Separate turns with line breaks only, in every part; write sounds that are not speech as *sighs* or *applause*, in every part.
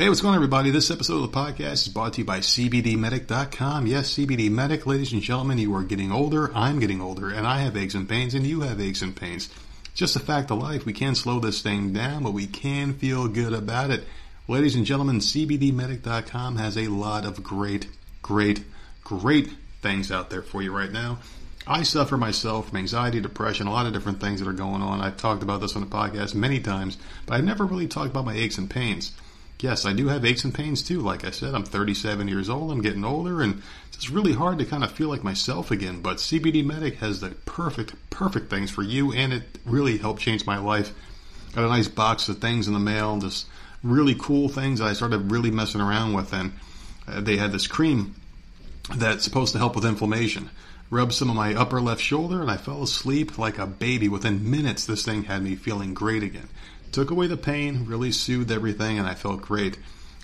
Hey, what's going on, everybody? This episode of the podcast is brought to you by CBDmedic.com. Yes, CBD Medic, ladies and gentlemen, you are getting older, I'm getting older, and I have aches and pains, and you have aches and pains. Just a fact of life. We can't slow this thing down, but we can feel good about it. Ladies and gentlemen, CBDmedic.com has a lot of great, great, great things out there for you right now. I suffer myself from anxiety, depression, a lot of different things that are going on. I've talked about this on the podcast many times, but I've never really talked about my aches and pains yes, I do have aches and pains too. Like I said, I'm 37 years old. I'm getting older, and it's really hard to kind of feel like myself again. But CBD Medic has the perfect, perfect things for you, and it really helped change my life. Got a nice box of things in the mail, just really cool things I started really messing around with. And uh, they had this cream that's supposed to help with inflammation. Rubbed some of my upper left shoulder, and I fell asleep like a baby. Within minutes, this thing had me feeling great again took away the pain, really soothed everything, and I felt great.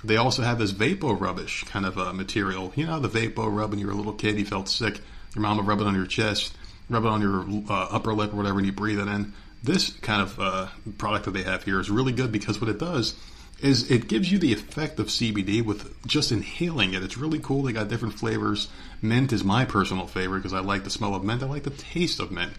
They also have this Vapo rubbish kind of uh, material. You know, the Vapo rub when you were a little kid, you felt sick. Your mom would rub it on your chest, rub it on your uh, upper lip or whatever, and you breathe it in. This kind of uh, product that they have here is really good because what it does is it gives you the effect of CBD with just inhaling it. It's really cool. They got different flavors. Mint is my personal favorite because I like the smell of mint. I like the taste of mint.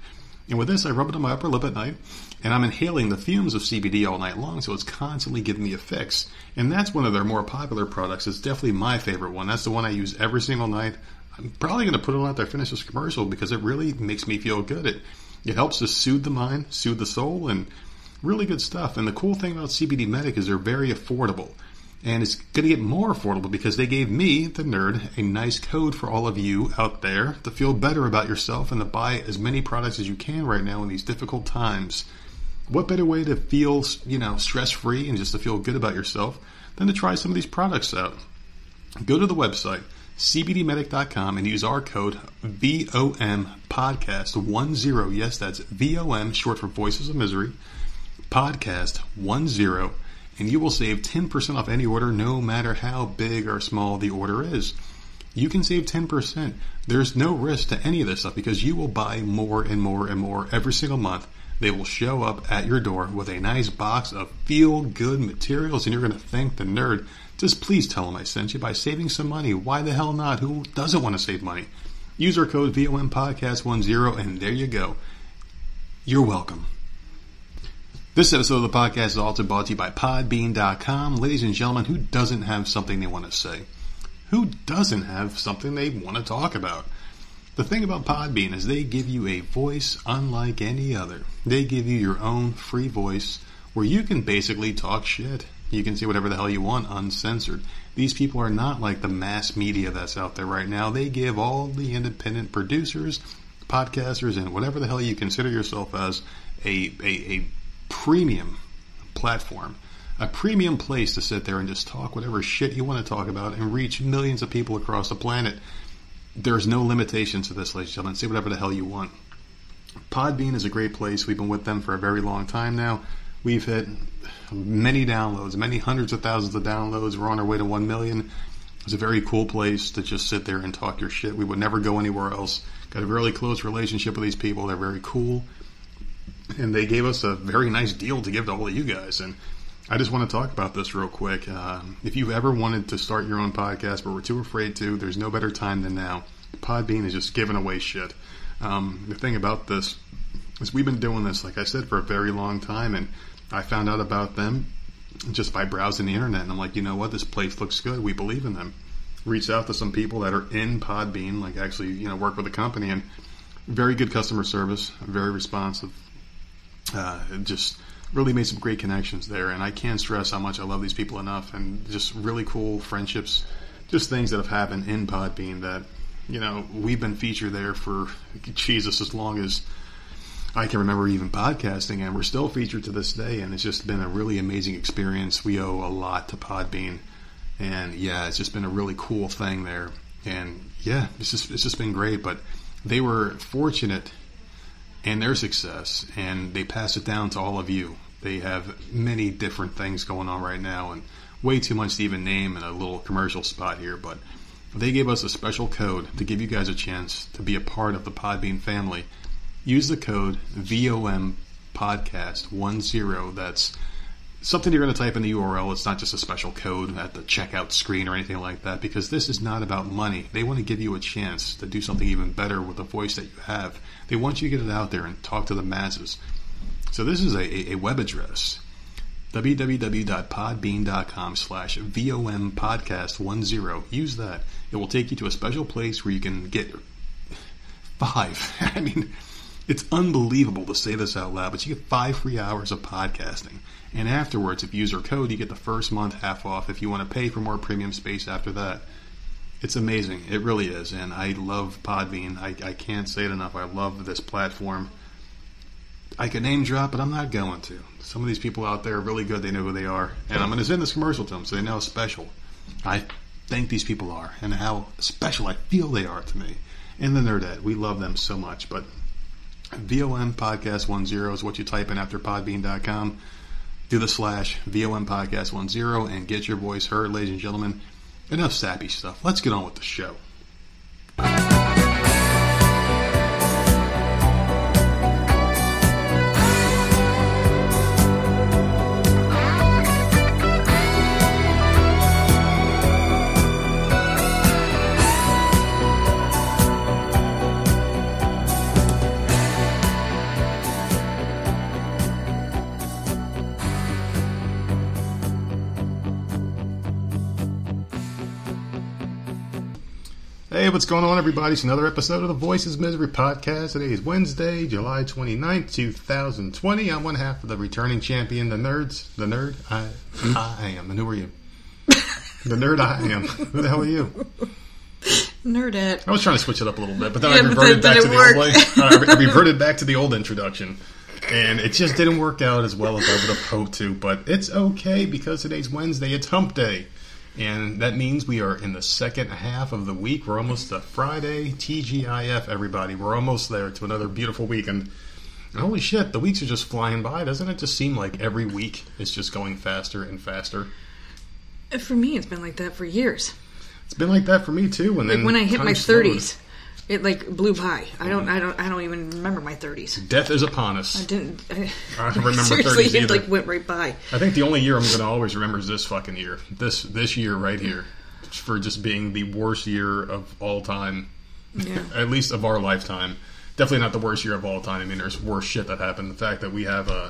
And with this, I rub it on my upper lip at night, and I'm inhaling the fumes of CBD all night long, so it's constantly giving me a fix. And that's one of their more popular products. It's definitely my favorite one. That's the one I use every single night. I'm probably going to put it on after I finish this commercial because it really makes me feel good. It it helps to soothe the mind, soothe the soul, and really good stuff. And the cool thing about CBD Medic is they're very affordable. And it's going to get more affordable because they gave me, the nerd, a nice code for all of you out there to feel better about yourself and to buy as many products as you can right now in these difficult times. What better way to feel, you know, stress free and just to feel good about yourself than to try some of these products out? Go to the website, cbdmedic.com, and use our code VOM podcast 10. Yes, that's VOM, short for Voices of Misery, podcast 10 and you will save 10% off any order no matter how big or small the order is. You can save 10%. There's no risk to any of this stuff because you will buy more and more and more every single month. They will show up at your door with a nice box of feel good materials and you're going to thank the nerd. Just please tell them I sent you by saving some money. Why the hell not? Who doesn't want to save money? Use our code VOM Podcast 10 and there you go. You're welcome. This episode of the podcast is also brought to you by Podbean.com. Ladies and gentlemen, who doesn't have something they want to say? Who doesn't have something they want to talk about? The thing about Podbean is they give you a voice unlike any other. They give you your own free voice where you can basically talk shit. You can say whatever the hell you want uncensored. These people are not like the mass media that's out there right now. They give all the independent producers, podcasters, and whatever the hell you consider yourself as a, a, a premium platform, a premium place to sit there and just talk whatever shit you want to talk about and reach millions of people across the planet. There's no limitations to this, ladies and gentlemen. Say whatever the hell you want. Podbean is a great place. We've been with them for a very long time now. We've hit many downloads, many hundreds of thousands of downloads. We're on our way to 1 million. It's a very cool place to just sit there and talk your shit. We would never go anywhere else. Got a really close relationship with these people. They're very cool and they gave us a very nice deal to give to all of you guys. And I just want to talk about this real quick. Uh, if you've ever wanted to start your own podcast but were too afraid to, there's no better time than now. Podbean is just giving away shit. Um, the thing about this is we've been doing this, like I said, for a very long time, and I found out about them just by browsing the internet. And I'm like, you know what? This place looks good. We believe in them. Reached out to some people that are in Podbean, like actually, you know, work with the company, and very good customer service, very responsive, uh, just really made some great connections there. And I can't stress how much I love these people enough and just really cool friendships, just things that have happened in Podbean that, you know, we've been featured there for Jesus as long as I can remember even podcasting and we're still featured to this day. And it's just been a really amazing experience. We owe a lot to Podbean. And yeah, it's just been a really cool thing there. And yeah, it's just, it's just been great. But they were fortunate and their success, and they pass it down to all of you. They have many different things going on right now, and way too much to even name in a little commercial spot here, but they gave us a special code to give you guys a chance to be a part of the Podbean family. Use the code VOM Podcast 10. That's something you're going to type in the URL. It's not just a special code at the checkout screen or anything like that because this is not about money. They want to give you a chance to do something even better with the voice that you have. They want you to get it out there and talk to the masses. So this is a, a web address. www.podbean.com slash vom podcast 10 use that. It will take you to a special place where you can get five. *laughs* I mean it's unbelievable to say this out loud but you get five free hours of podcasting. And afterwards if you use our code you get the first month half off if you want to pay for more premium space after that it's amazing it really is and i love podbean i, I can't say it enough i love this platform I could name drop, but I'm not going to. Some of these people out there are really good. They know who they are. And I'm going to send this commercial to them so they know how special I think these people are and how special I feel they are to me. And the Nerdette. We love them so much. But VOM Podcast 10 is what you type in after podbean.com. Do the slash VOM Podcast 10 and get your voice heard, ladies and gentlemen. Enough sappy stuff. Let's get on with the show. Hey, what's going on, everybody? It's another episode of the Voices Misery Podcast. Today is Wednesday, July 29th, 2020. I'm one half of the returning champion, the nerds. The nerd? I, I am. And who are you? The nerd I am. Who the hell are you?
Nerdette.
I was trying to switch it up a little bit, but then
Yeah,
I
but
reverted
then-
back
then
to
it
the old way. I reverted back to the old introduction. And it just didn't work out as well as I would have hoped to, but it's okay because today's Wednesday. It's hump day. And that means we are in the second half of the week. We're almost to Friday. TGIF, everybody. We're almost there to another beautiful week. And holy shit, the weeks are just flying by. Doesn't it just seem like every week is just going faster and faster?
For me, it's been like that for years.
It's been like that for me too. And
Like
then
when I hit my thirties, it like blew by. I don't, I don't, I don't even remember my thirties.
Death is upon us.
I didn't. I,
I *laughs* don't remember
seriously,
30s
it
either.
like went right by.
I think the only year I'm going to always remember is this fucking year. This this year right here, for just being the worst year of all time,
Yeah.
at least of our lifetime. Definitely not the worst year of all time. I mean, there's worse shit that happened. The fact that we have uh,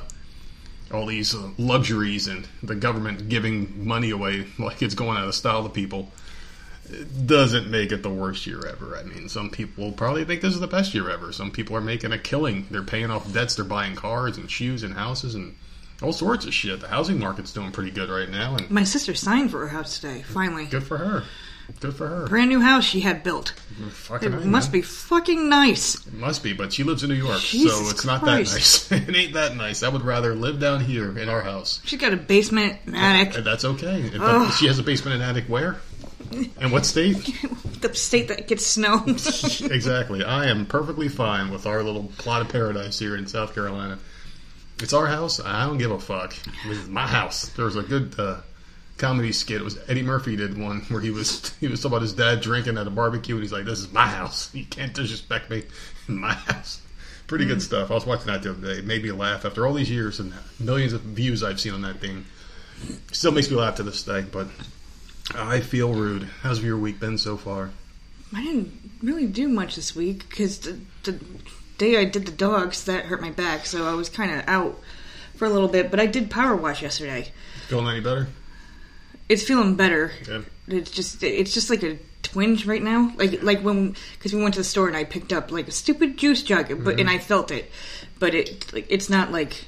all these uh, luxuries and the government giving money away like it's going out of style to people doesn't make it the worst year ever. I mean, some people probably think this is the best year ever. Some people are making a killing. They're paying off debts. They're buying cars and shoes and houses and all sorts of shit. The housing market's doing pretty good right now, and
My sister signed for her house today. Finally,
good for her. Good for her.
brand new house she had built.
Mm, fucking
It
A,
must
man.
be fucking nice.
It must be, but she lives in New York,
Jesus
so it's not
Christ.
that nice. *laughs* it ain't that nice. I would rather live down here in our house.
She's got a basement, an attic.
And that's okay.
Ugh.
she has a basement and attic where? *laughs* And what state? *laughs*
the state that gets snow. *laughs*
exactly. I am perfectly fine with our little plot of paradise here in South Carolina. It's our house. I don't give a fuck. This is my house. There was a good uh, comedy skit. It was Eddie Murphy did one where he was he was talking about his dad drinking at a barbecue, and he's like, "This is my house. You can't disrespect me. My house." Pretty good stuff. I was watching that the other day. It made me laugh after all these years and millions of views I've seen on that thing. Still makes me laugh to this day, but I feel rude. How's your week been so far?
I didn't really do much this week because the, the day I did the dogs that hurt my back, so I was kind of out for a little bit. But I did power wash yesterday.
Feeling any better?
It's feeling better.
Good.
It's just it's just like a twinge right now. Like like when because we went to the store and I picked up like a stupid juice jug, but and mm-hmm. I felt it, but it like it's not like.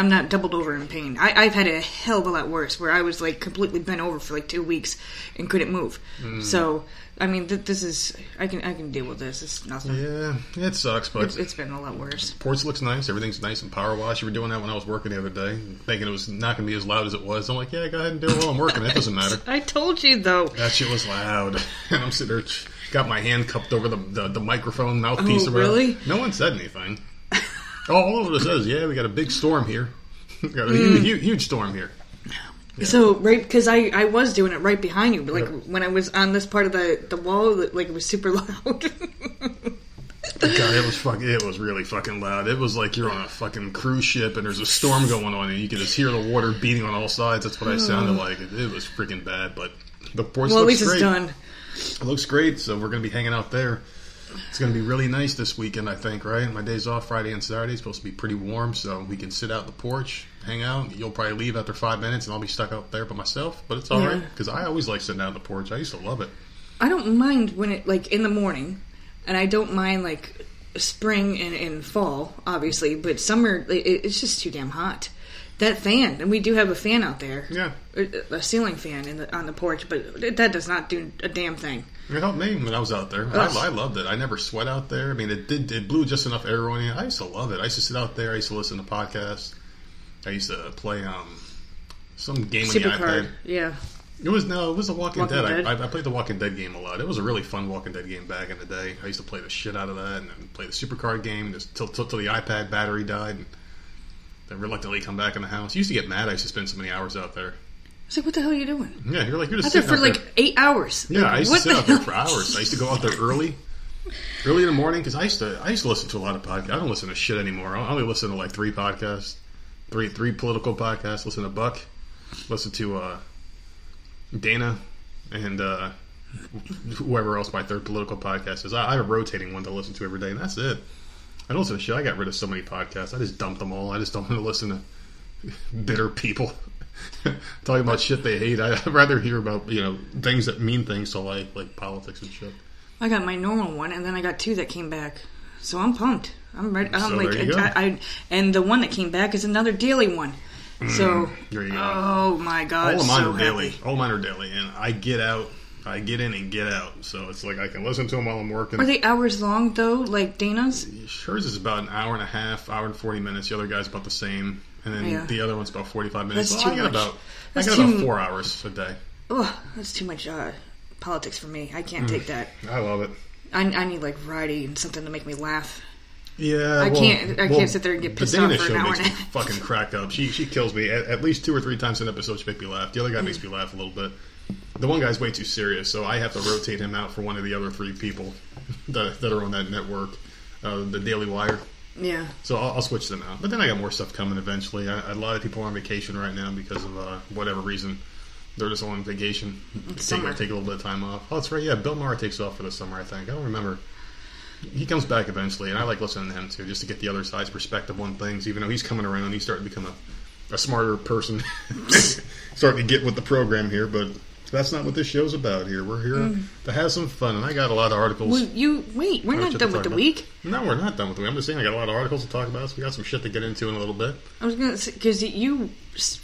I'm not doubled over in pain. I, I've had a hell of a lot worse, where I was like completely bent over for like two weeks and couldn't move. Mm. So, I mean, th- this is I can I can deal with this. It's nothing.
Yeah, it sucks, but
It's, it's been a lot worse.
porch looks nice. Everything's nice and power wash. You were doing that when I was working the other day, thinking it was not going to be as loud as it was. I'm like, yeah, go ahead and do it while I'm working. It doesn't matter. *laughs*
I told you though.
That shit was loud, *laughs* and I'm sitting there, got my hand cupped over the the, the microphone mouthpiece.
Oh, really?
No one said anything. All of it says, yeah, we got a big storm here. *laughs* we got a
Mm.
huge, huge, storm here.
So right because I I was doing it right behind you, but like
Yep.
when I was on this part of the the wall, like it was super *laughs* loud.
God, it was fucking. It was really fucking loud. It was like you're on a fucking cruise ship and there's a storm going on and you can just hear the water beating on all sides. That's what I sounded *sighs* like. It, it was freaking bad, but the porch
well, at least
great.
it's done.
It looks great, so we're going to be hanging out there. It's going to be really nice this weekend, I think, right? My day's off Friday and Saturday. It's supposed to be pretty warm, so we can sit out on the porch, hang out. You'll probably leave after five minutes, and I'll be stuck out there by myself, but it's all
Yeah.
right because I always like sitting out on the porch. I used to love it.
I don't mind when it like in the morning, and I don't mind like spring and, and fall, obviously. But summer, it, it's just too damn hot. That fan, and we do have a fan out there,
Yeah.
a a ceiling fan in the, on the porch, but that does not do a damn thing.
It helped me when I was out there. I, I loved it. I never sweat out there. I mean, it did. It blew just enough air on you. I used to love it. I used to sit out there. I used to listen to podcasts. I used to play um some game on the iPad.
Yeah.
It was no, it was the Walking,
Walking
Dead.
Dead?
I, I played the Walking Dead game a lot. It was a really fun Walking Dead game back in the day. I used to play the shit out of that and then play the Supercard game just till, till, till the iPad battery died. And then reluctantly come back in the house. used to get mad. I used to spend so many hours out there.
It's like, what the hell are you doing?
Yeah, you're like you're just
Out there for like
there.
eight hours.
Yeah,
Like,
I used to sit
the
out there for hours. I used to go out there early, early in the morning because I used to I used to listen to a lot of podcasts. I don't listen to shit anymore. I only listen to like three podcasts, three three political podcasts. Listen to Buck, listen to uh, Dana, and uh, whoever else my third political podcast is. I, I have a rotating one to listen to every day, and that's it. I don't listen to shit. I got rid of so many podcasts. I just dumped them all. I just don't want to listen to bitter people *laughs* talking about shit they hate. I'd rather hear about you know things that mean things to life, like politics and shit.
I got my normal one, and then I got two that came back. So I'm pumped. I'm ready. I'm
So
like, I. I, and the one that came back is another daily one. Mm, so,
There you go.
oh my god,
All of mine
so
are daily. All mine are daily, and I get out, I get in and get out. So it's like I can listen to them while I'm working.
Are they hours long though, like Dana's?
Hers is about an hour and a half, hour and forty minutes. The other guy's about the same, and then
Yeah.
the other one's about forty-five minutes.
That's
Well, I
too
got
much.
about
That's
I got about four hours a day.
Ugh, that's too much uh, politics for me. I
Mm.
can't take that.
I love it.
I, I need like variety and something to make me laugh.
Yeah,
I
well-
can't- I
well,
can't sit there and get pissed off for an hour
makes me fucking cracked up. She she kills me at, at least two or three times an episode. She makes me laugh. The other guy makes me laugh a little bit. The one guy's way too serious, so I have to rotate him out for one of the other three people *laughs* that, that are on that network, uh, the Daily Wire.
Yeah,
So I'll, I'll switch them out. But then I got more stuff coming eventually. I, a lot of people are on vacation right now because of uh, whatever reason. They're just on vacation. Take, take a little bit of time off. Oh, that's right. Yeah, Bill Maher takes off for the summer, I think. I don't remember. He comes back eventually, and I like listening to him too, just to get the other side's perspective on things. Even though he's coming around, he's starting to become a, a smarter person, *laughs* starting to get with the program here. But that's not what this show's about. Here, we're here mm. to have some fun, and I got a lot of articles.
well, you wait. We're
Oh,
not done with the
about.
week.
No, we're not done with the week. I'm just saying I got a lot of articles to talk about, so we got some shit to get into in a little bit.
I was gonna because you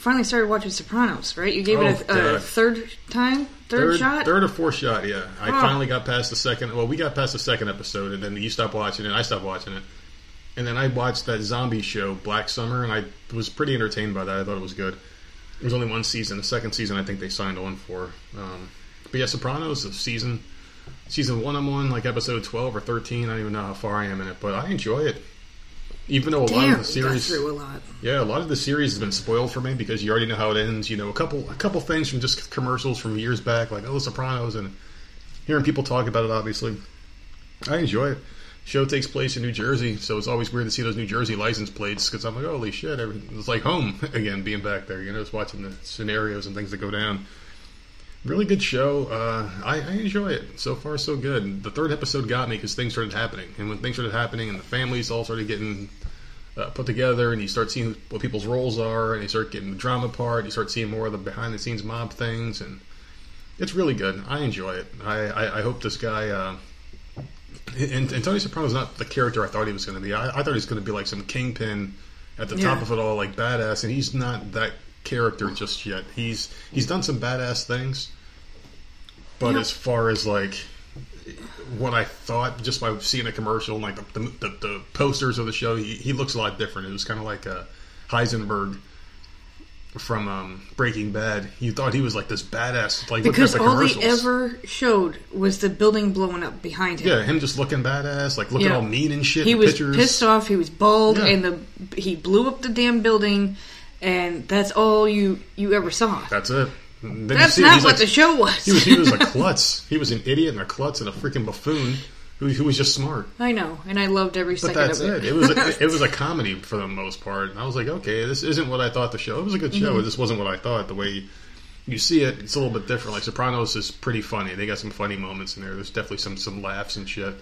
finally started watching Sopranos, right? You gave it
Oh,
a, a third time, third, shot.
third or fourth shot. Yeah, I
Oh.
finally got past the second. Well, we got past the second episode, and then you stopped watching it. I stopped watching it, and then I watched that zombie show, Black Summer, and I was pretty entertained by that. I thought it was good. There was only one season. The second season, I think they signed on for. Um, but yeah, Sopranos the season season one. I'm on like episode twelve or thirteen. I don't even know how far I am in it, but I enjoy it. Even though a lot of the series,
through a lot.
yeah, a lot of the series has been spoiled for me because you already know how it ends. You know, a couple a couple things from just commercials from years back, like Oh, The Sopranos, and hearing people talk about it. Obviously, I enjoy it. Show takes place in New Jersey, so it's always weird to see those New Jersey license plates because I'm like, holy shit, it's like home *laughs* again, being back there. You know, just watching the scenarios and things that go down. Really good show. Uh, I, I enjoy it. So far, so good. The third episode got me because things started happening, and when things started happening, and the families all started getting uh, put together, and you start seeing what people's roles are, and you start getting the drama part. You start seeing more of the behind the scenes mob things, and it's really good. I enjoy it. I, I, I hope this guy. Uh, and, and Tony Soprano's not the character I thought he was going to be. I, I thought he was going to be like some kingpin at the top of it all, like badass, and he's not that character just yet. He's he's done some badass things, but
Yeah.
as far as like what I thought just by seeing a commercial and like the, the, the, the posters of the show, he, he looks a lot different. It was kind of like a Heisenberg from um, Breaking Bad. You thought he was like this badass, like
Because
the
all they ever showed was the building blowing up behind him.
yeah, him just looking badass, like looking
Yeah.
all mean and shit.
he
in
was
pictures.
pissed off. He was bald,
Yeah.
and the he blew up the damn building, and that's all you you ever saw.
That's it.
That's not what
like-
the show was.
He was he was a *laughs* klutz. He was an idiot and a klutz and a freaking buffoon. Who, who was just smart.
I know, and I loved every
But
second
that's
of
it.
it.
It was a, *laughs* it was a comedy for the most part. And I was like, okay, this isn't what I thought the show. It was a good show.
Mm-hmm.
It just wasn't what I thought. The way you see it, it's a little bit different. Like Sopranos is pretty funny. They got some funny moments in there. There's definitely some some laughs and shit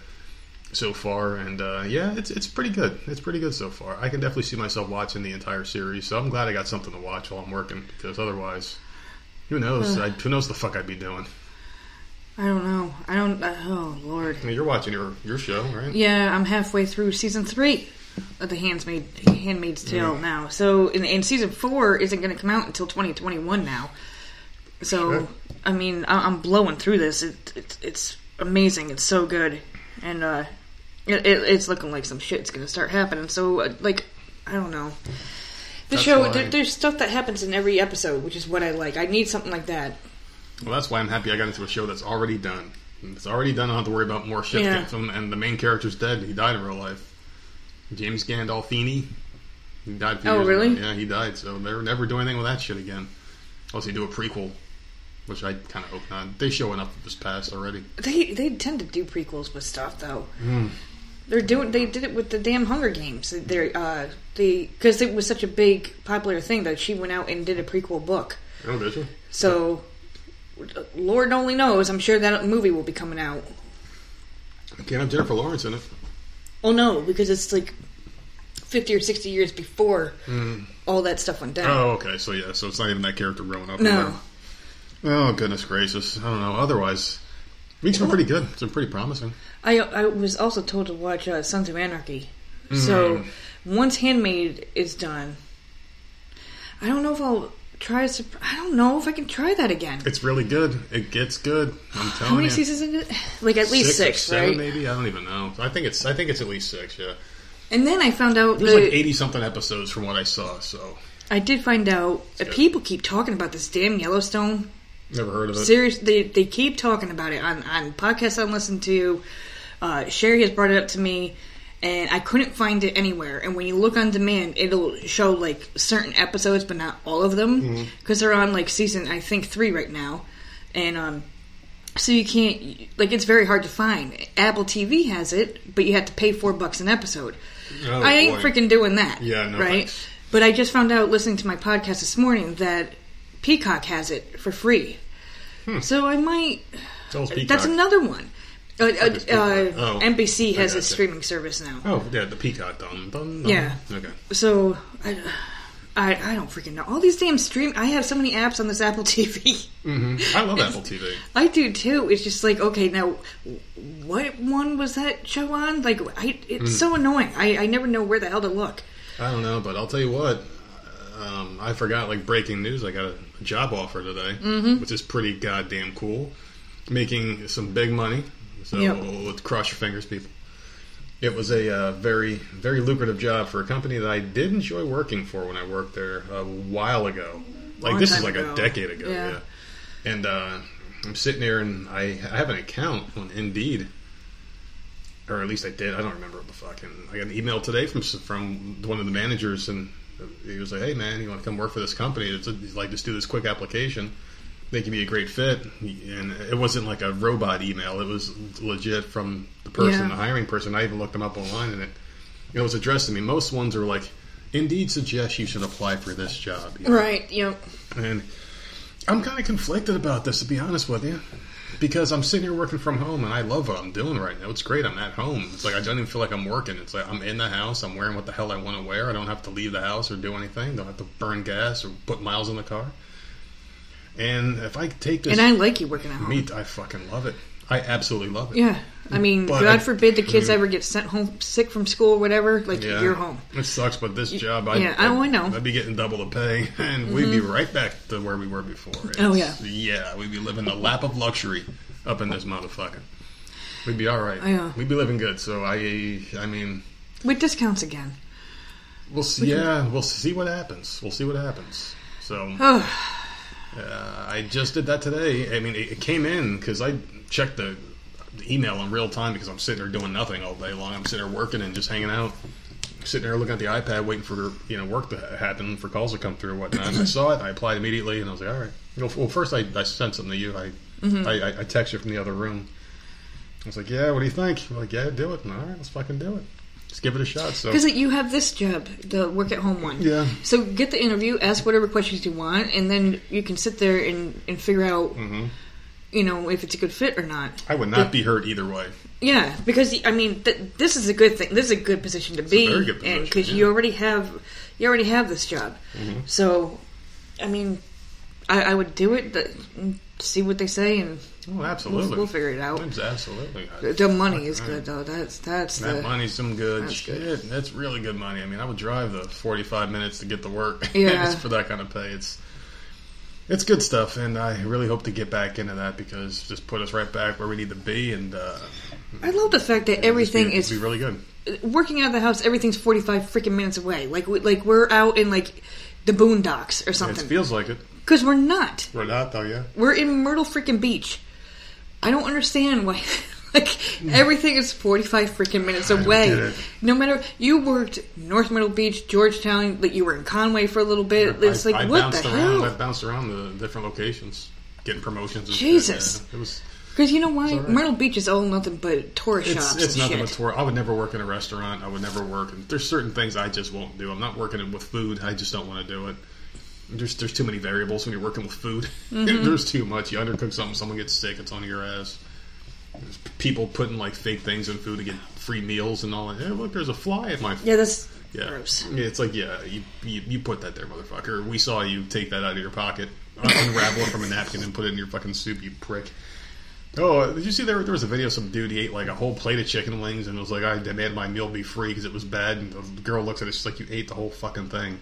so far. And uh, yeah, it's it's pretty good. It's pretty good so far. I can definitely see myself watching the entire series. So I'm glad I got something to watch while I'm working because otherwise, who knows? I, who knows the fuck I'd be doing?
I don't know. I don't. Uh, oh Lord.
I mean, you're watching your your show, right?
Yeah, I'm halfway through season three of the Handmaid Handmaid's Tale now. So, and, and season four isn't going to come out until 2021 now. So,
Sure.
I mean, I, I'm blowing through this. It, it, it's amazing. It's so good, and uh, it, it, it's looking like some shit's going to start happening. So, uh, like, I don't know. The
That's
show, there, there's stuff that happens in every episode, which is what I like. I need something like that.
Well, that's why I'm happy I got into a show that's already done. It's already done. I don't have to worry about more shit.
Yeah.
And the main character's dead. He died in real life. James Gandolfini. He died.
Oh,
years
really?
Ago. Yeah, he died. So they're never doing anything with that shit again. Unless they do a prequel, which I kind of hope not. They show enough of his past already.
They they tend to do prequels with stuff though.
Hmm.
They're doing. They did it with the damn Hunger Games. They're uh, they because it was such a big popular thing that she went out and did a prequel book.
Oh, did you?
So, Lord only knows. I'm sure that movie will be coming out.
Can't have Jennifer Lawrence in it.
Oh no, because it's like fifty or sixty years before all that stuff went down.
Oh, okay. So yeah. So it's not even that character growing up.
No.
Oh goodness gracious! I don't know. Otherwise, week's been pretty good. It's been pretty promising.
I I was also told to watch uh, Sons of Anarchy. So
Mm-hmm.
once Handmaid is done, I don't know if I'll try. I don't know if I can try that again.
It's really good. It gets good. I'm telling you.
How many
you.
seasons is it? Like at least
six,
six,
seven? Maybe I don't even know. I think it's I think it's at least six. Yeah,
And then I found out
there's like eighty something episodes from what I saw. So
I did find out that people keep talking about this damn Yellowstone
never heard of it.
Seriously, they they keep talking about it on on podcasts I listen to. Uh, Sherry has brought it up to me, and I couldn't find it anywhere. And when you look on demand, it'll show like certain episodes, but not all of them, because they're on like season I think three right now, and um, so you can't like it's very hard to find. Apple TV has it, but you have to pay four bucks an episode.
Oh,
I ain't
boy.
freaking doing that.
Yeah, no
right.
thanks.
But I just found out listening to my podcast this morning that Peacock has it for free. So I might.
Tell us Peacock.
That's another one. Uh, uh, uh,
Oh,
NBC has a streaming service now.
Oh yeah, the Peacock done. done, done.
Yeah.
Okay.
So I, I, I don't freaking know. All these damn stream. I have so many apps on this Apple *laughs* TV.
hmm I love Apple TV. *laughs*
I do too. It's just like okay, now what one was that show on? Like I, it's
Mm.
so annoying. I, I never know where the hell to look.
I don't know, but I'll tell you what. Um, I forgot like breaking news. I got a, a job offer today,
Mm-hmm.
which is pretty goddamn cool. Making some big money. So
Yep.
cross your fingers, people. It was a uh, very, very lucrative job for a company that I did enjoy working for when I worked there a while ago. Like
Long
this is like
ago.
a decade ago.
Yeah.
Yeah. And uh, I'm sitting there, and I, I have an account on Indeed, or at least I did. I don't remember what the fucking. I got an email today from from one of the managers, and he was like, "Hey man, you want to come work for this company? It's a, like just do this quick application. They can be a great fit." And it wasn't like a robot email; it was legit from the person,
Yeah.
the hiring person. I even looked them up online, and it it was addressed to me. Most ones are like, "Indeed suggests you should apply for this job." you know?
Right. Yep.
And I'm kind of conflicted about this, to be honest with you, because I'm sitting here working from home and I love what I'm doing right now. It's great. I'm at home. It's like I don't even feel like I'm working. It's like I'm in the house. I'm wearing what the hell I want to wear. I don't have to leave the house or do anything. Don't have to burn gas or put miles in the car. And if I take this
And I like you working at home.
meat, I fucking love it. I absolutely love it.
Yeah. I mean,
But
God
I-
forbid the kids
Mhm.
ever get sent home sick from school or whatever. Like,
Yeah.
you're home.
It sucks, but this job, I,
yeah, oh, I know. Mm-hmm.
I'd be getting double the pay, *laughs* and we'd be right back to where we were before.
Oh,
yeah, yeah, we'd be living the lap of luxury up in this motherfucker. We'd be all right.
Yeah.
We'd be living good. So I, I mean,
With discounts again.
we'll see. Yeah, we'll see what happens. We'll see what happens. So *sighs*
Oh,
uh, I just did that today. I mean, it, it came in because I checked the, the email in real time because I'm sitting there doing nothing all day long. I'm sitting there working and just hanging out, sitting there looking at the iPad, waiting for you know work to happen, for calls to come through and whatnot. And I saw it. I applied immediately, and I was like, all right. Well, first I, I sent something to you. I, I I I text you from the other room. I was like, yeah, what do you think? We're like, yeah, do it. All right, let's fucking do it. Let's give it a shot. So
Because you have this job, the work at home one.
Yeah.
So get the interview, ask whatever questions you want, and then you can sit there and, and figure out,
Mhm.
you know, if it's a good fit or not.
I would not be hurt either way.
Yeah, because I mean, th- this is a good thing. This is a good position to be,
very good
and
position,
because
yeah.
you already have, you already have this job.
Mm-hmm.
So, I mean, I, I would do it. But, see what they say, and
Oh,
we'll,
absolutely.
we'll figure it out.
It's absolutely.
The money is good though. That's that's
That
the
money's some good
That's
shit.
good.
That's really good money. I mean, I would drive the forty-five minutes to get to work. *laughs*
Yeah.
For that kind of pay. It's it's good stuff, and I really hope to get back into that because just put us right back where we need to be, and uh,
I love the fact that everything
it's
is
be really good.
working out of the house. Everything's forty five freaking minutes away. Like we, like we're out in like the boondocks or
It
something.
feels like it.
Because we're not.
We're not though, yeah.
We're in Myrtle freaking Beach. I don't understand why. *laughs* Like everything is forty five freaking minutes away. No matter you worked North Myrtle Beach, Georgetown, like you were in Conway for a little bit. It's
I,
like
I
what the
around.
hell?
I bounced around the different locations, getting promotions. And
Jesus.
Shit, yeah. It was.
Because you know why?
right.
Myrtle Beach is all nothing but tourist
It's,
shops
it's nothing
shit.
but tour. I would never work in a restaurant. I would never work. And there's certain things I just won't do. I'm not working with food. I just don't want to do it. There's there's too many variables when you're working with food. *laughs*
Mm-hmm.
there's too much. You undercook something, someone gets sick. It's on your ass. There's people putting like fake things in food to get free meals and all that. Hey, look, there's a fly in my.
yeah, that's
Yeah.
gross.
Yeah, it's like, yeah, you, you you put that there, motherfucker. We saw you take that out of your pocket, unravel it from a napkin, and put it in your fucking soup, you prick. Oh, uh, did you see there? There was a video of some dude he ate like a whole plate of chicken wings, and was like, I demand my meal be free because it was bad. And the girl looks at it, she's like, you ate the whole fucking thing.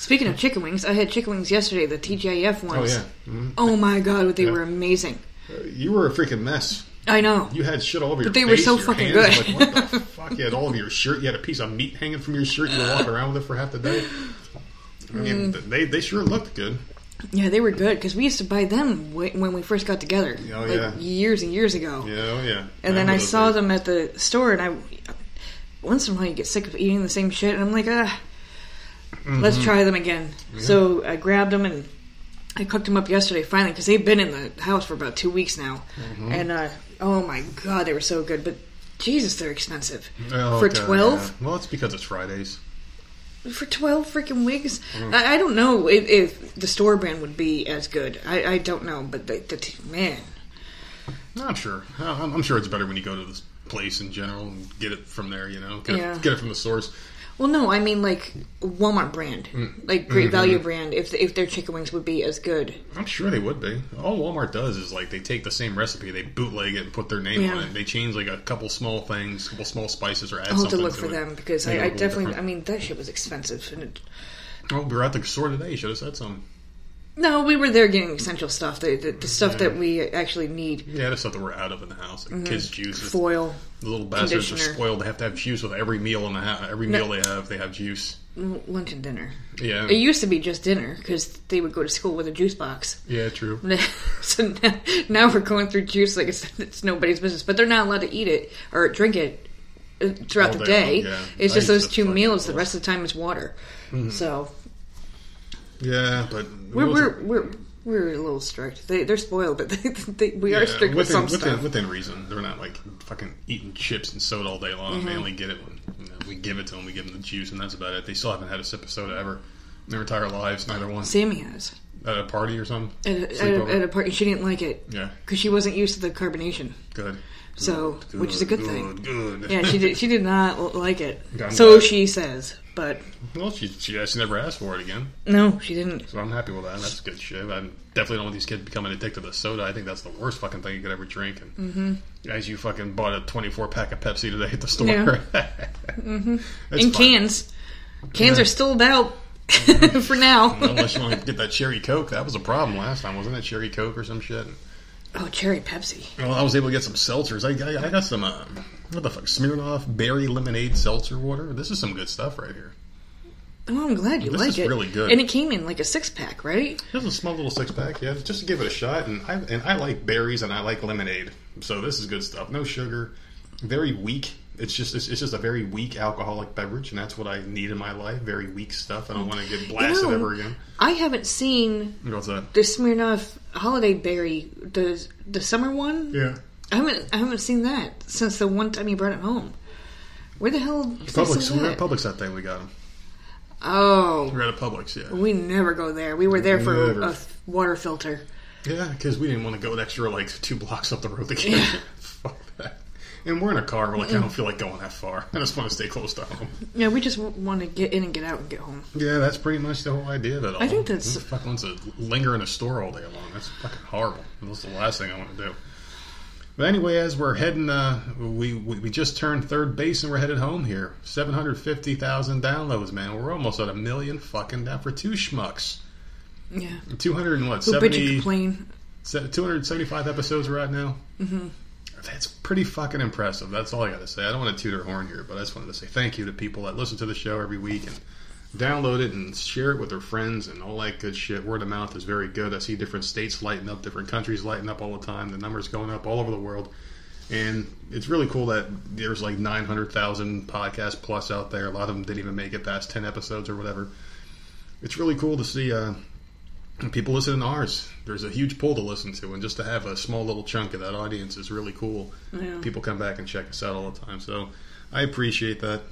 Speaking of chicken wings, I had chicken wings yesterday, the TGIF
Oh
ones.
yeah, Mhm.
Oh my god, they
Yeah.
were amazing.
Uh, you were a freaking mess.
I know.
You had shit all over your But
they were so fucking
hands.
good.
Like, what the fuck? You had all of your shirt. You had a piece of meat hanging from your shirt. You were walking *laughs* around with it for half the day. I mean,
Mm.
they they sure looked good.
Yeah, they were good because we used to buy them when we first got together,
Oh,
like
yeah.
years and years ago.
Yeah, oh yeah.
And then I saw them at the store, and I once in a while you get sick of eating the same shit, and I'm like, ah, let's
Mm-hmm.
try them again. So I grabbed them and I cooked them up yesterday finally because they've been in the house for about two weeks now,
Mm-hmm.
and uh, oh my god, they were so good. But Jesus, they're expensive
Oh,
for
God,
twelve.
yeah. Well, it's because it's Fridays.
For twelve freaking wigs,
Mm.
I, I don't know if, if the store brand would be as good. I, I don't know, but the, the t- man,
Not sure. I'm, I'm sure it's better when you go to this place in general and get it from there. You know, get,
Yeah.
it, get it from the source.
Well, no, I mean like Walmart brand,
Mm.
like Great
Mm-hmm.
Value brand. If if their chicken wings would be as good,
I'm sure they would be. All Walmart does is like they take the same recipe, they bootleg it, and put their name
Yeah.
on it. They change like a couple small things, a couple small spices, or add
I'll have to look for
it.
them because I, I
look a little
definitely. I mean, that shit was expensive. And it,
Oh, we were at the store today. You should have said something.
No, we were there getting essential stuff, the the, the stuff that we actually need.
Yeah, the stuff that we're out of in the house, like kids' juices.
Mm-hmm. Foil,
The little bastards are spoiled. They have to have juice with every meal in the house. Every
No.
meal they have, they have juice.
lunch and dinner.
Yeah,
It used to be just dinner because they would go to school with a juice box.
yeah, true. *laughs*
so now, now we're going through juice like it's, it's nobody's business, but they're not allowed to eat it or drink it uh, throughout
All
the
day
day.
yeah.
It's
I
just those two meals. The rest of the time is water. So
Yeah, but
we're we're,
wasn't-
we're we're a little strict. They they're spoiled, but *laughs* they, they, we are
Yeah,
strict with
within,
some
within,
stuff.
within reason. They're not like fucking eating chips and soda all day long.
Mm-hmm.
They only get it when you know, we give it to them. We give them the juice, and that's about it. They still haven't had a sip of soda ever in their entire lives. Neither one
Sammy has
at a party or something.
at a, at, a, at a party. She didn't like it
yeah,
because she wasn't used to the carbonation.
good.
So,
Good,
which is a good
good,
thing.
Good.
Yeah, she did. She did not like it. *laughs*
I'm
So
glad.
she says, but
well, she she, she never asked for it again,
no, she didn't.
so I'm happy with that. That's good shit. I definitely don't want these kids becoming addicted to soda. I think that's the worst fucking thing you could ever drink. And
Mm-hmm.
as you fucking bought a 24 pack of Pepsi today at the store,
Yeah. *laughs*
mm-hmm.
In cans, cans
Yeah.
are still about *laughs* for now.
Unless you want to get that cherry coke, that was a problem last time, wasn't it? Cherry coke or some shit.
Oh, cherry Pepsi.
Well, I was able to get some seltzers. I, I, I got some uh, what the fuck, Smirnoff berry lemonade seltzer water. This is some good stuff right here.
Oh, I'm glad you
This
like
is
it.
really good.
And it came in like a six pack, right?
Here's a small little six pack, yeah, just to give it a shot. And I and I like berries and I like lemonade, so this is good stuff. No sugar, very weak. It's just it's, it's just a very weak alcoholic beverage, and that's what I need in my life. Very weak stuff. I don't want to get blasted
know,
ever again.
I haven't seen
What's that?
the Smirnoff Holiday Berry, the the summer one.
Yeah,
I haven't I haven't seen that since the one time you brought it home. Where the hell?
Publix. We were
at?
Publix that day. We got them.
Oh,
We were at a Publix. Yeah.
we never go there. We were there for
Never.
a water filter.
Yeah, because we didn't want to go an extra like two blocks up the road to get *laughs* Fuck that. And we're in a car. We're like, I don't feel like going that far. I just want to stay close to home.
Yeah, we just want to get in and get out and get home.
Yeah, that's pretty much the whole idea of it all.
I think that's-
Who the fuck wants to linger in a store all day long? That's fucking horrible. That's the last thing I want to do. But anyway, as we're heading, uh, we, we we just turned third base and we're headed home here. Seven hundred fifty thousand downloads, man. We're almost at a million fucking down for two schmucks.
Yeah.
Two hundred and what?
Who bitch and
Seventy.
complain?
Two hundred seventy-five episodes we're at now. Mm-hmm. That's pretty fucking impressive. That's all I got to say. I don't want to toot our horn here, but I just wanted to say thank you to people that listen to the show every week and download it and share it with their friends and all that good shit. Word of mouth is very good. I see different states lighting up, different countries lighting up all the time. The numbers going up all over the world. And it's really cool that there's like 900,000 podcasts plus out there. A lot of them didn't even make it past 10 episodes or whatever. It's really cool to see uh, people listening to ours. There's a huge pool to listen to, and just to have a small little chunk of that audience is really cool.
Yeah.
People come back and check us out all the time, so I appreciate that.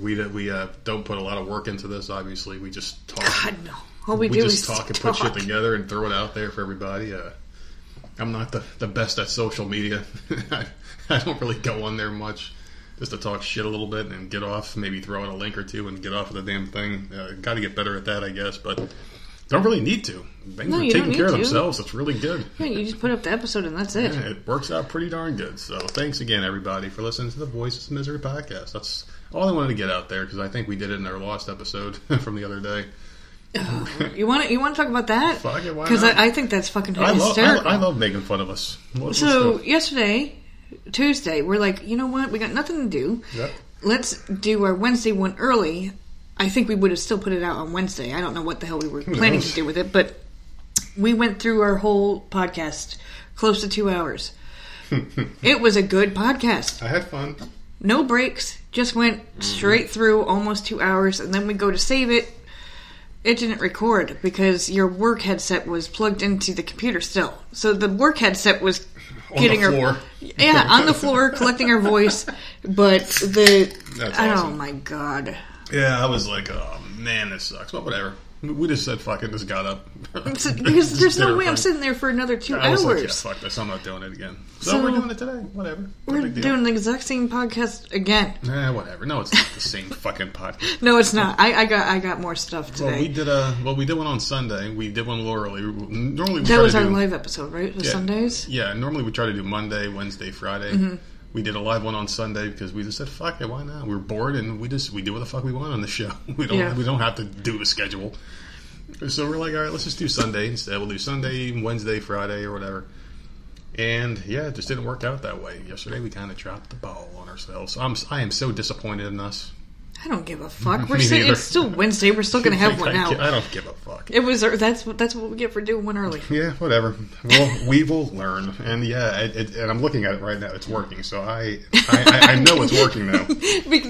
We that we uh, don't put a lot of work into this. Obviously, we just talk.
God no. All we,
we
do
just
is
talk and
talk.
put shit together and throw it out there for everybody. Uh, I'm not the, the best at social media. *laughs* I, I don't really go on there much. Just to talk shit a little bit and get off, maybe throw in a link or two and get off of the damn thing. Uh, Got to get better at that, I guess, but don't really need to. Things
No,
are
you
taking care of
to.
themselves. It's really good.
Yeah, you just put up the episode and that's it.
Yeah, it works out pretty darn good. So thanks again, everybody, for listening to the Voices of Misery podcast. That's all I wanted to get out there because I think we did it in our lost episode *laughs* from the other day. *laughs*
You want to you want to talk about that?
Fuck it, why
Because? I, I think that's fucking
I love, I,
hysterical.
I love making fun of us. Let's-
so yesterday, Tuesday, we're like, you know what? We got nothing to do.
Yep.
Let's do our Wednesday one early. I think we would have still put it out on Wednesday. I don't know what the hell we were planning to do with it, but we went through our whole podcast, close to two hours. *laughs* it was a good podcast.
I had fun.
No breaks, just went mm-hmm. straight through almost two hours, and then we go to save it. It didn't record because your work headset was plugged into the computer still. So the work headset was *laughs*
On
getting
the
our
floor.
yeah on the floor collecting our voice, but the
That's
oh my god,
Yeah, I was like, oh man, this sucks. But whatever. We just said fuck it, just got up. *laughs*
So- because there's no way I'm sitting there for another two
I was like, yeah,
hours.
fuck this, I'm not doing it again. So,
So-
we're doing it today. Whatever. No
We're
big deal.
doing the exact same podcast again. *laughs*
Eh, whatever. No, it's not the same fucking podcast. *laughs*
No, it's not. I, I got I got more stuff today.
Well, we did a well. We did one on Sunday. We did one a little early. Normally, we
that
try
was
to
our
do,
live episode, right? Was
Yeah.
Sundays.
Yeah, normally we try to do Monday, Wednesday, Friday. We did a live one on Sunday because we just said fuck it, why not? We were bored and we just we do what the fuck we want on the show. *laughs* We don't
Yeah.
we don't have to do a schedule. So we're like, all right, let's just do Sunday instead. We'll do Sunday, Wednesday, Friday, or whatever. And yeah, it just didn't work out that way. Yesterday we kind of dropped the ball on ourselves. I'm I am so disappointed in us.
I don't give a fuck. *laughs* We're it's still Wednesday. We're still gonna *laughs* have one out.
I don't give a fuck.
It was that's what that's what we get for doing one early. *laughs*
Yeah, whatever. Well, we will learn, and yeah, it, it, and I'm looking at it right now. It's working, so I I, I, I know it's working now.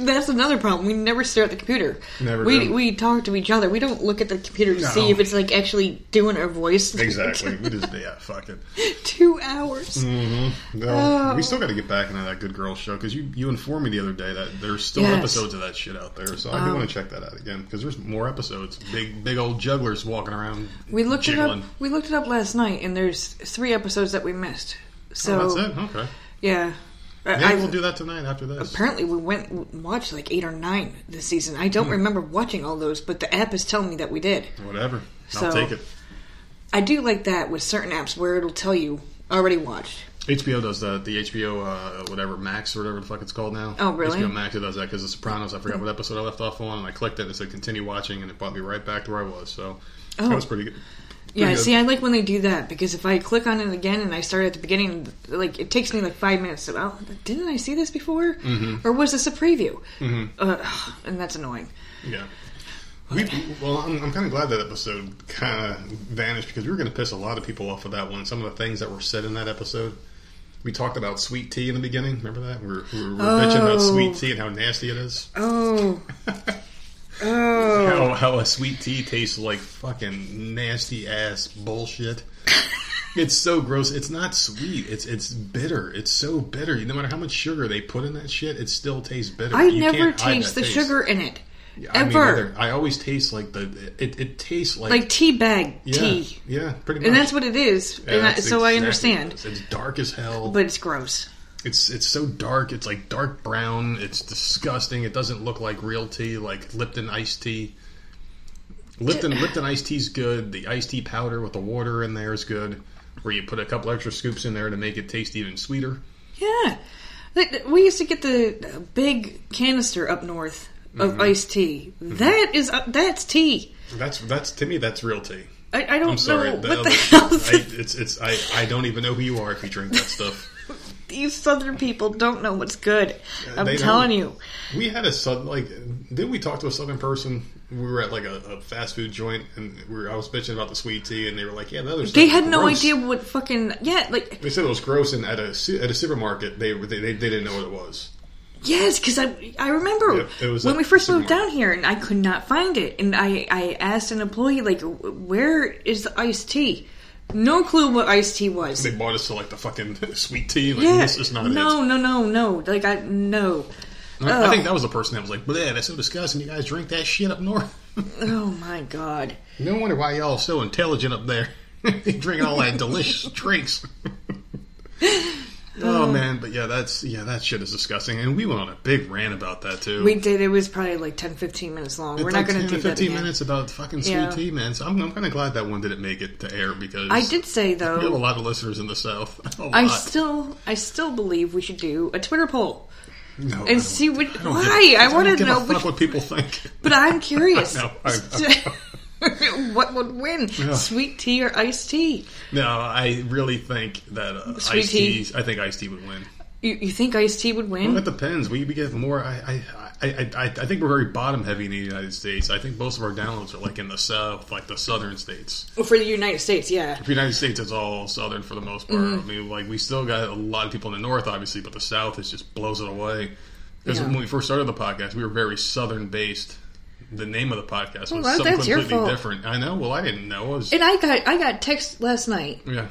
That's another problem. We never stare at the computer.
Never
We
do.
we talk to each other. We don't look at the computer to
No.
see if it's like actually doing our voice.
Exactly. We just yeah, fuck it.
Two hours.
Mm-hmm. No,
Oh.
we still got to get back into that Good Girl show because you you informed me the other day that there's still
Yes.
episodes of that shit out there. So I do
Um,
want to check that out again because there's more episodes. Big big old jugglers walking around.
We looked
jiggling.
it up. We looked it up last night, and there's three episodes that we missed. So
Oh, that's it. Okay.
yeah,
Yeah,
I-
we'll do that tonight after this.
Apparently, we went and watched like eight or nine this season. I don't
Hmm.
remember watching all those, but the app is telling me that we did.
Whatever.
So-
I'll take it.
I do like that with certain apps where it'll tell you already watched.
HBO does that. The HBO, uh, whatever Max or whatever the fuck it's called now.
Oh, really?
HBO Max it does that because The Sopranos. I forgot what episode I left off on, and I clicked it and it said continue watching, and it brought me right back to where I was. So
Oh.
that was pretty good.
Yeah,
good.
see, I like when they do that because if I click on it again and I start at the beginning, like it takes me like five minutes. To, oh, didn't I see this before?
Mm-hmm.
Or was this a preview? Uh, and that's annoying.
Yeah. We, well, I'm, I'm kind of glad that episode kind of vanished because we were going to piss a lot of people off with that one. Some of the things that were said in that episode. We talked about sweet tea in the beginning. Remember that? We were, we were bitching about
Oh.
sweet tea and how nasty it is.
Oh, *laughs* oh,
How, how a sweet tea tastes like fucking nasty ass bullshit. *laughs* It's so gross. It's not sweet. It's it's bitter. It's so bitter. No matter how much sugar they put in that shit, it still tastes bitter.
I
You
never
can't
taste the
taste.
sugar in it.
I mean,
Ever.
I always taste like the. It, it tastes like
like tea bag
yeah,
tea.
Yeah, pretty much.
And that's what it is.
Yeah,
I, so I understand.
what it is. Dark as hell.
But it's gross.
It's it's so dark. It's like dark brown. It's disgusting. It doesn't look like real tea, like Lipton iced tea. Lipton Lipton iced tea's good. The iced tea powder with the water in there is good. Where you put a couple extra scoops in there to make it taste even sweeter.
Yeah. We used to get the big canister up north of
Mm-hmm.
iced tea. That is uh, that's tea.
That's that's to me that's real tea.
I, I don't
I'm sorry.
know
The
what
other
the *laughs* hell
I, it's it's I, I don't even know who you are if you drink that stuff. *laughs*
these southern people don't know what's good. I'm
They
telling you.
We had a southern like didn't we talk to a southern person? We were at like a, a fast food joint and we were, I was bitching about the sweet tea and they were like, yeah, the other
They had no idea what fucking yeah, like
They said it was gross, and at a at a supermarket, they they, they, they didn't know what it was.
Yes, because I I remember
Yep, it was
when we first moved down here and I could not find it, and I I asked an employee like, where is the iced tea? No clue what iced tea was.
They bought us to like the fucking *laughs* sweet tea. Like
yeah,
this is not
no,
it.
no, no, no. Like I no.
I, I think that was the person that was like, "Bleh, that's so disgusting. You guys drink that shit up north." *laughs*
Oh my god.
no wonder why y'all are so intelligent up there, *laughs* drinking all that delicious drinks. Oh man, but yeah, that's yeah, that shit is disgusting. And we went on a big rant about that too.
We did. It was probably like 10, 15 minutes long.
It's
We're
like
not going to do
to
that
15
again.
minutes about fucking sweet
Yeah.
tea, man. So I'm, I'm kind of glad that one didn't make it to air because
I did say though
We have a lot of listeners in the south. *laughs*
I still, I still believe we should do a Twitter poll,
No, I
and see what.
I
Why?
a-
I want to know. Which,
what people think.
but I'm curious. *laughs*
I know, I *laughs* *laughs*
what would win, sweet tea or iced tea?
No, I really think that uh,
Sweet
iced
tea?
tea. I think iced tea would win.
You, you think iced tea would
Well,
win?
it depends. We, we get more. I I, I, I I think we're very bottom heavy in the United States. I think most of our downloads are like in the south, like the southern states.
Well, for the United States, yeah.
The United States is all southern for the most part.
Mm-hmm.
I mean, like we still got a lot of people in the north, obviously, but the south is just blows it away. Because
Yeah.
when we first started the podcast, we were very southern based. The name of the podcast was
Well,
something completely different. I know. Well, I didn't know. It was,
And I got, I got text last night.
yeah,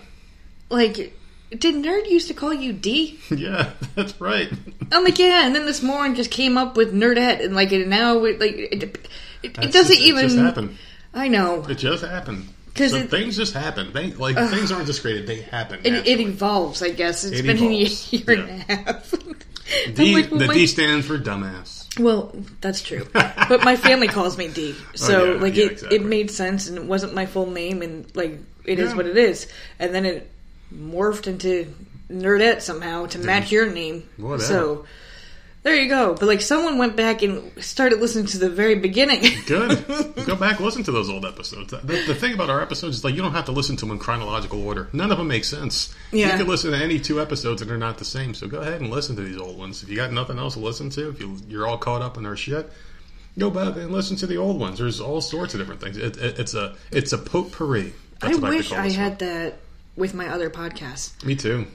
Like, did Nerd used to call you D? *laughs*
yeah, that's right.
I'm like, yeah, and then this morning just came up with Nerdette, and like, and now it, like, it, it, it doesn't
just-
even.
It just happened.
I know,
It just happened.
'Cause
So things just happen. They like things aren't just created; they happen.
it, it evolves. I guess it's
It
been
evolves,
a year and a half. *laughs*
D,
like, well,
the
my-
D stands for dumbass.
Well, that's true, but my family calls me D, *laughs* oh, so
Oh, yeah,
like
yeah,
it,
exactly.
it made sense, and it wasn't my full name, and like it is
Yeah.
what it is, and then it morphed into Nerdette somehow to match your name.
Whatever.
So there you go. But like someone went back and started listening to the very beginning.
Good. *laughs* Go back, listen to those old episodes. The, the thing about our episodes is like you don't have to listen to them in chronological order. None of them make sense.
Yeah.
You can listen to any two episodes and they're not the same. So go ahead and listen to these old ones. If you got nothing else to listen to, if you, you're all caught up in our shit, go back and listen to the old ones. There's all sorts of different things. It, it, it's a it's a potpourri.
I
That's what
wish I
this
had that with my other podcasts.
Me too.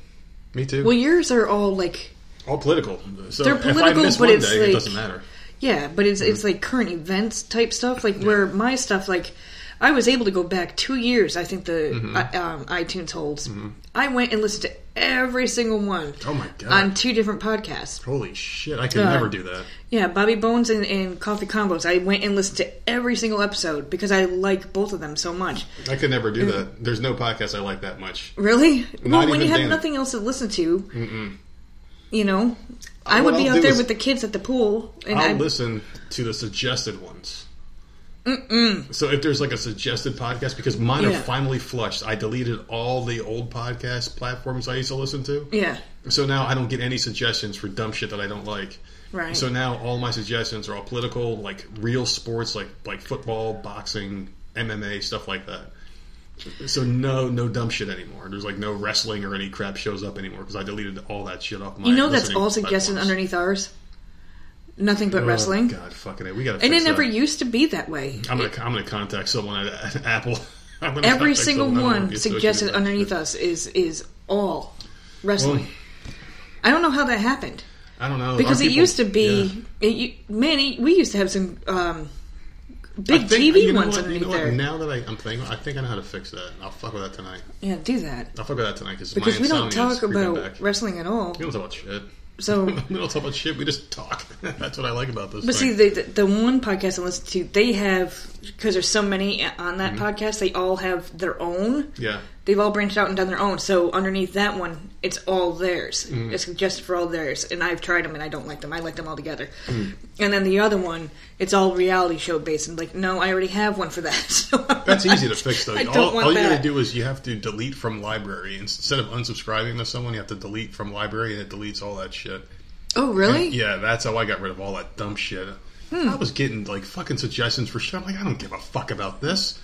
Me too.
Well, yours are all like
all political. So
They're political, but it's
day,
like-
it doesn't matter.
yeah, but it's it's like current events type stuff. Like where my stuff, like I was able to go back two years. I think the
Mm-hmm.
uh, um, iTunes holds. I went and listened to every single one
Oh my god.
on two different podcasts.
Holy shit! I could
Uh,
never do that.
Yeah, Bobby Bones and, and Coffee Convos. I went and listened to every single episode because I like both of them so much.
I could never do that. There's no podcast I like that much.
Really? well, when you have
Dan.
nothing else to listen to, you know, I
What
would be
I'll
out there with the kids at the pool, and
I'll
I
listen to the suggested ones. Mm-mm. So if there's like a suggested podcast, because mine
Yeah.
are finally flushed, I deleted all the old podcast platforms I used to listen to.
yeah,
So now I don't get any suggestions for dumb shit that I don't like.
right.
So now all my suggestions are all political, like real sports, like like football, boxing, MMA, stuff like that. So no, no dumb shit anymore. There's like no wrestling or any crap shows up anymore because I deleted all that shit off my.
you know that's all suggested
platforms.
underneath ours. Nothing but
Oh,
wrestling,
God, fucking it. We got.
and it never used to be that way.
I'm gonna I'm gonna contact someone at, at Apple. *laughs*
Every single
someone. I don't wanna
one suggested underneath us is is all wrestling.
Well,
I don't know how that happened
I don't know
because
Our
it
people-
used to be.
yeah.
It, you- man, we used to have some um, big
think-
TV
you know
ones
what, you know
there.
Now that I, I'm thinking, I think I know how to fix that. I'll fuck with that tonight.
Yeah, do that
I'll fuck with that tonight because
because
my
we don't talk about
back.
wrestling at all.
We don't talk about shit.
So, *laughs*
we don't talk about shit. We just talk. *laughs* That's what I like about this.
but see,
thing.
the, the the one podcast I listen to, they have because there's so many on that
Mm-hmm.
podcast. They all have their own.
yeah,
They've all branched out and done their own. So underneath that one, it's all theirs.
Mm-hmm.
It's just for all theirs. And I've tried them and I don't like them. I like them all together.
Mm.
And then the other one, it's all reality show based. And like, no, I already have one for that. *laughs* So
that's easy to fix though.
I don't
all
want
all you gotta do is you have to delete from library instead of unsubscribing to someone. You have to delete from library, and it deletes all that shit.
Oh, really?
Yeah, that's how I got rid of all that dumb shit.
Hmm.
I was getting like fucking suggestions for shit. I'm like, I don't give a fuck about this.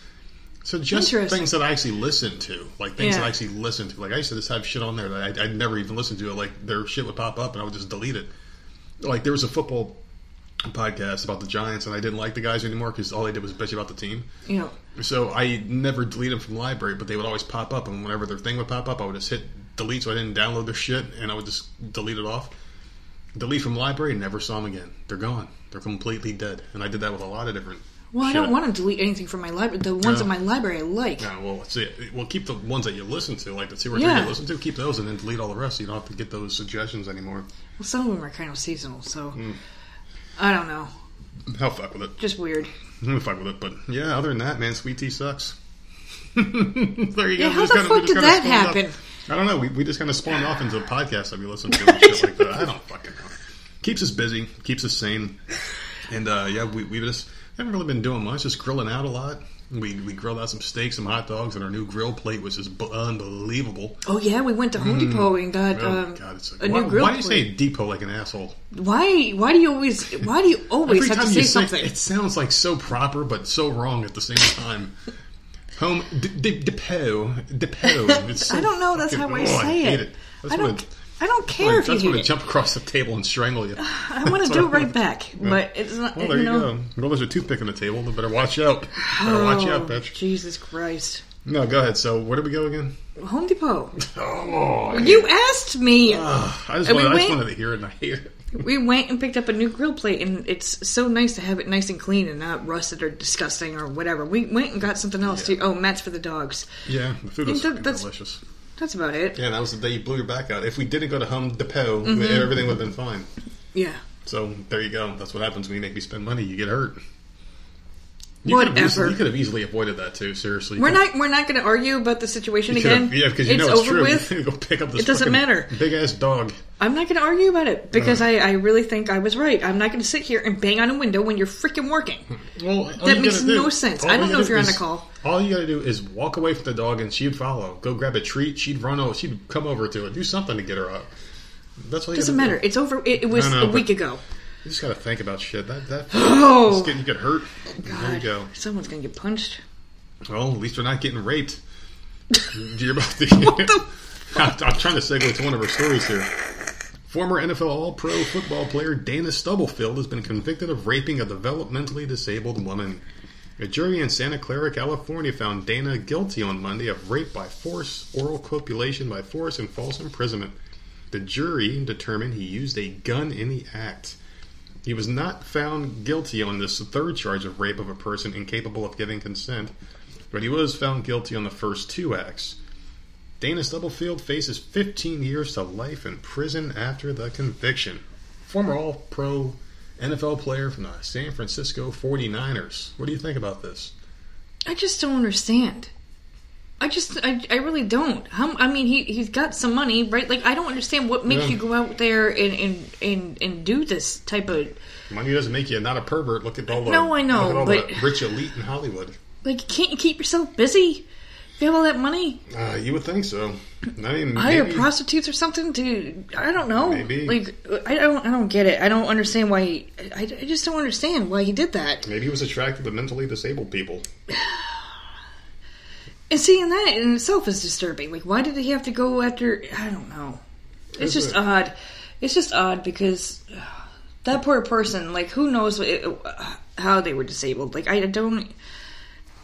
So just things that I actually listen to, like things
Yeah.
that I actually listen to. Like I used to just have shit on there that I, I'd never even listened to. It. Like their shit would pop up and I would just delete it. Like there was a football podcast about the Giants and I didn't like the guys anymore because all they did was bitch about the team.
Know,
So I never delete them from the library, but they would always pop up, and whenever their thing would pop up, I would just hit delete so I didn't download their shit, and I would just delete it off. Delete from library, never saw them again. They're gone. They're completely dead. And I did that with a lot of different.
well, I don't want to delete anything from my library. The ones in my library I like.
Yeah, well, see. Well, keep the ones that you listen to, like the two or
Yeah.
three you listen to, keep those, and then delete all the rest. So you don't have to get those suggestions anymore.
Well, some of them are kind of seasonal, so
Hmm.
I don't know.
I'll fuck with it.
Just weird.
I'm gonna fuck with it. But yeah, other than that, man, sweet tea sucks. *laughs* there you go.
Yeah,
We
how the
kinda-
fuck did that
off-
happen?
I don't know. We, we just kind of spawned off into podcasts that we listen to and shit like that. I don't fucking. Keeps us busy, keeps us sane, and uh, yeah, we we just haven't really been doing much. Just grilling out a lot. We we grilled out some steaks, some hot dogs, and our new grill plate, which is bu- unbelievable.
Oh yeah, we went to Home Depot and got
Oh
um,
God, it's
a
like, why,
new grill.
why do you
plate.
say depot like an asshole?
Why? Why do you always? Why do you *laughs* always have to say something?
it sounds like so proper but so wrong at the same time. *laughs* Home d- d- depot depot. *laughs* It's so
I don't know. That's
fucking-
how I
oh,
say
hate
it.
it.
I
just
don't.
wanna-
I don't care if you
just
hate
want to
it.
jump across the table and strangle you. *sighs*
I want to do it right *laughs* back, but it's not.
Well, there
you
you
know.
go. Well, there's a toothpick on the table. You better watch out. Better watch
Oh,
out, bitch.
Jesus Christ!
No, go ahead. So, where did we go again?
Home Depot. *laughs*
Oh,
You asked me.
I just,
And we
wanted, I just
went-
wanted to hear it, and I hate it. *laughs*
We went and picked up a new grill plate, and it's so nice to have it nice and clean and not rusted or disgusting or whatever. We went and got something else
Yeah.
too. Oh, mats for the dogs.
Yeah, the food was
that- that's-
delicious.
That's about it.
Yeah, that was the day you blew your back out. If we didn't go to Home Depot,
Mm-hmm.
everything would have been fine.
Yeah.
So there you go. That's what happens when you make me spend money. You get hurt. You Could have
Whatever.
easily, you could have easily avoided that too. Seriously,
We're not. We're not going to argue about the situation
could
again.
yeah, because you
it's
know it's
over
true.
with. *laughs*
Go pick up this.
It doesn't matter.
Big ass dog.
I'm not going to argue about it because I, I really think I was right. I'm not going to sit here and bang on a window when you're freaking working.
Well,
That makes
gotta do-
no sense. I don't know if you're
do
on the call.
All you got to do is walk away from the dog, and she'd follow. Go grab a treat. She'd run over. She'd come over to it. Do something to get her up. That's. You
Doesn't matter.
Do.
It's over. It, it was
No, no,
a week ago.
You just got to think about shit. That that. *gasps*
Oh.
getting you get hurt. There you go.
Someone's to get punched.
Well, at least we're not getting raped. *laughs* You're about to.
The? *laughs*
I'm, I'm trying to segue to one of our stories here. Former NFL All Pro football player Dana Stubblefield has been convicted of raping a developmentally disabled woman. A jury in Santa Clara, California found Dana guilty on Monday of rape by force, oral copulation by force, and false imprisonment. The jury determined he used a gun in the act. He was not found guilty on this third charge of rape of a person incapable of giving consent, but he was found guilty on the first two acts. Dana Stubblefield faces 15 years to life in prison after the conviction. Former All Pro NFL player from the San Francisco 49ers. What do you think about this?
I just don't understand. I just, I, I really don't. How, I mean, he he's got some money, right? Like, I don't understand what makes
Yeah.
you go out there and and, and and do this type of
Money doesn't make you not a pervert. Look at all the,
No, I know,
look at all
but-
rich elite in Hollywood.
like. Can't you keep yourself busy? If you have all that money,
Uh, you would think so. I mean,
hire prostitutes or something to. I don't know.
Maybe.
Like, I don't, I don't get it. I don't understand why. He, I, I just don't understand why he did that.
Maybe he was attracted to mentally disabled people. *sighs* *sighs* *sighs*
And seeing that in itself is disturbing. Like, why did he have to go after? I don't know. It's
Is
just
it?
odd. It's just odd because uh, that poor person, like, who knows what, uh, how they were disabled? Like, I don't.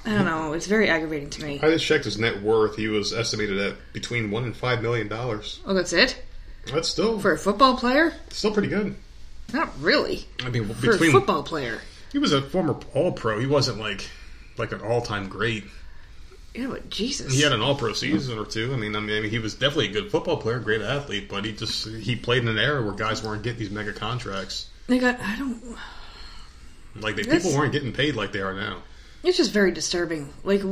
I don't know. It's very aggravating to me.
I just checked his net worth. He was estimated at between one and five million dollars.
Oh, that's it
That's still
for a football player?
still pretty good.
Not really.
I mean,
For a
between
football player,
He was a former All Pro. He wasn't like like an all time great.
Yeah, but Jesus.
He had an All Pro season or two. I mean, I mean, he was definitely a good football player, great athlete, but he just he played in an era where guys weren't getting these mega contracts.
They got. I don't.
Like they, people weren't getting paid like they are now.
It's just very disturbing. Like,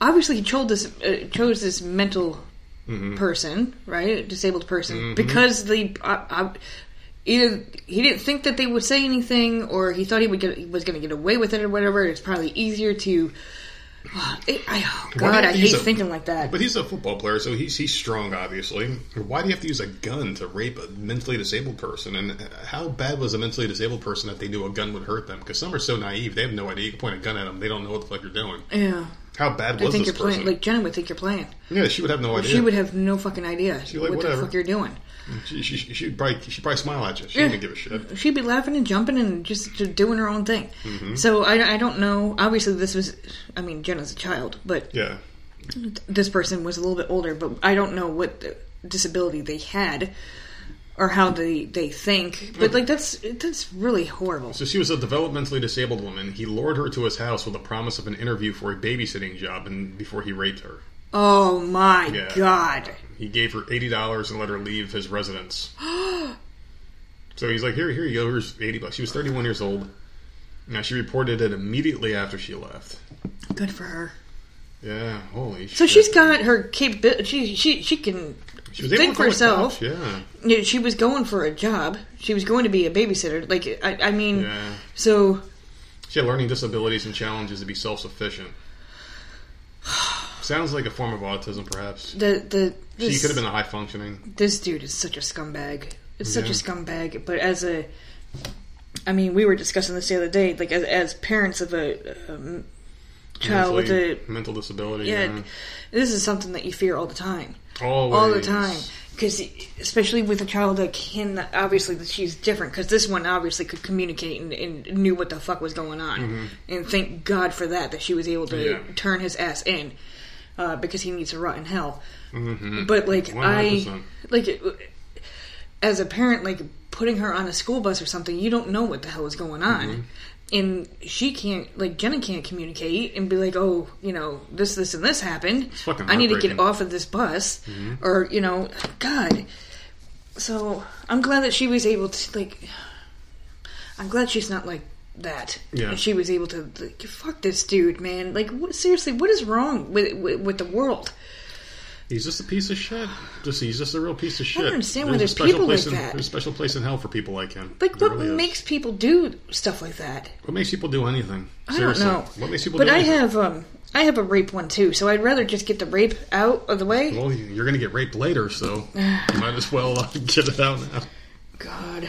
obviously, he chose this uh, chose this mental
Mm-hmm.
person, right, disabled person, because the uh, uh, either he didn't think that they would say anything, or he thought he would get he was going to get away with it, or whatever. It's probably easier to. It, I, oh God, I hate
a-
thinking like that.
But he's a football player, so he's he's strong, obviously. Why do you have to use a gun to rape a mentally disabled person? And how bad was a mentally disabled person that they knew a gun would hurt them? Because some are so naive, they have no idea. You can point a gun at them, they don't know what the fuck you're doing.
yeah,
How bad was I
think
this
you're playing.
person?
Like Jenna would think you're playing.
yeah, she would have no idea.
She would have no fucking idea
like,
what
"Whatever."
the fuck you're doing.
She, she, she'd probably she'd probably smile at you. She
Yeah.
wouldn't give a shit.
She'd be laughing and jumping and just doing her own thing.
Mm-hmm.
So I, I don't know. Obviously, this was. I mean, Jenna's a child, but
Yeah,
this person was a little bit older. But I don't know what disability they had or how they they think. But like that's that's really horrible.
so she was a developmentally disabled woman. He lured her to his house with a promise of an interview for a babysitting job, and before he raped her,
Oh my
Yeah.
god!
He gave her eighty dollars and let her leave his residence. *gasps* so he's like, "Here, here you go. Here's eighty bucks." She was thirty-one years old. Now she reported it immediately after she left.
Good for her.
Yeah, holy
So
shit.
she's got her capability. She she she can
she was able
think for herself.
cops, Yeah,
she was going for a job. She was going to be a babysitter. Like I, I mean,
yeah.
so
She had learning disabilities and challenges to be self-sufficient. *sighs* Sounds like a form of autism, perhaps.
the the
She could have been a high functioning.
this dude is such a scumbag. It's such a scumbag. But as a, I mean, we were discussing this the other day. Like as, as parents of a um, child with a
mental disability.
yeah,
Yeah,
this is something that you fear all the time.
always
all the time because especially with a child that can obviously that she's different because this one obviously could communicate and, and knew what the fuck was going on and thank god for that that she was able to
Mm-hmm. Yeah.
turn his ass in uh, because he needs to rot in hell
Mhm.
but like i
100%.
like it, as a parent like putting her on a school bus or something you don't know what the hell is going on
Mm-hmm.
and she can't like jenna can't communicate and be like oh you know this this and this happened
fucking
i need to get.
Mm-hmm.
off of this bus or you know god so i'm glad that she was able to like i'm glad she's not like that
Yeah.
she was able to like, fuck this dude man like what, seriously what is wrong with, with with the world
He's just a piece of shit. Just he's just a real piece of shit.
I don't understand why there's people like
in,
that.
There's a special place in hell for people like him.
like
There
what
really is.
makes people do stuff like that
what makes people do anything?
I don't know.
What makes people
but
do
I
anything?
have um I have a rape one too, so I'd rather just get the rape out of the way.
Well, you're going to get raped later, so *sighs* you might as well uh, get it out now.
God.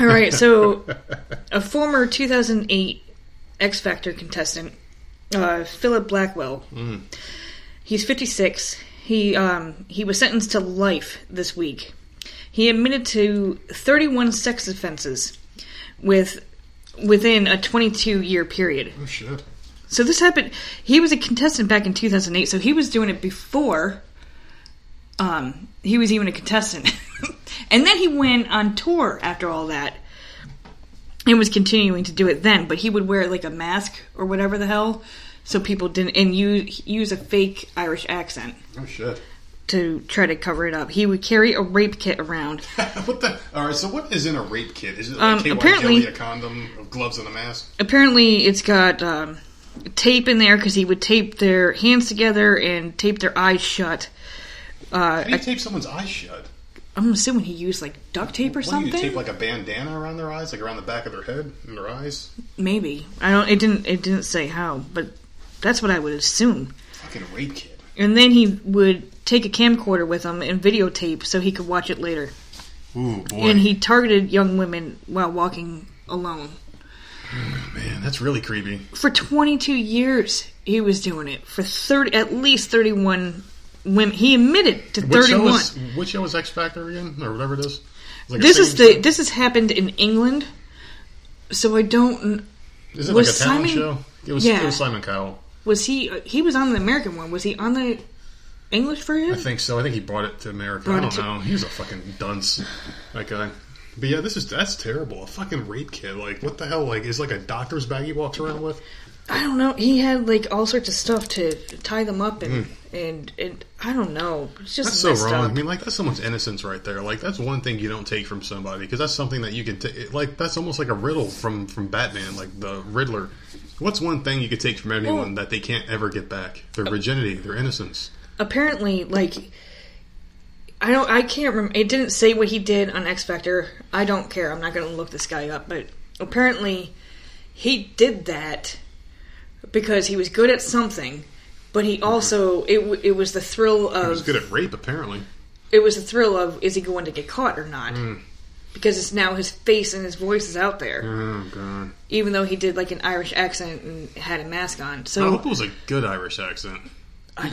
All right, so *laughs* a former 2008 X Factor contestant, uh, Philip Blackwell.
Mm.
He's 56. He um, he was sentenced to life this week. He admitted to 31 sex offenses with within a 22 year period.
Oh shit!
So this happened. He was a contestant back in 2008, so he was doing it before um, he was even a contestant. *laughs* and then he went on tour after all that and was continuing to do it then. But he would wear like a mask or whatever the hell, so people didn't and use use a fake Irish accent
Oh shit!
to try to cover it up. He would carry a rape kit around. *laughs*
what the? All right. So what is in a rape kit? Is it
Um,
like KY
apparently-
jelly, a condom, gloves, and a mask?
Apparently, it's got um, tape in there because he would tape their hands together and tape their eyes shut. Uh,
How do you tape someone's eyes shut?
I'm assuming he used like duct tape or
What do
something.
you tape like a bandana around their eyes, like around the back of their head and their eyes?
Maybe I don't. It didn't. It didn't say how, but that's what I would assume.
Fucking rape kit.
And then he would take a camcorder with him and videotape so he could watch it later.
Ooh boy,
And he targeted young women while walking alone. *sighs*
man, that's really creepy.
For 22 years, he was doing it. For 30, at least 31 women. He admitted to
Which show
31.
was which show was X Factor again, or whatever it is? Like
This is the. This has happened in England, so I don't.
show? Is it
was
like a talent
Simon-
show? It was.
Yeah.
It was Simon Cowell.
Was he? He was on the American one. Was he on the English version?
I think so. I think he brought it to America.
Brought
I don't
to-
know. He was a fucking dunce. That guy. But yeah, this is that's terrible. A fucking rape kit. Like, what the hell? Like, is like a doctor's bag he walks around with?
I don't know. He had like all sorts of stuff to tie them up and hmm. and, and I don't know. It's just.
That's so wrong.
up.
I mean, like that's someone's innocence right there. Like that's one thing you don't take from somebody because that's something that you can take. Like that's almost like a riddle from from Batman, like the Riddler. What's one thing you could take from anyone
Well-
that they can't ever get back? Their virginity, their innocence.
apparently like I don't I can't remember it didn't say what he did on X Factor. I don't care. I'm not going to look this guy up, but apparently he did that because he was good at something, but he also it it was the thrill
He was
of
good at rape, apparently.
it was the thrill of is he going to get caught or not?
Hmm.
Because it's now his face and his voice is out there,
Oh god!
even though he did like an Irish accent and had a mask on. So I
hope it was a good Irish accent.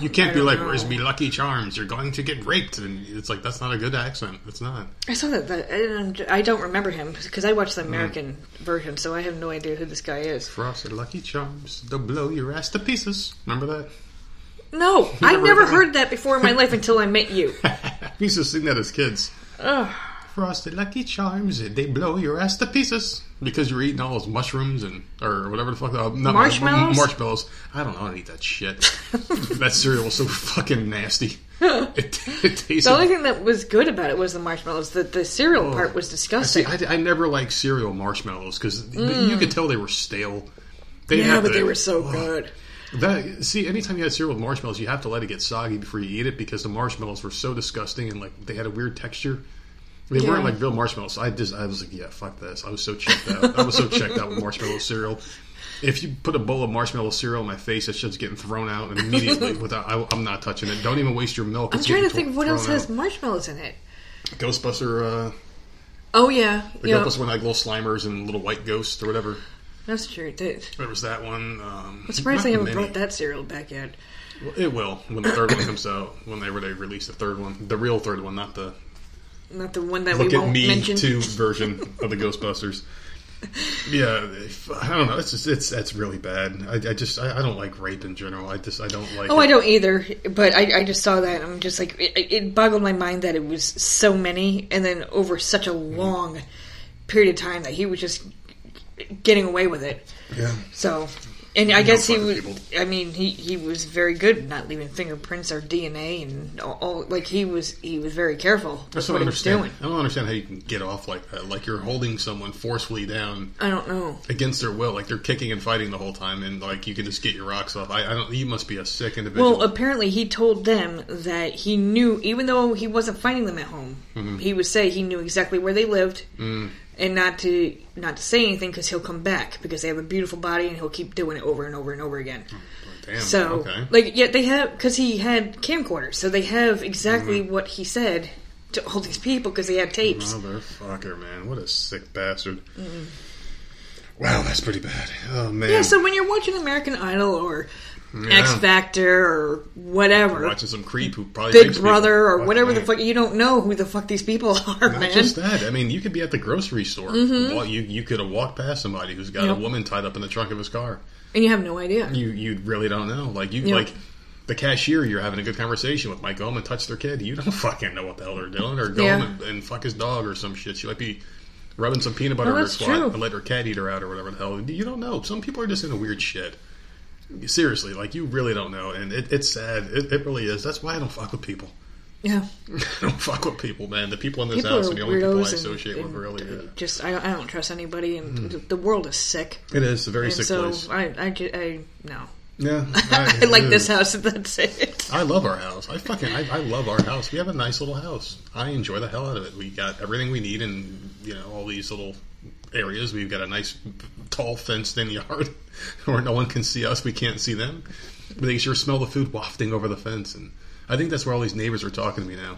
You can't be like,
know.
"Where's me lucky charms? You're going to get raped." And it's like that's not a good accent. It's not.
I saw that. that and I don't remember him because I watched the
Hmm.
American version, so I have no idea who this guy is.
Frosted Lucky Charms, they'll blow your ass to pieces. Remember that?
No, *laughs* I
never
never
heard that
heard that before in my life until I met you.
we used to sing that as kids.
Ugh.
Frosted Lucky Charms, they blow your ass to pieces because you're eating all those mushrooms and or whatever the fuck. Uh, not
Marshmallows?
marshmallows. I don't know. I don't eat that shit. *laughs* that cereal was so fucking nasty. *laughs* It, it tasted.
The only thing that was good about it was the marshmallows. The the cereal part was
Oh. See,
disgusting.
I, I never liked cereal marshmallows because you could tell they were stale. They
yeah, but
to-
they were so
Ugh.
good.
That see, anytime you had cereal with marshmallows, you have to let it get soggy before you eat it because the marshmallows were so disgusting and like they had a weird texture. They
Yeah.
weren't like real marshmallows. I just I was like, yeah, fuck this. I was so checked out. I was so checked out with marshmallow cereal. If you put a bowl of marshmallow cereal in my face, it's just getting thrown out immediately. *laughs* without, I, I'm not touching it. Don't even waste your milk.
I'm
It's
trying to think what else
thrown
has marshmallows in it.
Ghostbuster. Uh,
Oh yeah,
the
yeah,
Ghostbuster one like little slimers and little white ghosts or whatever.
that's true.
There was that one. Um,
I'm surprised they haven't
many.
brought that cereal back yet.
Well, It will when the third one comes out. When they they release the third one, the real third one, not the
Not the one that
look
we
at
won't
me
mention.
two version of the Ghostbusters. *laughs* Yeah, I don't know. It's just it's that's really bad. I, I just I, I don't like rape in general. I just I don't like.
Oh,
it.
I don't either. But I, I just saw that. and I'm just like, it, it boggled my mind that it was so many, and then over such a mm-hmm. long period of time that he was just getting away with it.
Yeah.
So, and I guess he was. I mean, he he was very good, at not leaving fingerprints or DNA, and all, all like he was he was very careful
I
with
just don't
what he was
understand.
doing.
I don't understand how you can get off like that. Like you're holding someone forcefully down
I don't know.
against their will. Like they're kicking and fighting the whole time, and like you can just get your rocks off. I, I don't. You must be a sick individual.
Well, apparently he told them that he knew, even though he wasn't finding them at home,
Mm-hmm.
he would say he knew exactly where they lived,
Mm.
And not to not to say anything because he'll come back because they have a beautiful body and he'll keep doing it over and over and over again.
Damn.
So,
okay.
like, yeah, they have because he had camcorders, so they have exactly
Mm-hmm.
what he said to all these people because they had tapes.
Motherfucker, man. What a sick bastard. Wow, that's pretty bad. Oh, man.
Yeah, so when you're watching American Idol or
Yeah.
X Factor or whatever,
Watching some creep who probably
Big Brother or whatever the fuck, you don't know who the fuck these people *laughs* are,
Not
man.
just that. I mean, you could be at the grocery store. Mm-hmm. Well, you you could have walked past somebody who's got
Yep.
a woman tied up in the trunk of his car.
And you have no idea.
You you really don't know. Like you
Yep.
like the cashier you're having a good conversation with might go home and touch their kid. You don't *laughs* fucking know what the hell they're doing, or go
Yeah.
home and, and fuck his dog or some shit. She might be rubbing some peanut butter
Well,
on her twat and let her cat eat her out or whatever the hell. You don't know. Some people are just into weird shit. Seriously, like you really don't know, and it, it's sad. It, it really is. That's why I don't fuck with people.
Yeah. *laughs*
I don't fuck with people, man. The people in this
People
house
are
are the only people I
weirdos and,
associate with. Really, yeah.
Just I don't, I don't trust anybody, and hmm. the- the world is sick.
it is a very
And
sick
so
place.
I I, I no.
Yeah, *laughs*
I like
it
this
is.
house. That's it.
I love our house. I fucking I, I love our house. We have a nice little house. I enjoy the hell out of it. We got everything we need and you know all these little areas. We've got a nice tall fenced in yard *laughs* where no one can see us. We can't see them. But they sure smell the food wafting over the fence, and I think that's where all these neighbors are talking to me now.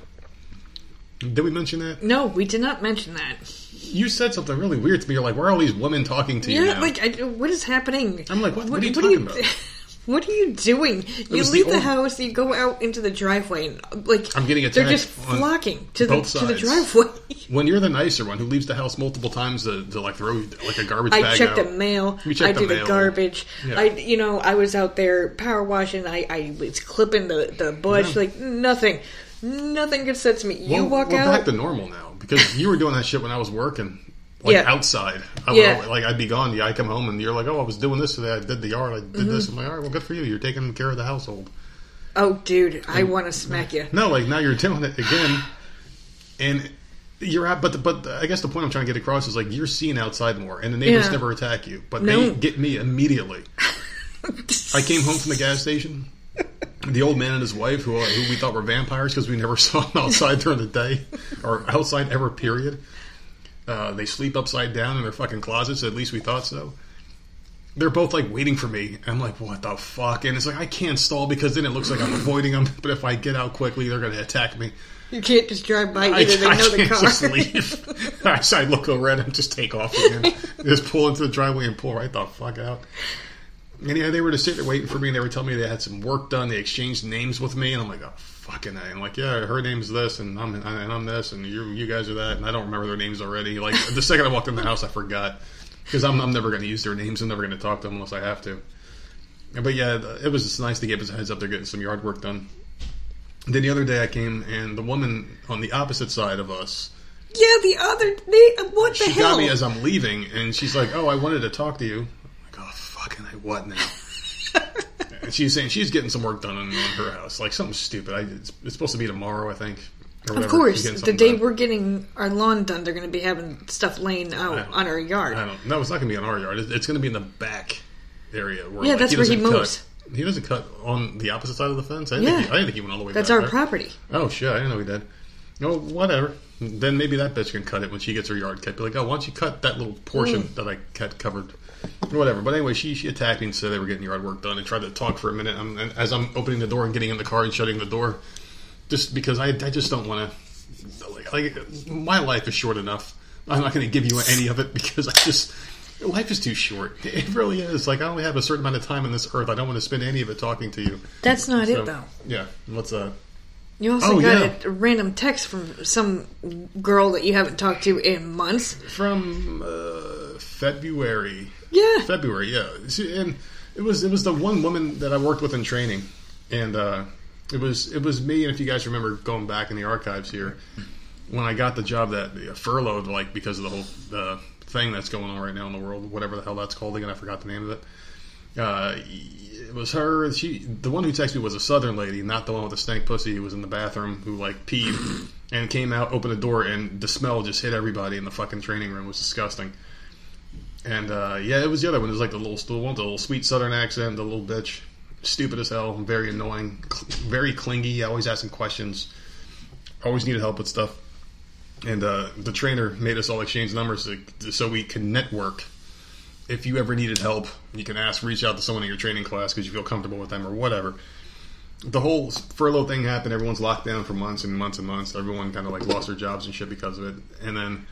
Did we mention that?
No, we did not mention that.
You said something really weird to me. You're like, "Where are all these women talking to you
Yeah,
now?"
like I, what is happening?
I'm like, what- what are you talking about? *laughs*
What are you doing? You leave the,
old-
house, you go out into the driveway, and like
I'm getting
they're just flocking to the
both
to the driveway. *laughs*
when you're the nicer one who leaves the house multiple times to, to like throw like a garbage
I
bag
check the mail.
You check
I
the
do the, garbage.
Yeah.
I, you know, I was out there power washing. I, I was clipping the the bush.
Yeah.
Like nothing, nothing gets said to me. You
Well,
walk
we're
out.
back to normal now. because you were doing that shit when I was working, like
Yeah.
outside. I
Yeah.
would, like I'd be gone. Yeah, I come home and you're like, "Oh, I was doing this today. I did the yard. I did
Mm-hmm.
this." I'm like, "All right, well, good for you. You're taking care of the household."
Oh, dude, I want to smack you.
No, like now you're doing it again, and you're out. But the, but the- I guess the point I'm trying to get across is like you're seen outside more, and the neighbors
Yeah.
never attack you, but
No.
they get me immediately. *laughs* I came home from the gas station. The old man and his wife, who, who we thought were vampires because we never *laughs* saw them outside during the day or outside ever, period. Uh, they sleep upside down in their fucking closets. At least we thought so. They're both like waiting for me. I'm like, what the fuck? And it's like I can't stall because then it looks like I'm *laughs* avoiding them. But if I get out quickly, they're going to attack me.
You can't just drive by
I,
either. They
I
know the
can't
car.
just leave. *laughs* *laughs* I, I look over at him, just take off again. just pull into the driveway and pull right the fuck out. And yeah, they were just sitting there waiting for me. and They were telling me they had some work done. They exchanged names with me, and I'm like, oh fucking A. I'm like, yeah, her name's this, and I'm and I'm this, and you you guys are that, and I don't remember their names already. Like the second I walked in the house, I forgot because I'm I'm never going to use their names. I'm never going to talk to them unless I have to. But yeah, it was just nice to us a heads up. They're getting some yard work done. Then the other day I came, and the woman on the opposite side of us,
yeah, the other. They, what the
she
hell?
got me as I'm leaving, and she's like, "Oh, I wanted to talk to you." I'm like, "Oh, fucking, I what now?" And she's saying she's getting some work done on, on her house, like something stupid. I, it's, it's supposed to be tomorrow, I think.
of course, the day
done.
we're getting our lawn done, they're going to be having stuff laying out on our yard.
I don't. No, it's not going to be in our yard. It- It's going to be in the back area. Where,
Yeah,
like,
that's where he
doesn't cut-
moves.
He doesn't cut on the opposite side of the fence. I didn't,
Yeah.
think, he, I didn't think he went all the way.
That's our
there.
property.
Oh shit! I didn't know he did. Oh, whatever. Then maybe that bitch can cut it when she gets her yard cut. Be like, oh, why don't you cut that little portion
Mm.
that I cut covered? Whatever. But anyway, she she attacked me and said they were getting yard work done and tried to talk for a minute. And as I'm opening the door and getting in the car and shutting the door, just because I I just don't want to. Like, like my life is short enough. I'm not going to give you any of it because I just. Life is too short. It really is. Like I only have a certain amount of time on this earth. I don't want to spend any of it talking to you.
That's not
So,
it, though.
Yeah. What's uh
You also
Oh,
got
yeah.
a, random text from some girl that you haven't talked to in months.
from uh, February.
Yeah.
February, yeah. And it was it was the one woman that I worked with in training, and uh, it was it was me. And if you guys remember going back in the archives here, when I got the job that uh, furloughed, like because of the whole uh, thing that's going on right now in the world, whatever the hell that's called again, I forgot the name of it. Uh, it was her. She, the one who texted me was a Southern lady, not the one with the stank pussy who was in the bathroom who like peed *clears throat* and came out, opened the door, and the smell just hit everybody in the fucking training room. It was disgusting. And uh, yeah, it was the other one. It was like the little, the one the little sweet Southern accent, the little bitch, stupid as hell, very annoying, cl- very clingy, always asking questions, always needed help with stuff. And uh, the trainer made us all exchange numbers to, so we can network. If you ever needed help, you can ask, reach out to someone in your training class because you feel comfortable with them or whatever. The whole furlough thing happened. Everyone's locked down for months and months and months. Everyone kind of like lost their jobs and shit because of it. And then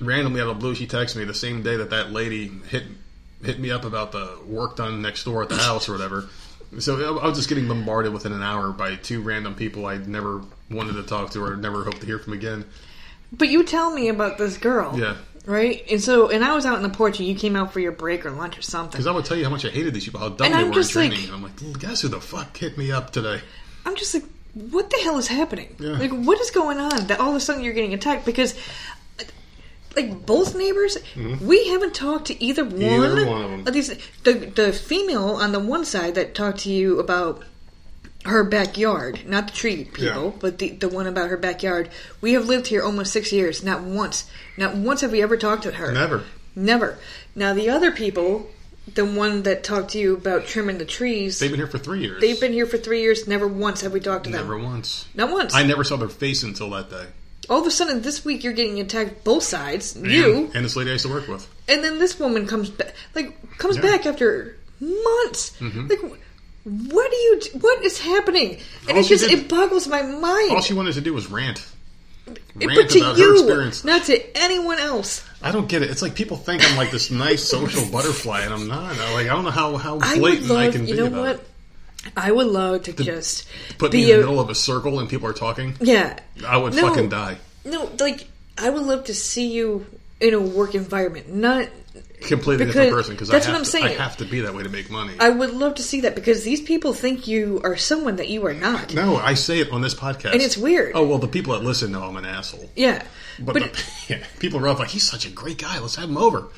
randomly out of the blue, she texted me the same day that that lady hit hit me up about the work done next door at the house or whatever. So I was just getting bombarded within an hour by two random people I'd never wanted to talk to or never hoped to hear from again.
But you tell me about this girl.
Yeah.
Right? And so, and I was out in the porch and you came out for your break or lunch or something.
Because I would tell you how much I hated these people, how dumb
And
they
I'm
were in
just
training.
like-
and I'm like, guess who the fuck hit me up today?
I'm just like, what the hell is happening?
Yeah.
Like, what is going on that all of a sudden you're getting attacked? Because, like, both neighbors, we haven't talked to either one,
Mm-hmm. Either one of 'em.
these. The the female on the one side that talked to you about her backyard, not the tree people,
Yeah.
but the the one about her backyard. We have lived here almost six years. Not once, not once have we ever talked to her.
Never.
Never. Now the other people, the one that talked to you about trimming the trees,
They've been here for three years.
they've been here for three years. Never once have we talked to them.
Never once.
Not once.
I never saw their face until that day.
All of a sudden, this week you're getting attacked both sides. You
And, and this lady I used to work with.
and then this woman comes back, like comes
Yeah. Mm-hmm.
back after months. Like, what do you? What is happening? And
All
it just
did-
it boggles my mind.
All she wanted to do was rant.
but
Rant
to
about her
you,
experience.
not to anyone else.
I don't get it. It's like people think I'm like this nice social butterfly, and I'm not. I, like I don't know how how blatant I
love.
can
You
be
know
about
what?
it.
I would love to just
Put
be
me in the
a-
middle of a circle and people are talking.
Yeah,
I would
No.
fucking die.
No, like I would love to see you in a work environment, not
completely
Because-
different person because I
that's
have
what I'm
to,
saying.
I have to be that way to make money.
I would love to see that because these people think you are someone that you are not.
no, I say it on this podcast,
And it's weird.
Oh well, the people that listen know I'm an asshole.
Yeah.
But,
But,
the- *laughs* yeah, people are like he's such a great guy. Let's have him over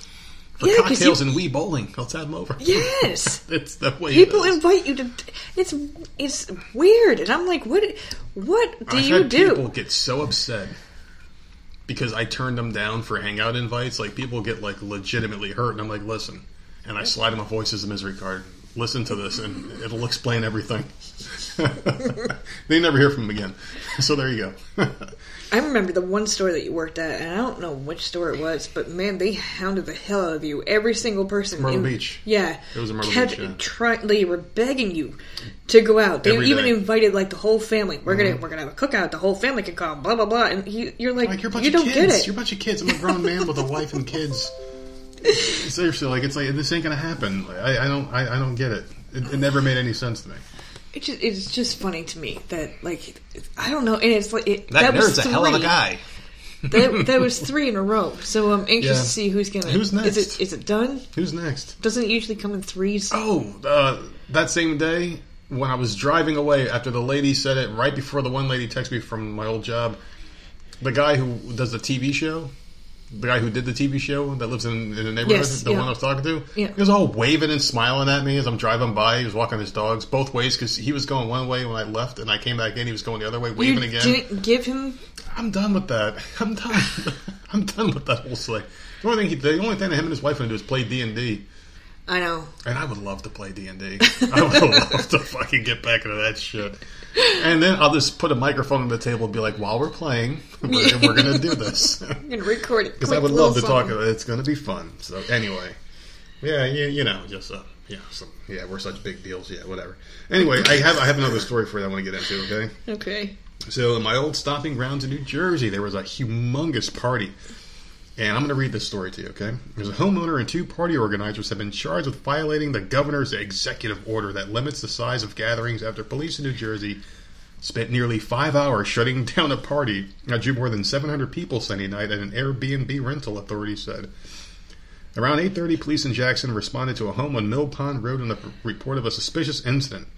for
Yeah,
cocktails
you-
and Wii bowling. Let's have him over. *laughs*
yes.
it's the way
People
it is.
invite you to. It's it's weird, and I'm like, what? What do
I've
you do?
people get so upset because I turned them down for hangout invites. Like people get like legitimately hurt, and I'm like, listen, and I slide them a voices of misery card. Listen to this, and it'll explain everything. *laughs* they never hear from him again. *laughs* So there you go. *laughs*
I remember the one store that you worked at, and I don't know which store it was, but man, they hounded the hell out of you. Every single person.
Myrtle
in-
Beach.
Yeah.
It was in Myrtle
kept
Beach, yeah.
try- they were begging you to go out. They
Every
even
day. Mm-hmm.
invited like the whole family. We're gonna we're gonna have a cookout. The whole family can come. Blah blah blah. And you, you're like,
like you're a bunch
you
of
don't
kids.
get it.
You're a bunch of kids. I'm a grown man with a wife and kids. *laughs* Seriously, like it's like this ain't gonna happen. Like, I, I don't. I, I don't get it. it. It never made any sense to me.
It just, it's just funny to me that like I don't know, and it's like it,
That,
was
nerd's a hell of a guy. *laughs*
that, that was three in a row. So I'm anxious
Yeah.
to see who's gonna.
Who's next?
Is it is it done?
Who's next?
Doesn't it usually come in threes?
Oh, uh, that same day when I was driving away after the lady said it, right before the one lady texted me from my old job, the guy who does the TV show, the guy who did the TV show that lives in, in the neighborhood,
Yes,
the
yeah.
one I was talking to,
Yeah.
he was all waving and smiling at me as I'm driving by. He was walking his dogs both ways because he was going one way when I left, and I came back in. He was going the other way,
you
waving again.
didn't give him.
I'm done with that. *laughs* I'm done. *laughs* I'm done with that whole thing. The only thing, he, the only thing that him and his wife want to do is play D and D.
I know.
And I would love to play D and D. I would *laughs* love to fucking get back into that shit. And then I'll just put a microphone on the table and be like, "While we're playing, *laughs* we're, we're going to do this." *laughs*
I'm gonna record it
Because I would love to talk about it. It's going to be fun. So anyway, yeah, you, you know, just uh, yeah, some, yeah, we're such big deals. Yeah, whatever. Anyway, I have I have another story for you. That I want to get into. Okay.
Okay.
So, in my old stomping grounds in New Jersey, there was a humongous party. And I'm going to read this story to you, okay? There's a homeowner and two party organizers have been charged with violating the governor's executive order that limits the size of gatherings after police in New Jersey spent nearly five hours shutting *laughs* down a party that drew more than 700 people Sunday night at an Airbnb rental, authorities said. Around 8.30, police in Jackson responded to a home on Mill Pond Road in the report of a suspicious incident.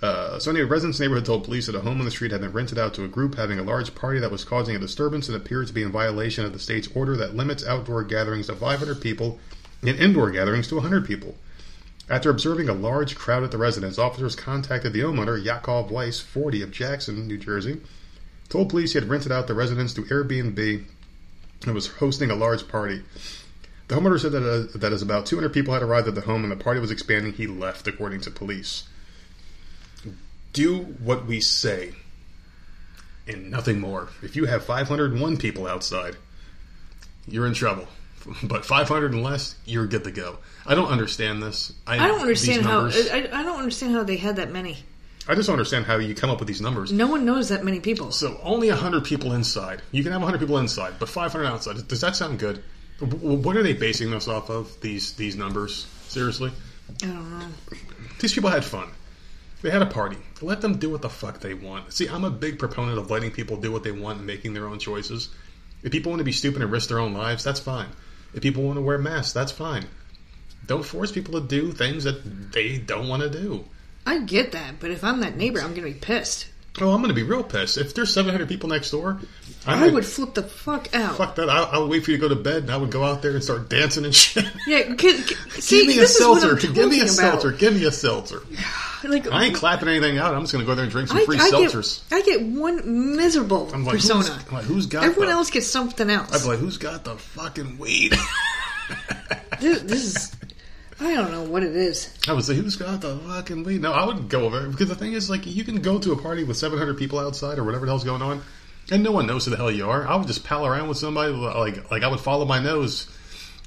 Uh, Sunday, residents in the neighborhood told police that a home on the street had been rented out to a group having a large party that was causing a disturbance and appeared to be in violation of the state's order that limits outdoor gatherings to 500 people and indoor gatherings to 100 people. After observing a large crowd at the residence, officers contacted the homeowner, Yakov Weiss, 40 of Jackson, New Jersey, told police he had rented out the residence to Airbnb and was hosting a large party. The homeowner said that, uh, that as about 200 people had arrived at the home and the party was expanding, he left, according to police do what we say and nothing more. If you have 501 people outside, you're in trouble. *laughs* But 500 and less, you're good to go. I don't understand this.
I don't understand how. I, I don't understand how they had that many.
I just don't understand how you come up with these numbers.
No one knows that many people.
So only 100 people inside. You can have 100 people inside, but 500 outside. Does that sound good? What are they basing this off of? These these numbers? Seriously?
I don't know.
These people had fun. They had a party. Let them do what the fuck they want. See, I'm a big proponent of letting people do what they want and making their own choices. If people want to be stupid and risk their own lives, that's fine. If people want to wear masks, that's fine. Don't force people to do things that they don't want to do.
I get that, but if I'm that neighbor, I'm gonna be pissed.
Oh, I'm going to be real pissed. If there's 700 people next door, I,
I would flip the fuck out.
Fuck that. I'll, I'll wait for you to go to bed and I would go out there and start dancing and *laughs* shit.
Yeah, c- c- see,
Give me a
this is what
seltzer.
I'm
Give me a
talking
seltzer. Give me a seltzer. *sighs*
Like,
I ain't clapping anything out. I'm just going to go there and drink some
I,
free
I
seltzers.
get, I get one miserable
I'm like,
persona.
Who's, I'm like, who's got
Everyone
the,
else gets something else.
I'd be like, who's got the fucking weed?
this, this is, I don't know what it is.
I would say, who's got the fucking weed? No, I wouldn't go over there because the thing is, like, you can go to a party with 700 people outside or whatever the hell's going on, and no one knows who the hell you are. I would just pal around with somebody, like, like I would follow my nose.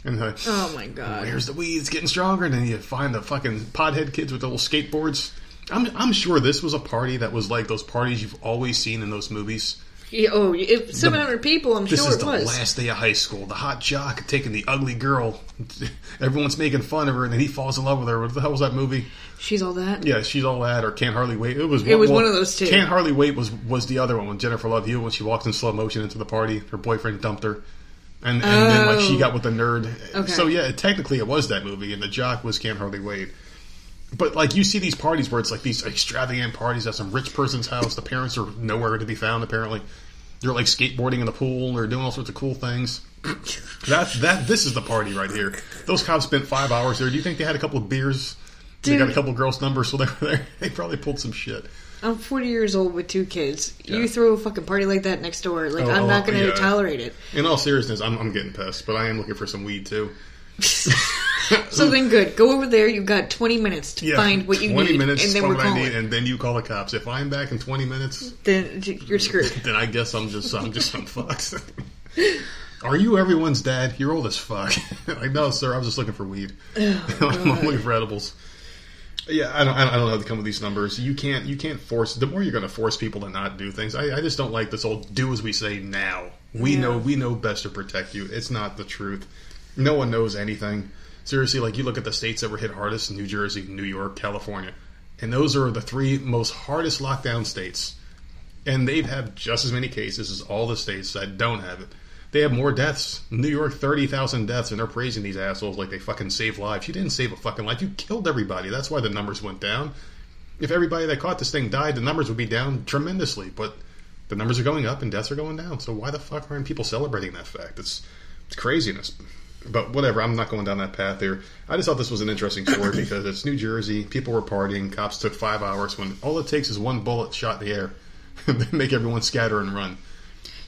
And like,
Oh my god.
where's the weed? It's getting stronger. And then you find the fucking pothead kids with the little skateboards. I'm, I'm sure this was a party that was like those parties you've always seen in those movies.
Yeah, oh, if 700 people, I'm
This
sure
is the last day of high school. The hot jock taking the ugly girl. Everyone's making fun of her, and then he falls in love with her. What the hell was that movie?
She's all that.
Yeah, she's all that, or Can't Hardly Wait. It was
It was one of those two.
Can't Hardly Wait was was the other one when Jennifer Love Hewitt when she walked in slow motion into the party. Her boyfriend dumped her. And, and then like she
Oh.
got with the nerd.
Okay.
So yeah, technically it was that movie, and the jock was Can't Hardly Wait. But like you see these parties where it's like these extravagant parties at some rich person's house. The parents are nowhere to be found. Apparently, they're like skateboarding in the pool. They're doing all sorts of cool things. *clears throat* that that this is the party right here. Those cops spent five hours there. Do you think they had a couple of beers? They got a couple of girls' numbers, so they were there. *laughs* They probably pulled some shit.
I'm 40 years old with two kids.
Yeah.
You throw a fucking party like that next door, like
Oh,
I'm not
oh,
going to
yeah.
tolerate it.
In all seriousness, I'm, I'm getting pissed, but I am looking for some weed too. *laughs* *laughs*
So then, good. Go over there. You've got 20 minutes to
Yeah,
find what you
20
need,
minutes
and then we're
what I
calling.
need, and then you call the cops. If I'm back in 20 minutes,
Then you're screwed. *laughs*
then I guess I'm just I'm just I'm fucked. *laughs* Are you everyone's dad? You're old as fuck. like, no, sir. I was just looking for weed. *sighs* Oh, I'm looking for edibles. Yeah, I don't, I don't I don't know how to come with these numbers. You can't you can't force. The more you're going to force people to not do things, I, I just don't like this old "do as we say" now. We
Yeah.
know we know best to protect you. It's not the truth. No one knows anything. Seriously, like you look at the states that were hit hardest: New Jersey, New York, California, and those are the three most hardest lockdown states and they've had just as many cases as all the states that don't have it. They have more deaths. New York, thirty thousand deaths, and they're praising these assholes like they fucking saved lives. You didn't save a fucking life. You killed everybody. That's why the numbers went down. If everybody that caught this thing died, the numbers would be down tremendously. But the numbers are going up and deaths are going down. So why the fuck aren't people celebrating that fact? It's it's craziness. But whatever, I'm not going down that path here. I just thought this was an interesting story *coughs* because it's New Jersey. People were partying. Cops took five hours when all it takes is one bullet shot in the air. *laughs* they make everyone scatter and run.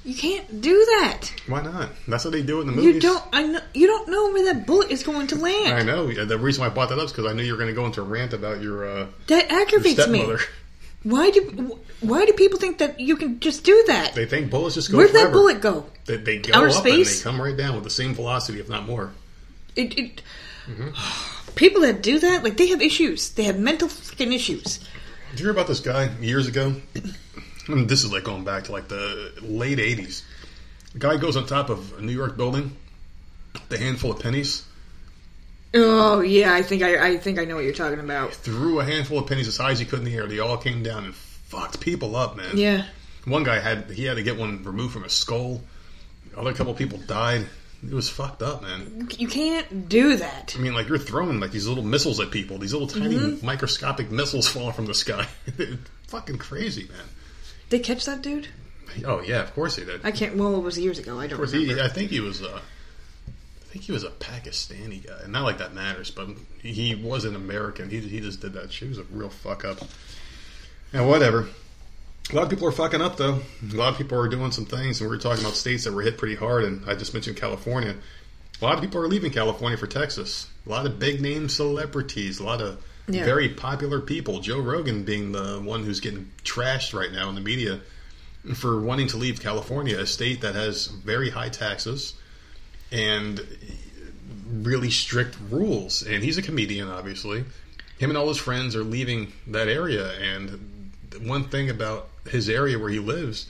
You can't do that.
Why not? That's what they do in the movies.
You don't. I know. You don't know where that bullet is going to land.
I know. The reason why I brought that up is because I knew you were going to go into a rant about your, uh,
That
your
aggravates me. *laughs* Why do Why do people think that you can just do that?
They think bullets just go
Where'd
forever.
that bullet go?
They, they go
Outer
up
space?
and they come right down with the same velocity, if not more.
It, it,
Mm-hmm. *sighs*
People that do that, like they have issues. They have mental fucking issues.
Did you hear about this guy years ago? *clears throat* And this is like going back to like the late '80s. A guy goes on top of a New York building, the handful of pennies,
Oh yeah, I think I, I think I know what you're talking about.
threw a handful of pennies as high as he could in the air. They all came down and fucked people up, man.
Yeah,
One guy had he had to get one removed from his skull. Other couple people died. It was fucked up, man.
you can't do that.
I mean, like you're throwing like these little missiles at people. These little tiny
Mm-hmm.
microscopic missiles *laughs* falling from the sky. *laughs* fucking crazy, man.
They catch that dude?
Oh yeah, of course he did.
I can't. Well, it was years ago. I don't
Of course,
remember.
he, I think he was. Uh, think he was a Pakistani guy. and Not like that matters, but he was an American. He he just did that shit. He was a real fuck up. And whatever. A lot of people are fucking up though. A lot of people are doing some things, and we were talking about states that were hit pretty hard. And I just mentioned California. A lot of people are leaving California for Texas. A lot of big name celebrities. A lot of
Yeah.
very popular people. Joe Rogan being the one who's getting trashed right now in the media for wanting to leave California, a state that has very high taxes and really strict rules. And he's a comedian, obviously. Him and all his friends are leaving that area. And one thing about his area where he lives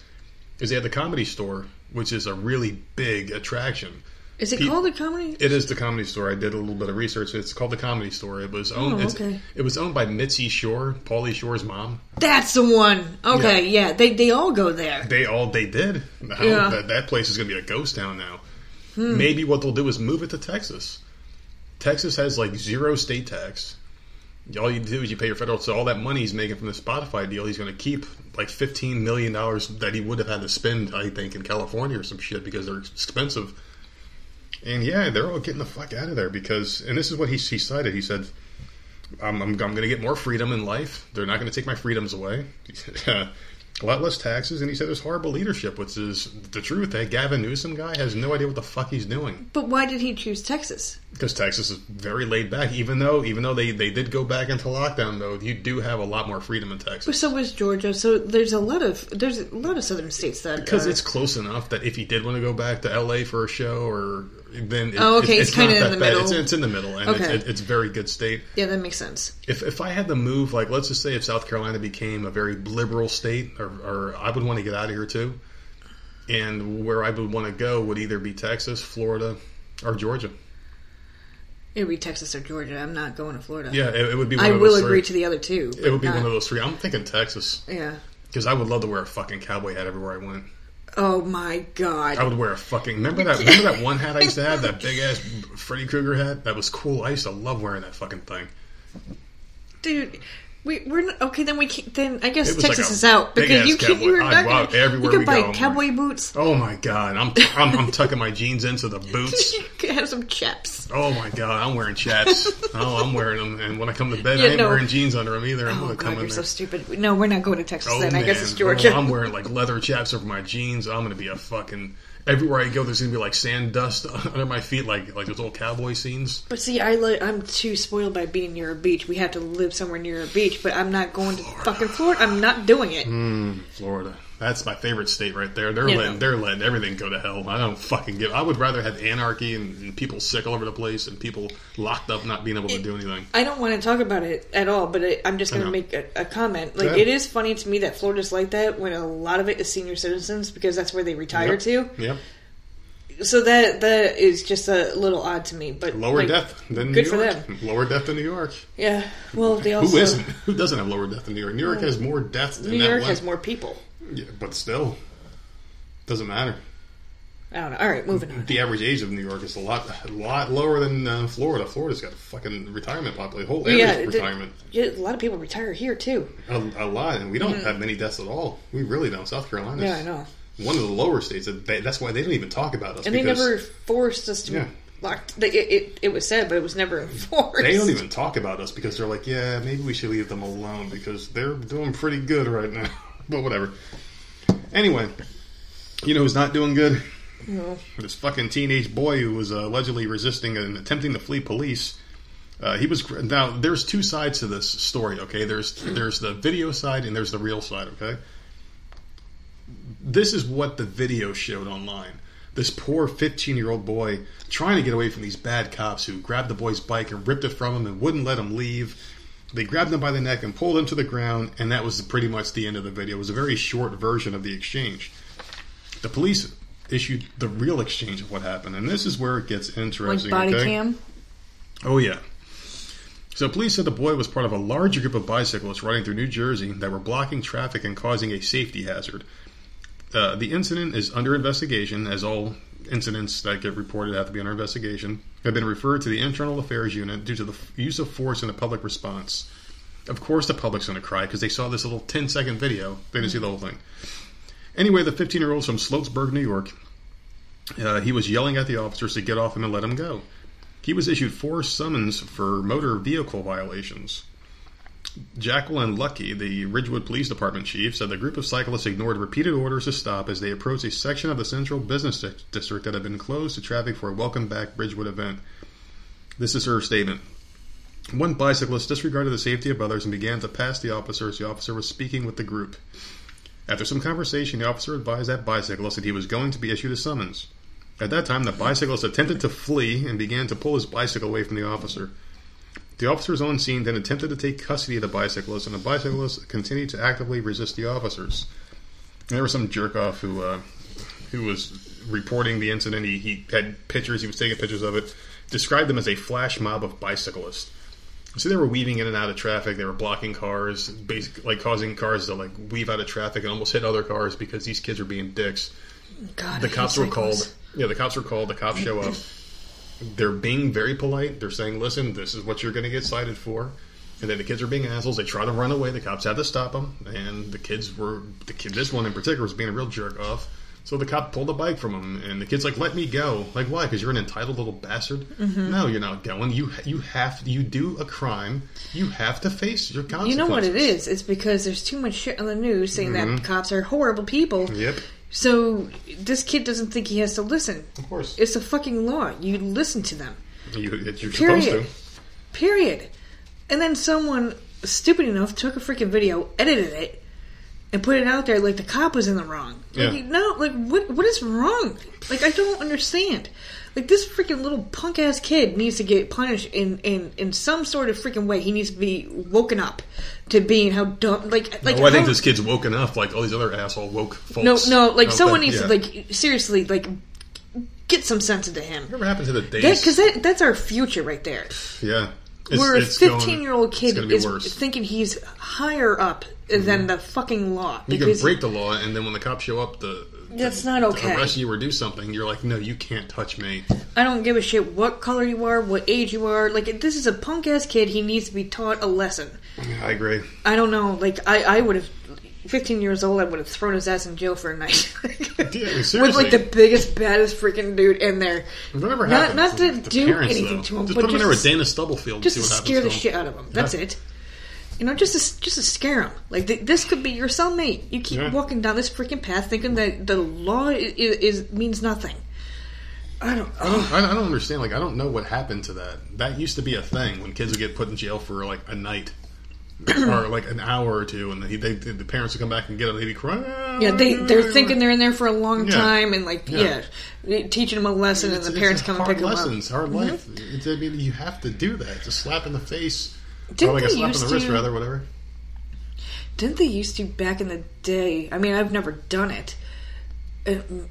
is they have the comedy store, which is a really big attraction.
Is it
Pe-
called the comedy?
It is the comedy store. I did a little bit of research. It's called the Comedy Store. It was owned.
Oh, okay.
It was owned by Mitzi Shore, Pauly Shore's mom.
That's the one. Okay, yeah. They they all go there.
They all they did.
Yeah.
that, that place is going to be a ghost town now. Hmm. Maybe what they'll do is move it to Texas. Texas has like zero state tax. All you do is you pay your federal. So all that money he's making from the Spotify deal, he's going to keep like fifteen million dollars that he would have had to spend, I think, in California or some shit because they're expensive. And yeah, they're all getting the fuck out of there because, and this is what he, he cited. He said, I'm, I'm, I'm going to get more freedom in life. They're not going to take my freedoms away. *laughs* Uh, a lot less taxes. And he said there's horrible leadership, which is the truth. That Gavin Newsom guy has no idea what the fuck he's doing
But why did he choose Texas?
Because Texas is very laid back. Even though, even though they, they did go back into lockdown, though, you do have a lot more freedom in
But
Texas.
so was Georgia. So there's a lot of there's a lot of southern states that
Because
are-
it's close enough that if you did want to go back to LA for a show, or then it,
Oh, okay,
it-
it's kinda in the
bad.
middle.
It's, it's in the middle, and
Okay.
it's, it, it's a very good state.
yeah that makes sense.
If, if I had to move, like let's just say if South Carolina became a very liberal state, or, or I would want to get out of here too, and where I would want to go would either be Texas, Florida, or Georgia.
It would be Texas or Georgia. I'm not going to Florida.
Yeah, it, it would be. One
I will agree to the other two.
It would be one of those three. I'm thinking Texas
Yeah.
because I would love to wear a fucking cowboy hat everywhere I went.
Oh my god!
I would wear a fucking. Remember that? Remember that one hat I used to have? That big ass Freddy Krueger hat. That was cool. I used to love wearing that fucking thing.
dude. We, we're not, okay. Then we can't, then I guess
was like
Texas is out because you
can't.
you're not gonna,
everywhere
you
we
can buy
go,
cowboy boots.
Oh my god! I'm I'm, I'm tucking my jeans into the *laughs* boots.
you have some chaps.
Oh my god! I'm wearing chaps. *laughs* Oh, I'm wearing them. And when I come to bed,
Yeah,
I ain't
no.
wearing jeans under them either. I'm
Oh
gonna come
god,
in
you're
there.
so stupid. No, we're not going to Texas.
Oh
then
man,
I guess it's
Oh,
Georgia.
I'm wearing like leather chaps over my jeans. I'm gonna be a fucking. Everywhere I go, there's gonna be like sand dust *laughs* under my feet, like like those old cowboy scenes.
But see, I li- I'm too spoiled by being near a beach. We have to live somewhere near a beach, but I'm not going to fucking Florida. I'm not doing it.
Mm. Florida. That's my favorite state right there. They're
Yeah.
letting they're letting everything go to hell. I don't fucking give. I would rather have anarchy and, and people sick all over the place and people locked up not being able to do anything.
I don't want to talk about it at all, but I, I'm just going to make a, a comment. Like,
Yeah.
it is funny to me that Florida's like that when a lot of it is senior citizens because that's where they retire
Yep.
to.
Yep.
So that that is just a little odd to me. But
Lower
like,
death than
good
New
for
York.
them.
Lower death than New York.
Yeah. Well, they also
Who isn't? Who doesn't have lower death than New York? New York has more deaths than
New York has more people.
Yeah, but still, doesn't matter.
I don't know. All right, moving on.
The average age of New York is a lot, a lot lower than uh, Florida. Florida's got a fucking retirement population. Whole area's
Yeah,
retirement.
yeah, a lot of people retire here too.
A, a lot, and we don't have many deaths at all. We really don't. South Carolina.
Mm-hmm. Yeah, I know.
One of the lower states. they- That's why they don't even talk about us.
And they
because
never forced us to
Yeah.
lock. It, it, it was said, but it was never enforced.
They don't even talk about us because they're like, yeah, maybe we should leave them alone because they're doing pretty good right now. But whatever. Anyway, you know who's not doing good?
No.
This fucking teenage boy who was uh, allegedly resisting and attempting to flee police. Uh, he was now. There's two sides to this story. Okay, there's there's the video side and there's the real side. Okay, this is what the video showed online. This poor 15 year old boy trying to get away from these bad cops who grabbed the boy's bike and ripped it from him and wouldn't let him leave. They grabbed him by the neck and pulled him to the ground, and that was pretty much the end of the video. It was a very short version of the exchange. The police issued the real exchange of what happened, and this is where it gets interesting.
like body
okay?
cam.
Oh, yeah. So, police said the boy was part of a larger group of bicyclists riding through New Jersey that were blocking traffic and causing a safety hazard. Uh, the incident is under investigation, as all incidents that get reported have to be under investigation. Have been referred to the Internal Affairs Unit due to the use of force in the public response. Of course, the public's going to cry because they saw this little 10 second video. They didn't see the whole thing. Anyway, the 15 year old from Sloatsburg, New York, uh, he was yelling at the officers to get off him and let him go. He was issued four summons for motor vehicle violations. Jacqueline Lucky, the Ridgewood Police Department chief, said the group of cyclists ignored repeated orders to stop as they approached a section of the central business di- district that had been closed to traffic for a Welcome Back Ridgewood event. This is her statement. One bicyclist disregarded the safety of others and began to pass the officer as the officer was speaking with the group. After some conversation, the officer advised that bicyclist that he was going to be issued a summons. At that time, the bicyclist attempted to flee and began to pull his bicycle away from the officer. The officers on scene then attempted to take custody of the bicyclist, and the bicyclist continued to actively resist the officers. And there was some jerk off who uh, who was reporting the incident. He, he had pictures. He was taking pictures of it. Described them as a flash mob of bicyclists. So they were weaving in and out of traffic. They were blocking cars, basically like causing cars to like weave out of traffic and almost hit other cars because these kids were being dicks.
God,
The cops were called. Yeah, the cops were called. The cops show up. They're being very polite. They're saying, "Listen, this is what you're going to get cited for." And then the kids are being assholes. They try to run away. The cops had to stop them. And the kids were the kid. This one in particular was being a real jerk off. So the cop pulled the bike from him, and the kid's like, "Let me go." Like, why? Because you're an entitled little bastard.
Mm-hmm.
No, you're not going. You you have you do a crime. You have to face your consequences.
You know what it is? It's because there's too much shit on the news saying that cops are horrible people.
Yep,
So this kid doesn't think he has to listen.
of course.
It's a fucking law. You listen to them.
You, you're supposed to.
Period. And then someone stupid enough took a freaking video, edited it, and put it out there like the cop was in the wrong. Like,
Yeah.
no, like what? What is wrong? Like I don't understand. Like this freaking little punk ass kid needs to get punished in, in in some sort of freaking way. He needs to be woken up to being how dumb. Like like
oh, I think
how-
this kid's woken up like all these other asshole woke folks.
no no like someone
think-
needs
yeah.
to like seriously like get some sense into him.
Whatever happened to the days?
Because that, that's our future right there.
yeah, It's-
Where a
it's going-
15 year old kid is
worse. Mm-hmm.
thinking he's higher up than the fucking law.
You can break the law, and then when the cops show up, the
That's not okay.
arrest you or do something. You're like, no, you can't touch me.
I don't give a shit what color you are, what age you are. Like, if this is a punk ass kid. He needs to be taught a lesson.
I agree.
I don't know. Like, I, I would have, 15 years old, I would have thrown his ass in jail for a night. *laughs* *laughs*
Yeah,
With like the biggest, baddest freaking dude in there.
Whatever
Not-
happens,
not to do
parents,
anything
though.
to him,
Just
but
put him in there with Dana Stubblefield.
Just
see
to
what happens
scare the shit out of him. That's
Yeah.
it. You know, just to, just to scare him. Like, th- this could be your cellmate. You keep
Yeah.
walking down this freaking path thinking that the law is, is means nothing. I don't.
I don't, I don't understand. Like, I don't know what happened to that. That used to be a thing when kids would get put in jail for like a night *clears throat* or like an hour or two, and they, they, the parents would come back and get them. They'd be crying.
Yeah, they they're thinking they're in there for a long
Yeah.
time and like
Yeah.
yeah, teaching them a lesson,
It's-
and the parents come and
hard
pick them up. Mm-hmm.
lessons, hard life. It's, I mean, you have to do that. It's a slap in the face,
Didn't
or like a
they
slap the wrist,
to-
rather, whatever.
Didn't they used to back in the day? I mean, I've never done it. And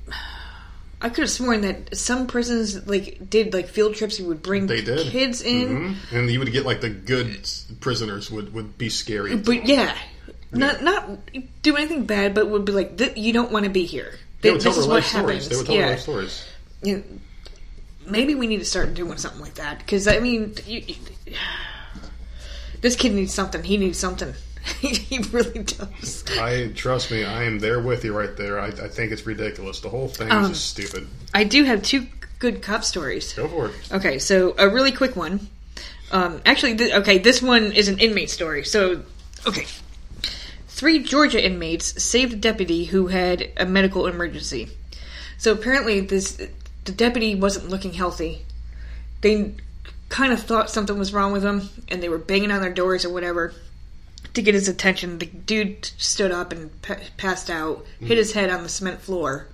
I could have sworn that some prisons like did like field trips. You would bring
They did
kids in,
Mhm. and you would get like the good prisoners would would be scary.
but yeah, not not do anything bad, but would be like you don't want to be here.
they
Th-
would tell
this
their life stories.
happens.
They would tell
yeah.
their life stories.
You know, maybe we need to start doing something like that because I mean, you, you- this kid needs something. He needs something. *laughs* he really does.
I trust me, I am there with you right there. I, I think it's ridiculous. The whole thing is
Um,
just stupid.
I do have two good cop stories.
Go for it.
Okay, so a really quick one. Um, actually, th- okay, this one is an inmate story. So, okay, three Georgia inmates saved a deputy who had a medical emergency. So apparently, this the deputy wasn't looking healthy. They kind of thought something was wrong with him, and they were banging on their doors or whatever to get his attention. The dude stood up and pa- passed out, hit his head on the cement floor,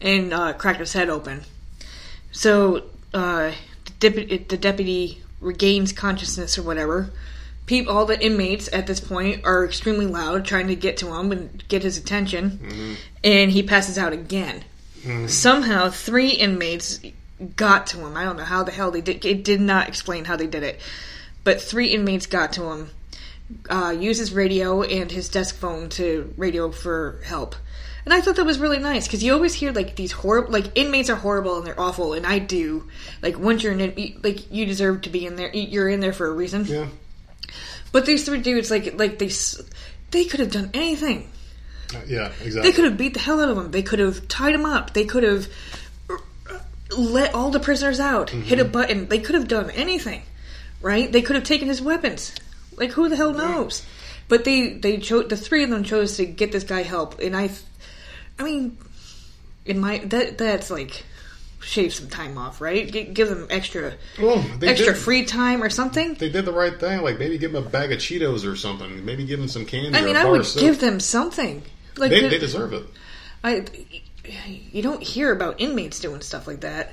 and uh, cracked his head open. So uh, the, deputy, the deputy regains consciousness or whatever. All the inmates at this point are extremely loud, trying to get to him and get his attention, and he passes out again. Somehow, three inmates got to him. I don't know how the hell they did. It did not explain how they did it, but three inmates got to him. Uh, used his radio and his desk phone to radio for help. And I thought that was really nice because you always hear like these horrible, like inmates are horrible and they're awful, and I do. Like once you're in, it, like you deserve to be in there. You're in there for a reason.
Yeah.
But these three dudes, like, like they, they could have done anything.
Uh, Yeah, exactly.
They could have beat the hell out of him. They could have tied him up. They could have let all the prisoners out. Hit a mm-hmm. button. They could have done anything, right? They could have taken his weapons. Like who the hell knows? But they they chose the three of them chose to get this guy help, and I, I mean, in my that that's like shave some time off, right? G- give them extra
Well,
extra
did,
free time or something.
They did the right thing. Like maybe give them a bag of Cheetos or something. Maybe give them some candy.
I
or
mean,
a
I would give them something. Like
They,
the-
they deserve it.
I, you don't hear about inmates doing stuff like that.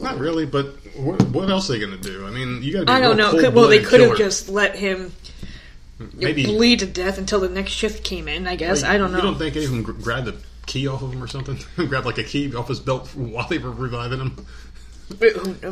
Not really, but what, what else are they going to do? I mean, you got to.
I don't know. Could- Well, they could have just let him
maybe.
bleed to death until the next shift came in. I guess
like,
I don't know.
You don't think any of them gr- grabbed the key off of him or something? *laughs* grabbed like a key off his belt while they were reviving him.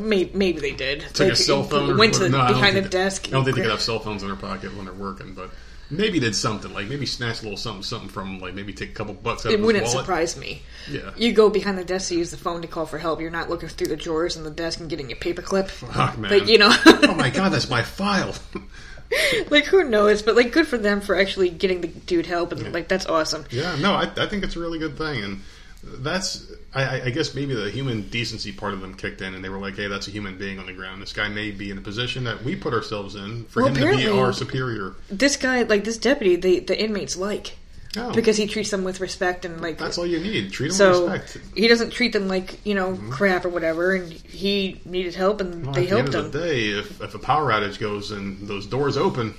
maybe, maybe they did.
Took a
Like,
cell phone.
Went to
no,
behind the
think-
desk.
I don't think they could have cell phones in their pocket when they're working, but maybe did something like maybe snatched a little something, something from like maybe take a couple bucks out
It
of his
wouldn't
wallet.
surprise me.
Yeah.
You go behind the desk to use the phone to call for help. You're not looking through the drawers in the desk and getting a paperclip.
Fuck, man.
But you know, *laughs*
oh my god, that's my file. *laughs*
like who knows? But like, good for them for actually getting the dude help, and like that's awesome.
Yeah, no, I, I think it's a really good thing, and that's I, I- guess maybe the human decency part of them kicked in, and they were like, "Hey, that's a human being on the ground. This guy may be in a position that we put ourselves in for
Well,
him to be our superior."
This guy, like this deputy, the the inmates like
No,
because he treats them with respect and like
that's all you need. Treat them
So
with respect.
he doesn't treat them like you know mm-hmm. crap or whatever, and he needed help, and
Well,
they
at the end
helped
of
him.
the day, if, if a power outage goes and those doors open,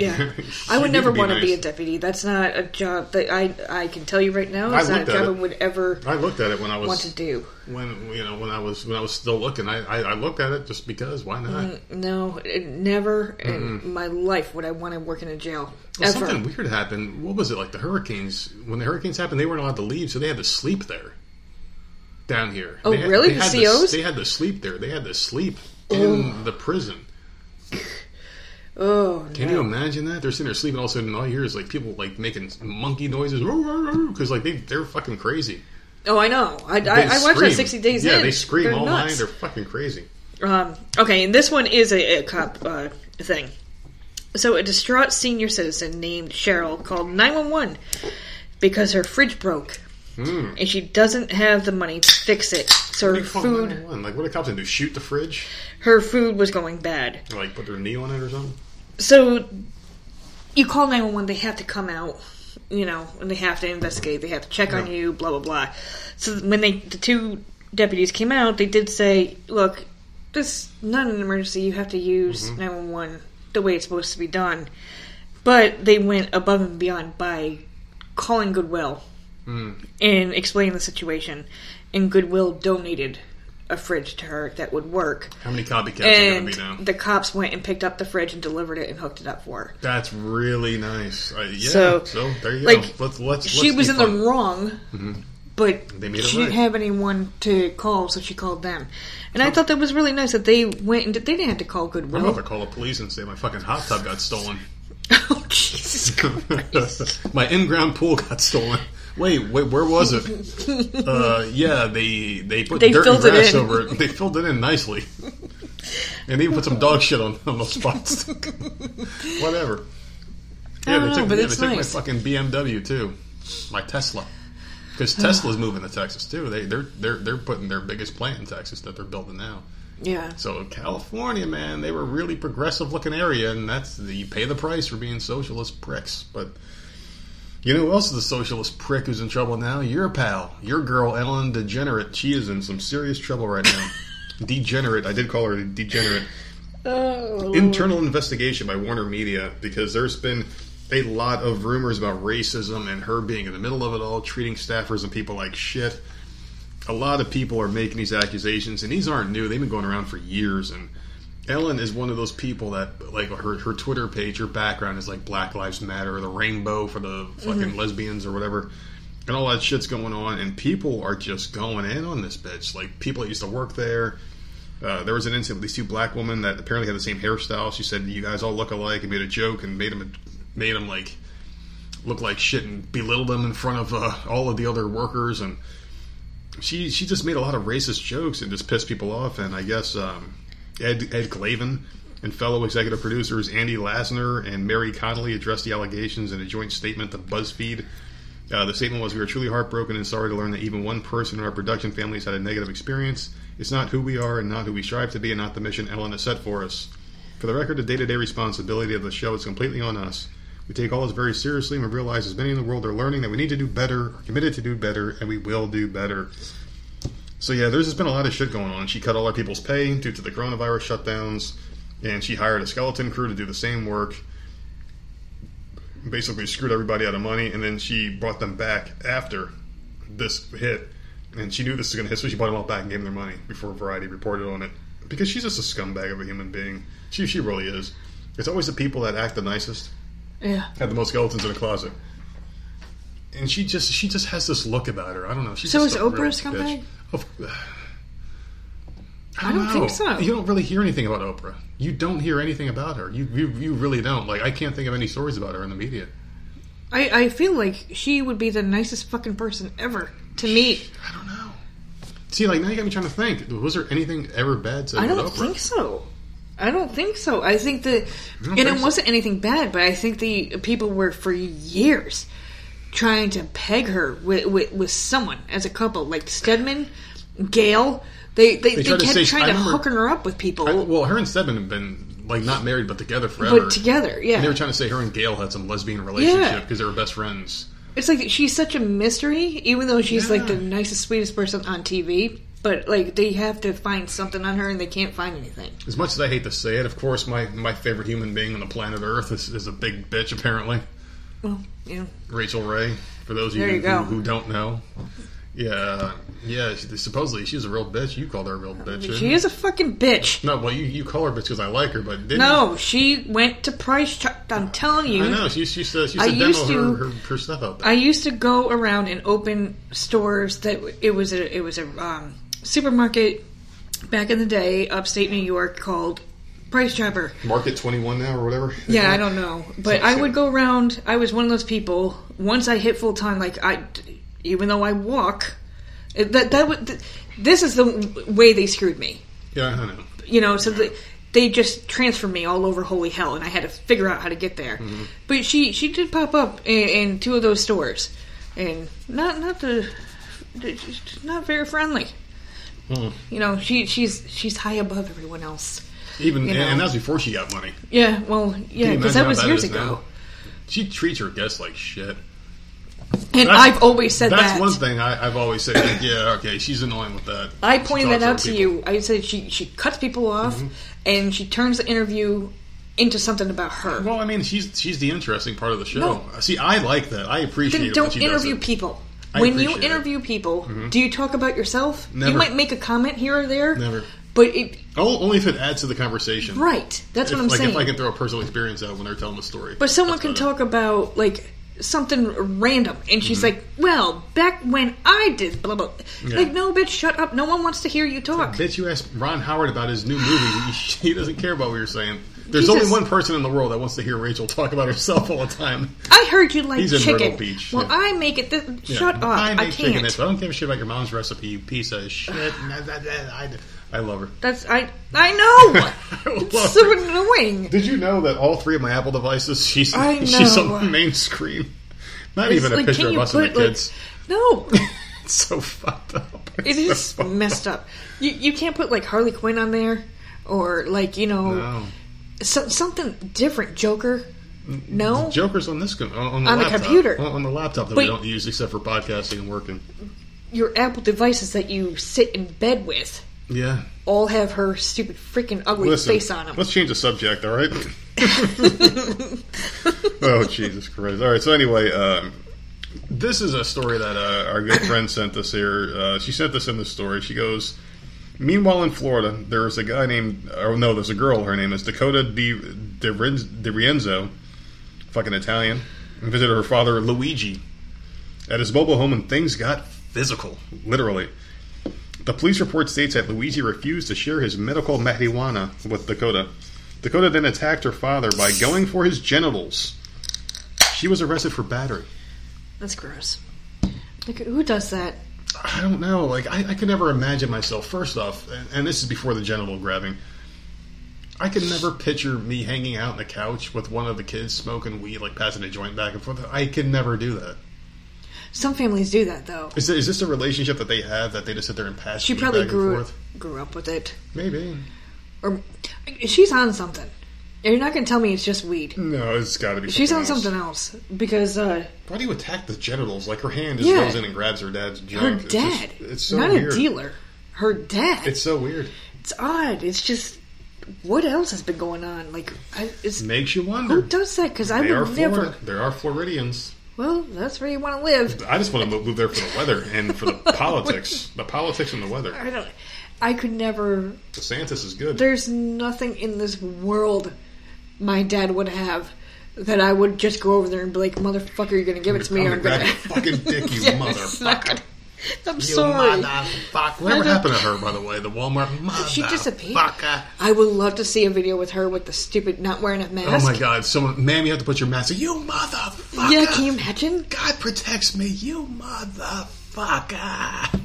Yeah, *laughs* I would never want to be a deputy. That's not a job that I I can tell you right now.
I
not a job I would ever
I looked at it when I was want
to do.
when you know when I was when I was still looking. I, I, I looked at it just because. Why not?
Mm, no, it- never in my life would I want to work in a jail
Well,
ever.
something weird happened. What was it like? The hurricanes. When the hurricanes happened, they weren't allowed to leave, so they had to sleep there. Down here.
Oh,
They had-
really?
They
The COs?
To, they had to sleep there. They had to sleep oh. in the prison.
Oh,
Can
no.
you imagine that? They're sitting there sleeping, all of a sudden all you hear is like people like making monkey noises because like they they're fucking crazy.
Oh, I know. I, I, I watched that 60 Days
Yeah,
In.
they scream
They're
all night. They're fucking crazy.
Um, okay, and this one is a, a cop uh, thing. So, a distraught senior citizen named Cheryl called 911 because her fridge broke
Hmm.
and she doesn't have the money to fix it. So, her food.
Like, what do cops do? Shoot the fridge?
her food was going bad.
Like put their knee on it or something?
So, you call 911, they have to come out, you know, and they have to investigate, they have to check on you, blah, blah, blah. So, when they, the two deputies came out, they did say, look, this is not an emergency, you have to use 911 the way it's supposed to be done. But they went above and beyond by calling Goodwill
Hmm.
and explaining the situation. And Goodwill donated a fridge to her that would work.
How many copycats are gonna be now?
the cops went and picked up the fridge and delivered it and hooked it up for her.
That's really nice. Uh, yeah. So,
So,
there you
like,
go. Let's let's.
she
let's
was in
fun.
the wrong, but
They made
she
right.
didn't have anyone to call, so she called them. And I thought that was really nice that they went and did, they didn't have to call Goodwill.
I'm about
Goodwill.
to call the police and say my fucking hot tub got stolen. *laughs*
oh Jesus! *laughs* Christ.
my in-ground pool got stolen. Wait, wait, where was it? *laughs* uh, yeah, they they put
They
dirt and
filled it
grass over it. They filled it in nicely, and even put some dog shit on, on those spots. *laughs* Whatever. Yeah, they
know,
took,
but
yeah,
it's
they took
nice.
my fucking BMW too, my Tesla. Because Tesla's moving to Texas too. They they're they're they're putting their biggest plant in Texas that they're building now.
yeah.
So California, man, they were really progressive looking area, and that's you pay the price for being socialist pricks. But you know who else is a socialist prick who's in trouble now? Your pal, your girl Ellen DeGenerate. She is in some serious trouble right now. *laughs* degenerate. I did call her a degenerate.
Oh,
Internal investigation by Warner Media because there's been a lot of rumors about racism and her being in the middle of it all, treating staffers and people like shit a lot of people are making these accusations, and these aren't new. They've been going around for years. And Ellen is one of those people that, like, her her Twitter page, her background is like Black Lives Matter, or the rainbow for the fucking lesbians or whatever, and all that shit's going on. And people are just going in on this bitch. Like people that used to work there. Uh, there was an incident with these two black women that apparently had the same hairstyle. She said, "You guys all look alike," and made a joke and made them made them like look like shit and belittled them in front of uh, all of the other workers and she she just made a lot of racist jokes and just pissed people off. And I guess um, Ed Ed Glavin and fellow executive producers Andy Lassner and Mary Connelly addressed the allegations in a joint statement to BuzzFeed. Uh, the statement was, "We are truly heartbroken and sorry to learn that even one person in our production family has had a negative experience. It's not who we are and not who we strive to be, and not the mission Ellen has set for us. For the record, the day-to-day responsibility of the show is completely on us." We take all this very seriously and we realize as many in the world are learning that we need to do better, are committed to do better, and we will do better. So yeah, there's just been a lot of shit going on. She cut all our people's pay due to the coronavirus shutdowns, and she hired a skeleton crew to do the same work. Basically screwed everybody out of money, and then she brought them back after this hit. And she knew this was going to hit, so she brought them all back and gave them their money before Variety reported on it. Because she's just a scumbag of a human being. She she really is. It's always the people that act the nicest
yeah.
have the most skeletons in the closet. And she just she just has this look about her. I don't know. She's
So
just
is Oprah a scumbag?
bitch. Of, oh, *sighs*
I don't think
know.
so.
You don't really hear anything about Oprah. You don't hear anything about her. You, you you really don't. Like I can't think of any stories about her in the media.
I, I feel like she would be the nicest fucking person ever to meet.
I don't know. See, like now you got me trying to think. Was there anything ever bad said about Oprah?
I don't
Oprah?
think so. I don't think so. I think that, and it
so.
wasn't anything bad, but I think the people were for years trying to peg her with with, with someone as a couple, like Stedman, Gail. They they, they,
to
kept
say-
trying
I
to
remember-
hooking her up with people,
I, well, her and Stedman have been like not married but together forever.
but together. Yeah,
And they were trying to say her and Gail had some lesbian relationship
Yeah.
because they were best friends.
It's like she's such a mystery, even though she's like the nicest, sweetest person on TV. But like they have to find something on her, and they can't find anything.
As much as I hate to say it, of course, my, my favorite human being on the planet Earth is, is a big bitch, apparently.
Well, you know,
Rachael Ray, for those of you,
you.
Who, who don't know. Yeah, yeah, she, supposedly she's a real bitch. You called her a real bitch.
she is a fucking bitch.
No, well, you, you call her bitch because I like her, but didn't
No, she went to Price Chopper. I'm telling you.
I know, she, she, to, she to demo
used
her,
to-
her, her stuff out there.
I used to go around and open stores that it was a it was a um, supermarket back in the day, upstate New York, called price chopper.
Market 21 now or whatever.
Yeah, I don't know, but I would go around. I was one of those people. Once I hit full time, like I, even though I walk, that that would. This is the way they screwed me.
Yeah, I know.
You know, so they, they just transferred me all over holy hell, and I had to figure out how to get there.
Mm-hmm.
But she she did pop up in, in two of those stores, and not not the not very friendly.
Hmm.
You know, she she's she's high above everyone else.
Even
You know.
and, and that was before she got money.
Yeah, well, yeah, because that was
that
years ago.
now? She treats her guests like shit.
And
That's-
I've always said
That's
that.
one thing I, I've always said. like, yeah, okay, she's annoying with that.
I pointed that out to
people.
you. I said she she cuts people off,
Mm-hmm.
and she turns the interview into something about her.
Well, I mean, she's she's the interesting part of the show.
No.
See, I like that. I appreciate
then don't
when she does
interview
it.
people.
I
when you
appreciate it. Mm-hmm.
interview people, do you talk about yourself?
Never.
You might make a comment here or there.
Never.
But it
only if it adds to the conversation.
right. That's
If,
what I'm saying.
like
saying.
if I can throw a personal experience out when they're telling the story.
But someone can
about it.
talk about like something random, and she's
Mm-hmm.
like, "Well, back when I did blah blah."
Yeah.
Like, no, bitch, shut up. No one wants to hear you talk.
Bitch, you asked Ron Howard about his new movie. *laughs* he doesn't care about what you're saying. There's
Jesus.
only one person in the world that wants to hear Rachael talk about herself all the time.
I heard you like
He's in
chicken.
Myrtle Beach,
Well,
yeah.
I make it. This,
Yeah.
Shut up.
I
I,
make chicken
can't.
this, I don't give a shit about your mom's recipe, you piece of shit. *sighs* I, I love her.
That's I. I know. *laughs*
I
it's so
her.
annoying.
Did you know that all three of my Apple devices, she's
I
she's on the main screen? Not
It's
even a picture of us and the
put, like-
kids.
No, *laughs*
It's so fucked up. *laughs*
it
It's so
messed up. You you can't put like Harley Quinn on there, or like you know
No.
so, something different. Joker. No.
Joker's on this on, on the
On the computer.
on, on the laptop that
But-
we don't use except for podcasting and working.
Your Apple devices that you sit in bed with
Yeah.
all have her stupid freaking ugly
Listen,
face on them.
let's change the subject, all right? *laughs* oh, Jesus Christ. All right, so anyway, um, this is a story that uh, our good friend sent us here. Uh, she sent us in the story. She goes, Meanwhile, in Florida, there's a guy named, oh no, there's a girl. Her name is Dakota Di, Di, Di Rienzo, fucking Italian, and visited her father, Luigi, at his mobile home, and things got physical, literally. The police report states that Luigi refused to share his medical marijuana with Dakota. Dakota then attacked her father by going for his genitals. She was arrested for battery.
That's gross. Like who does that?
I don't know. Like I, I could never imagine myself. First off, and, and this is before the genital grabbing. I could never picture me hanging out on the couch with one of the kids smoking weed, like passing a joint back and forth. I could never do that.
Some families do that though.
Is, is this a relationship that they have that they just sit there and pass?
She probably
back
grew
and forth?
grew up with it,
Maybe.
or she's on something. You're not gonna tell me it's just weed.
No, it's got to be.
She's on
else.
something else because uh,
Why do you attack the genitals? Like her hand just
Yeah.
goes in and grabs her dad's
her
junk. It's
dad,
just- It's, so
not
weird.
a dealer, her dad.
It's so weird.
It's odd. It's just what else has been going on? Like, I, it's,
Makes you wonder.
who does that? Because I would never.
There are Floridians.
Well, that's where you want to live.
I just want to move there for the weather and for the *laughs* politics. The politics and the weather.
I don't. I could never.
DeSantis is good.
There's nothing in this world my dad would have that I would just go over there and be like, "Motherfucker, you're gonna give it to me."
I'm
or
gonna grab your fucking dick, *laughs* you motherfucker. *laughs*
I'm
You
sorry.
motherfucker. Whatever happened to her, by the way? The Walmart motherfucker.
She disappeared. I would love to see a video with her with the stupid not wearing a
oh
mask.
Oh my god! Someone, ma'am, you have to put your mask. on. You motherfucker!
Yeah, can you imagine?
God protects me. You motherfucker!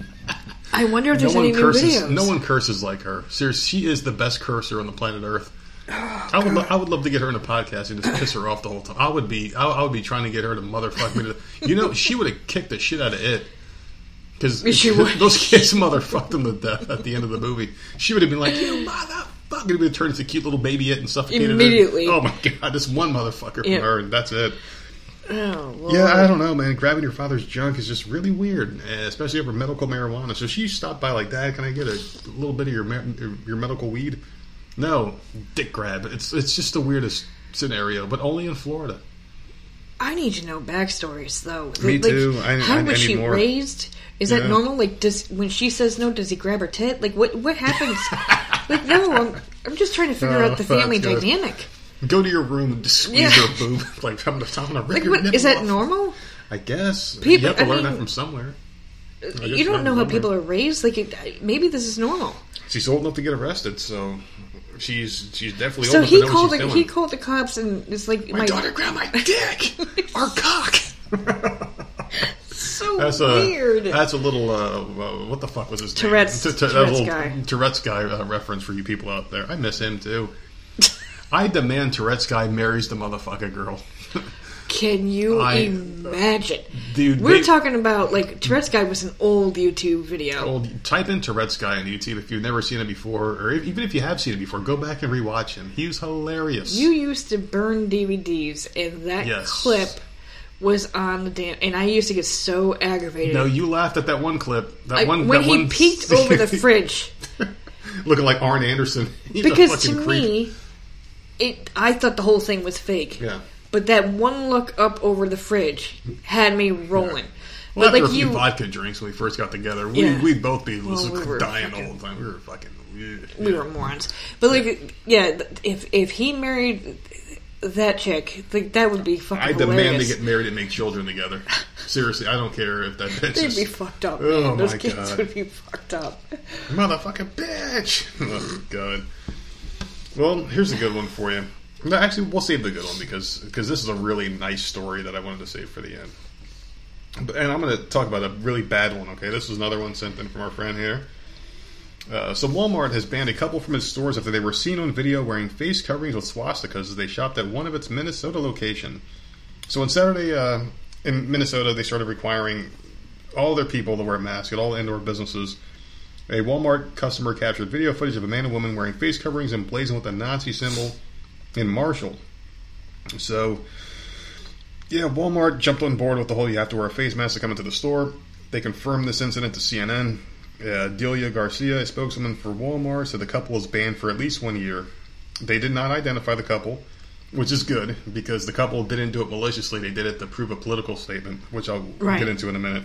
I wonder if
No
there's
one
any new
curses.
videos.
No one curses like her. Seriously, she is the best cursor on the planet Earth. I would. Lo- I would love to get her in a podcast and just piss her off the whole time. I would be. I, I would be trying to get her to motherfuck me. To, you know, she would have kicked the shit out of it. Because *laughs* those kids motherfucked him to death at the end of the movie. She would have been like, "You motherfucker!" It would have turned into a cute little baby it and suffocated her.
Immediately.
Oh my god! This one motherfucker from
Yeah.
her, and that's it.
Oh, Lord.
Yeah, I don't know, man. Grabbing your father's junk is just really weird, eh, especially over medical marijuana. So she stopped by like, "Dad, can I get a little bit of your your medical weed?" No, dick grab. It's it's just the weirdest scenario, but only in Florida.
I need to know backstories though.
Me
Like,
too. I-
how
I- I
was
need
she
more.
raised? Is
Yeah.
that normal? Like, does when she says no, does he grab her tit? Like, what what happens? *laughs* like, no, I'm I'm just trying to figure
Oh,
out the family dynamic.
Go to your room and squeeze
Yeah.
her boob *laughs* like I'm talking to rip
Like, what is that
off.
normal?
I guess
People-
you have to
I
learn
mean-
that from somewhere. Uh,
you don't know how people are raised. Like, it, maybe this is normal.
She's old enough to get arrested, so She's she's definitely
So
old
he called the, he called the cops and it's like
my, daughter grabbed my dick, *laughs* our cock.
So
That's a
weird.
that's a little uh, uh, what the fuck was his
Tourette's-
name? T- t-
Tourette's
little
guy.
Tourette's guy uh, reference for you people out there. I miss him too. I demand Tourette's guy marries the motherfucker girl.
Can you *laughs*
I-
imagine?
Dude,
We're
they-
talking about like Tourette's guy was an old YouTube video.
Well, type in Tourette's guy on YouTube if you've never seen it before, or if, even if you have seen it before, go back and rewatch him. He was hilarious.
You used to burn DVDs, and that
Yes.
clip was on the damn. And I used to get so aggravated.
no, you laughed at that one clip. That
I-
one
when
that
he
one-
peeked over the fridge, *laughs*
looking like Arn Anderson. *laughs* He's
because to
creep.
me, it I thought the whole thing was fake.
yeah.
But that one look up over the fridge had me rolling.
Well,
But
after
like
a few
you,
vodka drinks when we first got together, we,
Yeah.
we'd both be
Well, we
dying
fucking-
all the time. We were fucking.
we were morons. But like, yeah, if if he married that chick, like that would be fucking
I demand
hilarious.
they get married and make children together. Seriously, I don't care if that bitch
They'd
is
be fucked up.
Oh,
man. Those
my
kids
God.
would be fucked up.
motherfucking bitch. *laughs* Oh god. Well, here's a good one for you. No, actually, we'll save the good one because because this is a really nice story that I wanted to save for the end. But, and I'm going to talk about a really bad one. Okay, this is another one sent in from our friend here. Uh, so Walmart has banned a couple from its stores after they were seen on video wearing face coverings with swastikas as they shopped at one of its Minnesota location. So on Saturday uh, in Minnesota, they started requiring all their people to wear masks at all indoor businesses. A Walmart customer captured video footage of a man and woman wearing face coverings and with a Nazi symbol in Marshall. So, yeah, Walmart jumped on board with the whole you have to wear a face mask to come into the store. They confirmed this incident to CNN. Uh, Delia Garcia, a spokeswoman for Walmart, said the couple is banned for at least one year. They did not identify the couple, which is good because the couple didn't do it maliciously. They did it to prove a political statement, which I'll
Right.
get into in a minute.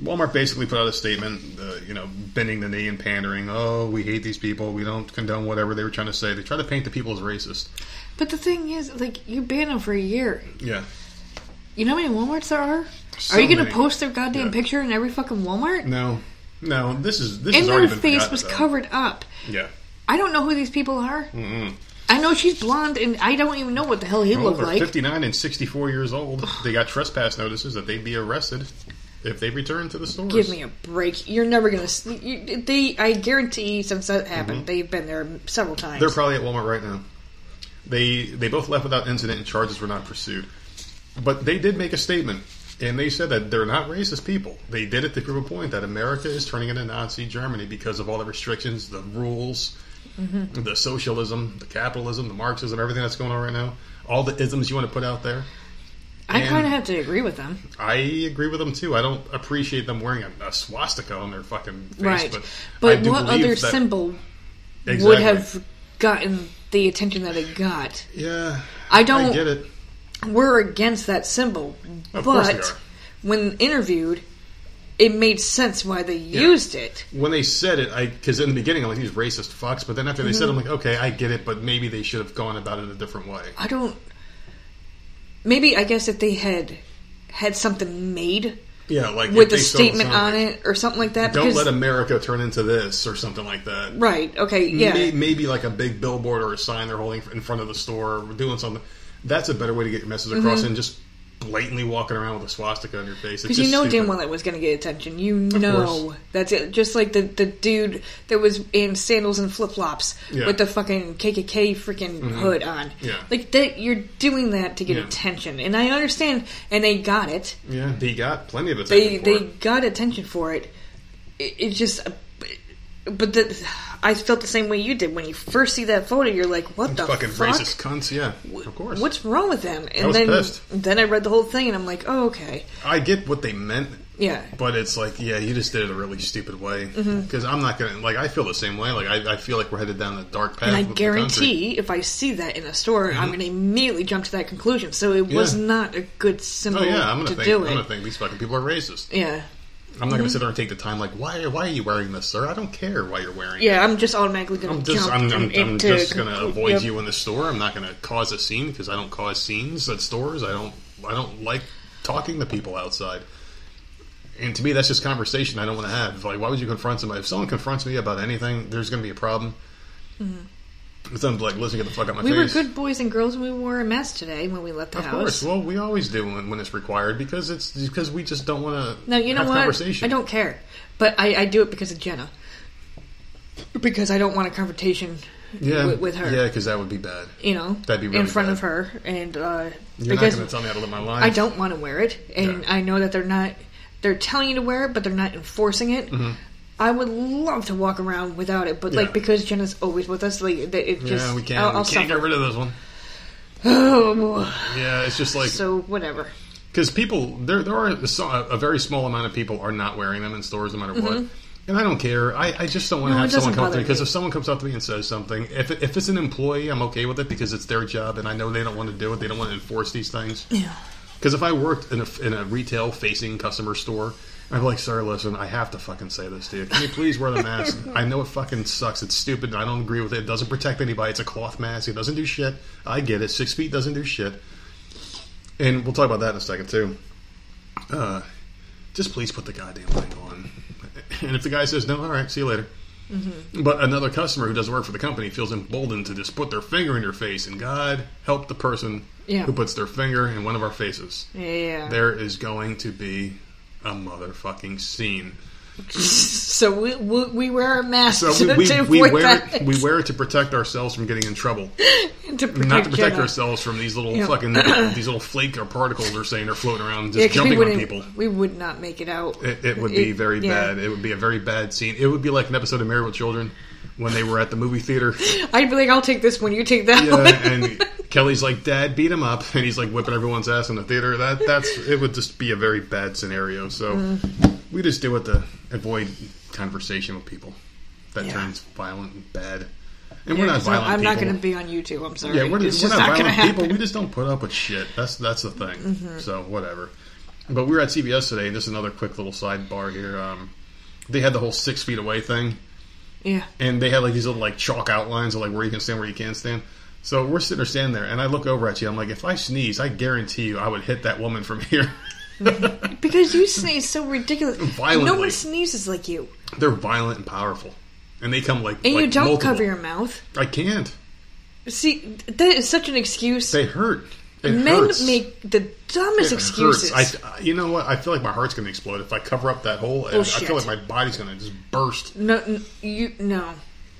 Walmart basically put out a statement, uh, you know, bending the knee and pandering. Oh, we hate these people. We don't condone whatever they were trying to say. They try to paint the people as racist.
But the thing is, like, you ban them for a year.
Yeah.
You know how many WalMarts there are?
So
are you going to post their goddamn
Yeah.
picture in every fucking Walmart?
No, no. This is this
and
has been
face
forgotten
was
about.
covered up.
Yeah.
I don't know who these people are.
Mm-mm.
I know she's blonde, and I don't even know what the hell he
Well,
looked like.
59 and 64 years old. *sighs* They got trespass notices that they'd be arrested if they return to the stores.
Give me a break. You're never going to. You, they, I guarantee, since that happened, they've been there several times.
Mm-hmm. They're probably at Walmart right now. They they both left without incident and charges were not pursued. But they did make a statement and they said that they're not racist people. They did it to prove a point that America is turning into Nazi Germany because of all the restrictions, the rules,
Mm-hmm.
the socialism, the capitalism, the Marxism, everything that's going on right now. All the isms you want to put out there.
I kind of have to agree with them.
I agree with them too. I don't appreciate them wearing a, a swastika on their fucking face,
Right.
but,
But, what other symbol would have gotten the attention that it got?
Yeah,
I don't-
I get it.
We're against that symbol.
Of
but when interviewed, it made sense why they used it.
When they said it, I because in the beginning I'm like these racist fucks, but then after they said, it, I'm mm-hmm. like, okay, I get it, but maybe they should have gone about it a different way.
I don't. Maybe I guess if they had had something made
Yeah, like
with a statement on
like,
it or something like that.
Don't
because,
let America turn into this or something like that.
Right. Okay. Yeah.
May- Maybe like a big billboard or a sign they're holding in front of the store or doing something. That's a better way to get your message across than just blatantly walking around with a swastika on your face.
Because you know
stupid.
damn well it was going to get attention. You know that's it. Just like the the dude that was in sandals and flip flops
Yeah. Mm-hmm.
with the fucking KKK freaking hood on.
Yeah.
like that. You're doing that to get
Yeah.
attention, and I understand. And they got it.
Yeah, they got plenty of attention.
They they
it.
got attention for it. It, it just. But the, I felt the same way you did when you first see that photo. You're like, "What the
fucking
fuck?
racist cunts. Yeah, of course.
What's wrong with them?" And
was
then
pissed.
then I read the whole thing, and I'm like, "Oh, okay,
I get what they meant,
yeah."
but it's like, yeah, you just did it a really stupid way.
Mm-hmm.
Because I'm not gonna like. I feel the same way. Like I, I feel like we're headed down a dark path.
And I
the
guarantee if I see that in a store, I'm going to immediately jump to that conclusion. So it was
Mm-hmm.
Not a good symbol
Oh yeah, I'm gonna think. I'm gonna think these fucking people are racist.
Yeah.
I'm not gonna sit there and take the time. Like, why? Why are you wearing this, sir? I don't care why you're wearing. it.
Yeah, I'm just automatically going
I'm
to
just,
jump
I'm, I'm, I'm
into
just gonna
conclu-
avoid
yep.
you in the store. I'm not gonna cause a scene because I don't cause scenes at stores. I don't, I don't like talking to people outside. And to me, that's just conversation I don't want to have. Like, why would you confront somebody? If someone confronts me about anything, there's gonna be a problem.
Mm-hmm.
Some like, listen, get the fuck out my
We were good boys and girls, and we wore a mask today when we left the
Of
house.
Of course. Well, we always do when, when it's required because it's because we just don't want to
No, you know what? I don't care, but I, I do it because of Jenna. Because I don't want a confrontation
yeah,
with, with her.
Yeah, because that would be bad.
You know,
That'd be
in front
bad.
of her, and uh,
You're
because
not going to tell me how to live my life.
I don't want to wear it, and
Yeah.
I know that they're not. They're telling you to wear it, but they're not enforcing it. I would love to walk around without it, but
Mm-hmm. Yeah.
like because Jenna's always with us, like it just
yeah, we can't.
I'll, I'll
we can't get rid of this one.
Oh,
Yeah, it's just like
so whatever.
because people there there are a, a very small amount of people are not wearing them in stores no matter what. And I don't care. I, I just don't want to
Mm-hmm. No,
have someone come up to me because if someone comes up to me and says something, if if it's an employee, I'm okay with it because it's their job and I know they don't want to do it. They don't want to enforce these things.
Yeah.
Because if I worked in a, in a retail facing customer store, Be like, sir, listen, I have to fucking say this to you. Can you please wear the *laughs* mask? I know it fucking sucks. It's stupid. I don't agree with it. It doesn't protect anybody. It's a cloth mask. It doesn't do shit. I get it. Six feet doesn't do shit. And we'll talk about that in a second, too. Uh, just please put the goddamn thing on. And if the guy says no, all right, see you later. But another customer who doesn't work for the company feels emboldened to just put their finger in your face, and God help the person
Yeah.
who puts their finger in one of our faces.
Yeah.
There is going to be a motherfucking scene.
So we, we, we wear a mask
So we,
to
we,
avoid
wear
that.
it, we wear it to protect ourselves from getting in trouble, *laughs*
to protect
not to protect
Jenna.
ourselves from these little
Yeah.
fucking *coughs* these little flake or particles they're saying they're floating around, just
Yeah, 'cause we
jumping on
wouldn't.
people.
We would not make it out.
It, it would be
It-
very
yeah.
bad. It would be a very bad scene. It would be like an episode of Married with Children when they were at the movie theater. *laughs*
I'd be like, I'll take this one. You take that
Yeah,
one.
and Kelly's like, "Dad, beat him up," *laughs* and he's like whipping everyone's ass in the theater. That that's it would just be a very bad scenario. So
Mm.
we just do it to avoid conversation with people that
Yeah.
turns violent and bad. And
Yeah,
we're not violent.
I'm not going to be on YouTube. I'm sorry.
Yeah, we're,
it's
we're
just
not,
not,
violent people. We just don't put up with shit. That's that's the thing.
Mm-hmm.
So whatever. But we were at CBS today. and Just another quick little sidebar here. Um, they had the whole six feet away thing,
Yeah.
and they had like these little like chalk outlines of like where you can stand, where you can't stand. So we're sitting there standing there, and I look over at you. I'm like, if I sneeze, I guarantee you, I would hit that woman from *laughs* here. *laughs*
Because you sneeze so ridiculous.
Violently.
No one sneezes like you.
They're violent and powerful, and they come like
And
like
you don't
multiple.
cover your mouth.
I can't.
See, that is such an excuse.
They hurt. It
Men
hurts.
make the dumbest
It
excuses.
hurts. I, you know what? I feel like my heart's going to explode if I cover up that hole. and I feel like my body's going to just burst.
no, n- you no.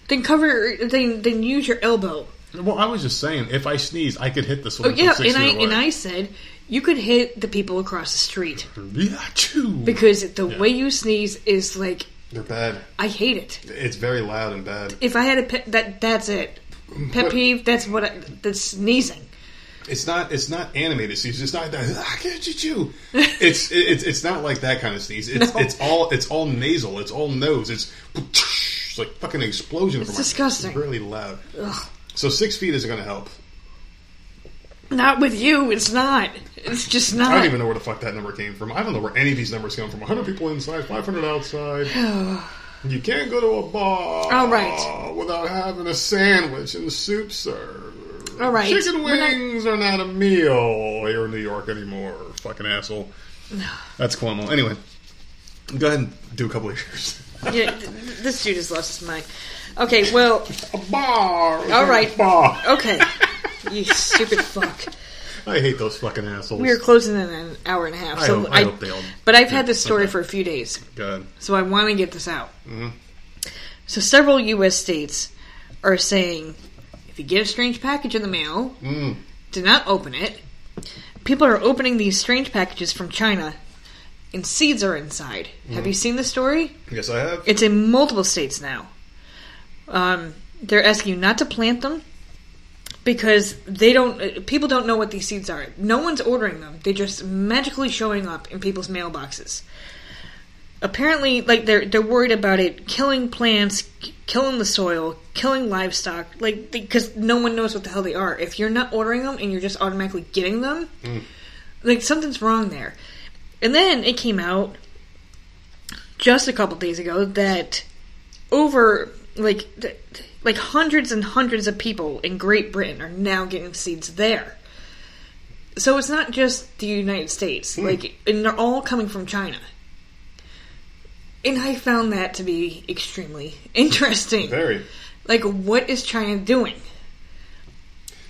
Then cover. Then then use your elbow.
Well, I was just saying, if I sneeze, I could hit this
Oh yeah,
from six
and I
away.
and I said you could hit the people across the street
yeah, too.
because the
Yeah.
way you sneeze is like
they're bad.
I hate it.
It's very loud and bad.
If I had a pet, that that's it. Pet
But- *laughs*
peeve. That's what. I, that's sneezing.
It's not. It's not animated sneeze. It's not that. Ah, I can't you chew. *laughs* It's it's it's not like that kind of sneeze. It's
No.
it's all it's all nasal. It's all nose. It's it's like fucking explosion.
It's disgusting.
It's really loud.
Ugh.
So six feet isn't going to help.
Not with you. It's not. It's just not.
I don't even know where the fuck that number came from. I don't know where any of these numbers come from. 100 people inside, 500 outside. *sighs* Oh. you can't go to a bar
All right.
without having a sandwich and soup served.
All right.
Chicken
We're not-
wings are not a meal here in New York anymore. Fucking asshole. That's Cuomo. Anyway, go ahead and do a couple of yours. *laughs*
yeah, th- th- this dude has lost his mind. Okay, well,
A bar.
All right.
A bar.
okay. *laughs* you stupid fuck.
I hate those fucking assholes.
We are closing in an hour and a half.
I
So
hope- I hope they all-
But I've had this story
Okay.
for a few days,
God.
so I want to get this out.
Mm-hmm.
So several U.S. states are saying if you get a strange package in the mail,
Mm.
do not open it. People are opening these strange packages from China, and seeds are inside. Have
Mm.
you seen the story?
Yes, I have.
It's in multiple states now. Um, they're asking you not to plant them because they don't. uh, People don't know what these seeds are. No one's ordering them. They're just magically showing up in people's mailboxes. Apparently, like they're they're worried about it killing plants, killing the soil, killing livestock. Like because no one knows what the hell they are. If you're not ordering them and you're just automatically getting them, mm. like something's wrong there. And then it came out just a couple days ago that over like like hundreds and hundreds of people in Great Britain are now getting seeds there. So it's not just the United States, hmm. like, and they're all coming from China. And I found that to be extremely interesting.
Very.
Like, what is China doing?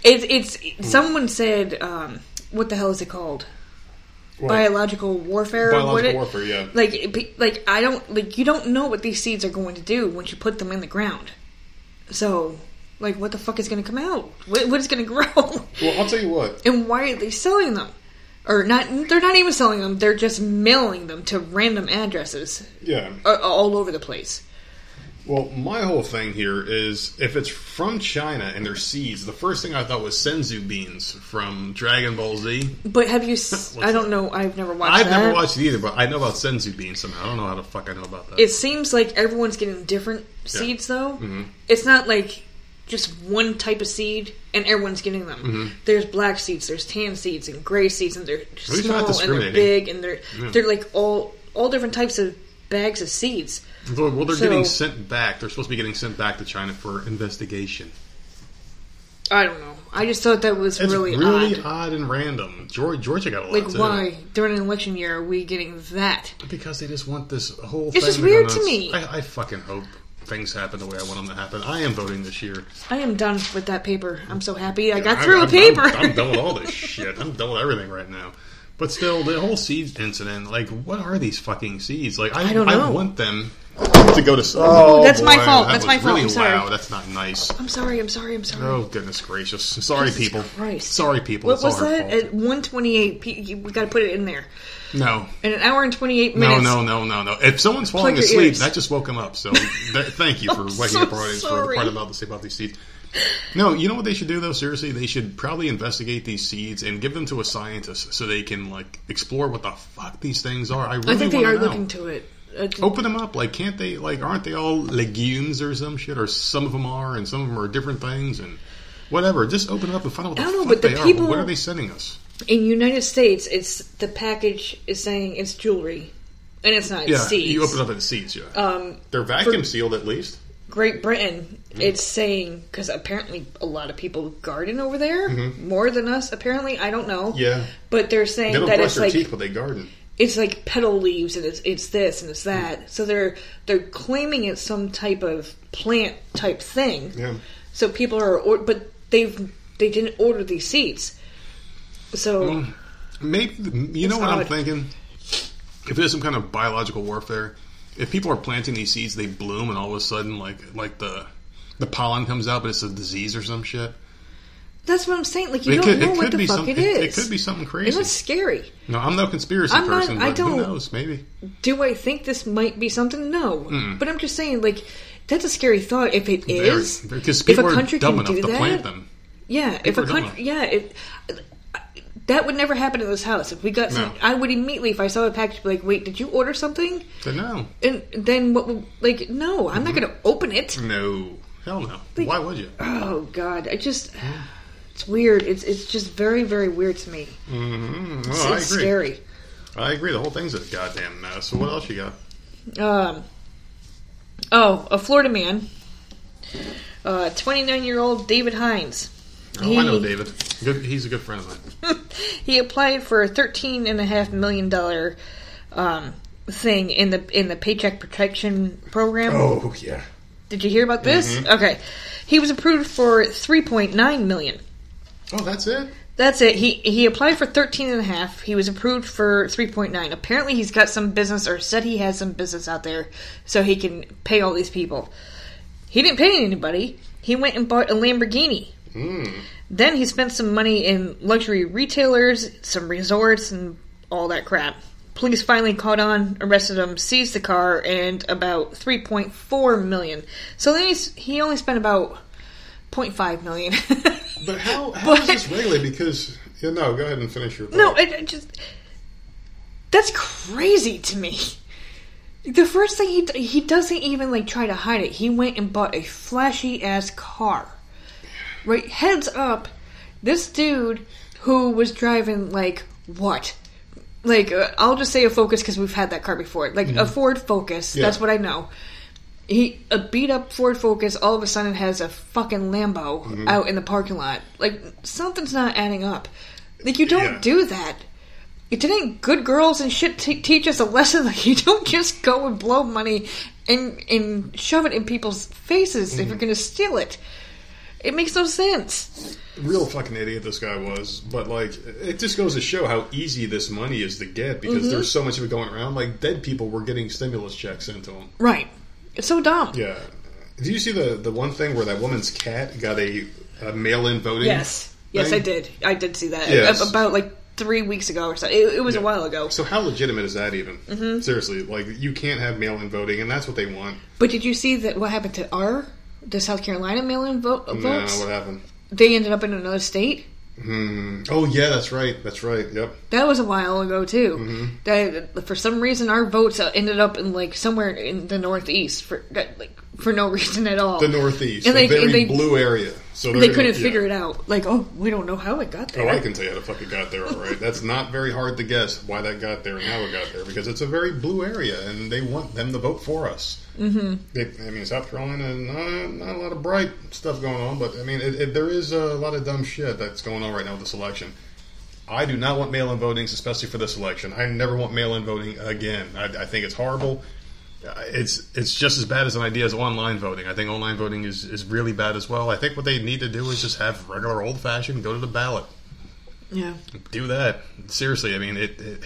It's it's someone said um, what the hell is it called? Biological warfare. or what
Biological warfare, yeah.
Like it be- like I don't like you don't know what these seeds are going to do once you put them in the ground. So like what the fuck is going to come out? What, what is going *laughs* to grow?
Well, I'll tell you what.
and why are they selling them? Or not? They're not even selling them. They're just mailing them to random addresses
Yeah.
all over the place.
Well, my whole thing here is if it's from China and they're seeds, the first thing I thought was senzu beans from Dragon Ball Z.
But have you? s- *laughs* I don't
that?
know. I've never watched.
I've
that.
never watched it either, but I know about senzu beans somehow. I don't know how the fuck I know about that.
It seems like everyone's getting different seeds, though.
Mm-hmm.
It's not like just one type of seed and everyone's getting them.
Mm-hmm.
There's black seeds, there's tan seeds, and gray seeds, and they're
least they're not
small and they're big, and they're they're like all all different types of bags of seeds.
well, they're
So-
getting sent back. They're supposed to be getting sent back to China for investigation.
I don't know. I just thought that was
It's
really,
really,
odd.
odd. and random. Georgia, Georgia got a lot
Like,
too.
why during an election year are we getting that?
Because they just want this whole.
It's
thing
it's
just
weird to me.
I, I fucking hope things happen the way I want them to happen. I am voting this year.
I am done with that paper. I'm so happy I got
I-
through
I'm,
a paper.
I'm, I'm done with all this *laughs* shit. I'm done with everything right now. But still, the whole seeds incident, like, what are these fucking seeds? Like, I,
I don't know.
I want them to go to. Oh, oh,
that's my fault.
That
That's my fault.
Really
I'm sorry.
loud. That's not nice.
I'm sorry. I'm sorry. I'm sorry.
Oh goodness gracious! Sorry,
Jesus
people.
Christ.
Sorry, people.
What
it's
was that? At 128, P- you- we got to put it in there.
No,
In an hour and 28 minutes.
no, no, no, no. No. If someone's falling asleep,
ears.
that just woke him up. So th- thank you *laughs* for waking
so
up already for the part about the about these seeds. No, you know what they should do though. Seriously, they should probably investigate these seeds and give them to a scientist so they can like explore what the fuck these things are. I really
I think they are
know.
looking to it. Uh,
Open them up, like can't they? Like aren't they all legumes or some shit? Or some of them are, and some of them are different things, and whatever. Just open it up and find out what
I
the
don't know,
fuck
but the
they
people-
are. What are they sending us?
In United States, it's the package is saying it's jewelry, and it's not. It's
Yeah,
seeds.
you open up and seeds. Yeah,
Um,
they're vacuum sealed at least.
Great Britain,
Mm-hmm.
it's saying because apparently a lot of people garden over there
Mm-hmm.
more than us. Apparently, I don't know.
Yeah,
But they're saying
they don't
that
brush
it's
their
like
teeth, but they garden.
it's like petal leaves and it's it's this and it's that. So they're they're claiming it's some type of plant type thing.
Yeah.
So people are, or, but they've they didn't order these seeds. So
Maybe you know
It's
what I'm thinking. If there's some kind of biological warfare, if people are planting these seeds, they bloom, and all of a sudden, like like the the pollen comes out, but it's a disease or some shit.
that's what I'm saying. Like you
It
don't
could,
know what the fuck it is.
It could be something crazy.
that's scary.
No, I'm no conspiracy
I'm not-
person,
I
but who
don't- Who
knows? Maybe.
Do I think this might be something? No. Hmm. But I'm just saying, like that's a scary thought. If it is,
because
if
people
a
are
country
dumb
can
enough
do
to
that,
plant them.
Yeah, if
People
a country, yeah, it, that would never happen in this house. If we got some,
No.
I would immediately, if I saw a package, be like, "Wait, did you order something?"
But no,
And then what? Like, no, I'm
Mm-hmm.
not going to open it.
no, hell no. Why would you?
Oh God, I just, it's weird. It's it's just very very weird to me.
Mm-hmm.
It's,
I
it's
agree.
scary.
I agree. The whole thing's a goddamn mess. So what else you got?
Um, oh, a Florida man, uh, 29 year old David Hines.
Oh, I know David. Good. He's a good friend of mine. *laughs*
he applied for a thirteen and a half million dollar um, thing in the in the Paycheck Protection Program.
Oh yeah.
Did you hear about this?
Mm-hmm.
Okay, he was approved for three point nine million.
Oh, that's it.
That's it. He he applied for thirteen and a half. He was approved for three point nine. Apparently, he's got some business, or said he has some business out there, so he can pay all these people. He didn't pay anybody. He went and bought a Lamborghini.
Mm.
Then he spent some money in luxury retailers, some resorts, and all that crap. Police finally caught on, arrested him, seized the car, and about 3.4 million. So then he's, he only spent about 0.5 million. *laughs*
But how, how is
But-
this regulated? Because yeah, no, go ahead and finish your.
no, it, it just that's crazy to me. The first thing he he doesn't even like try to hide it. He went and bought a flashy ass car. Right, heads up, this dude who was driving like what? Like uh, I'll just say a Focus because we've had that car before. Like a mm-hmm. Ford Focus.
Yeah.
That's what I know. He a beat up Ford Focus all of a sudden has a fucking Lambo mm-hmm. out in the parking lot. Like something's not adding up. Like you don't
Yeah.
do that. It didn't good girls and shit te- teach us a lesson. *laughs* Like you don't just go and blow money and and shove it in people's faces if you're mm-hmm. going to steal it. It makes no sense.
Real fucking idiot this guy was, but like it just goes to show how easy this money is to get because
Mm-hmm.
there's so much of it going around. Like dead people were getting stimulus checks sent to them.
Right. It's so dumb.
Yeah. Did you see the the one thing where that woman's cat got a, a mail-in voting?
Yes. Yes,
thing?
I did. I did see that.
Yes.
About like three weeks ago or so. It, it was a while ago.
So how legitimate is that even?
Mm-hmm.
Seriously, like you can't have mail-in voting, and that's what they want.
But did you see that what happened to our the South Carolina mail-in vote
No,
votes?
what happened?
They ended up in another state.
Hmm. Oh yeah, that's right. That's right. Yep.
That was a while ago too.
Mm-hmm.
That for some reason our votes ended up in like somewhere in the Northeast for that, like for no reason at all.
The Northeast,
And
a
they-
very
and they-
blue area. So
they couldn't figure it out. Like, oh, we don't know how it got there. Oh.
I can tell you how the fuck it got there. All right, that's not very hard to guess why that got there and how it got there because it's a very blue area, and they want them to vote for us. Mm-hmm. I mean, South Carolina, not, not a lot of bright stuff going on, but I mean, it, it, there is a lot of dumb shit that's going on right now with this election. I do not want mail-in voting, especially for this election. I never want mail-in voting again. I, I think it's horrible. Uh, It's it's just as bad as an idea as online voting. I think online voting is, is really bad as well. I think what they need to do is just have regular old-fashioned, go to the ballot
yeah,
do that. Seriously, I mean, it. it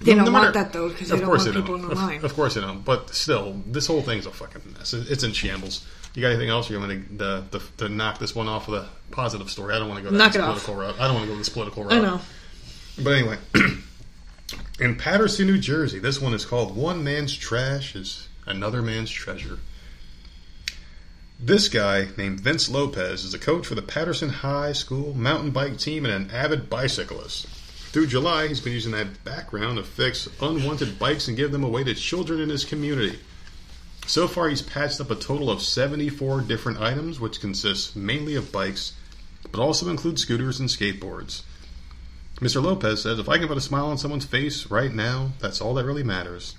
they
no
don't
matter-
want that though because they don't
course
want
they
people
don't.
in
Of,
line.
of course they don't. But still, this whole thing's a fucking mess. It's in shambles. You got anything else? You want me to, the, the, to knock this one off with a positive story? I don't want to go
Knock
this
it off.
political route. I don't want to go this political route.
I know.
But anyway, *clears throat* in Paterson, New Jersey, this one is called "One Man's Trash is Another Man's Treasure." This guy named Vince Lopez is a coach for the Paterson High School mountain bike team and an avid bicyclist. Through July, he's been using that background to fix unwanted bikes and give them away to children in his community. So far, he's patched up a total of 74 different items, which consists mainly of bikes, but also includes scooters and skateboards. Mr. Lopez says, If I can put a smile on someone's face right now, that's all that really matters.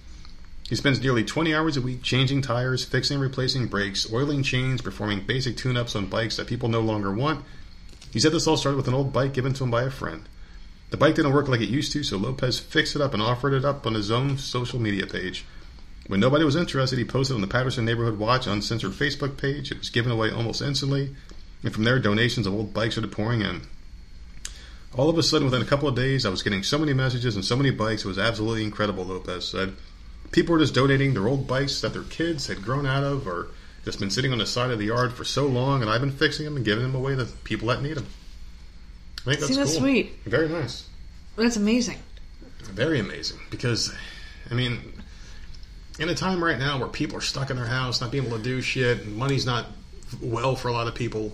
He spends nearly 20 hours a week changing tires, fixing and replacing brakes, oiling chains, performing basic tune ups on bikes that people no longer want. He said this all started with an old bike given to him by a friend. The bike didn't work like it used to, so Lopez fixed it up and offered it up on his own social media page. When nobody was interested, he posted on the Paterson Neighborhood Watch uncensored Facebook page. It was given away almost instantly, and from there, donations of old bikes started pouring in. All of a sudden, within a couple of days, I was getting so many messages and so many bikes. It was absolutely incredible, Lopez said. People were just donating their old bikes that their kids had grown out of or just been sitting on the side of the yard for so long, and I've been fixing them and giving them away to people that need them. I think that's
See, that's
cool.
sweet.
Very nice.
That's amazing.
Very amazing. Because, I mean, in a time right now where people are stuck in their house, not being able to do shit, money's not well for a lot of people,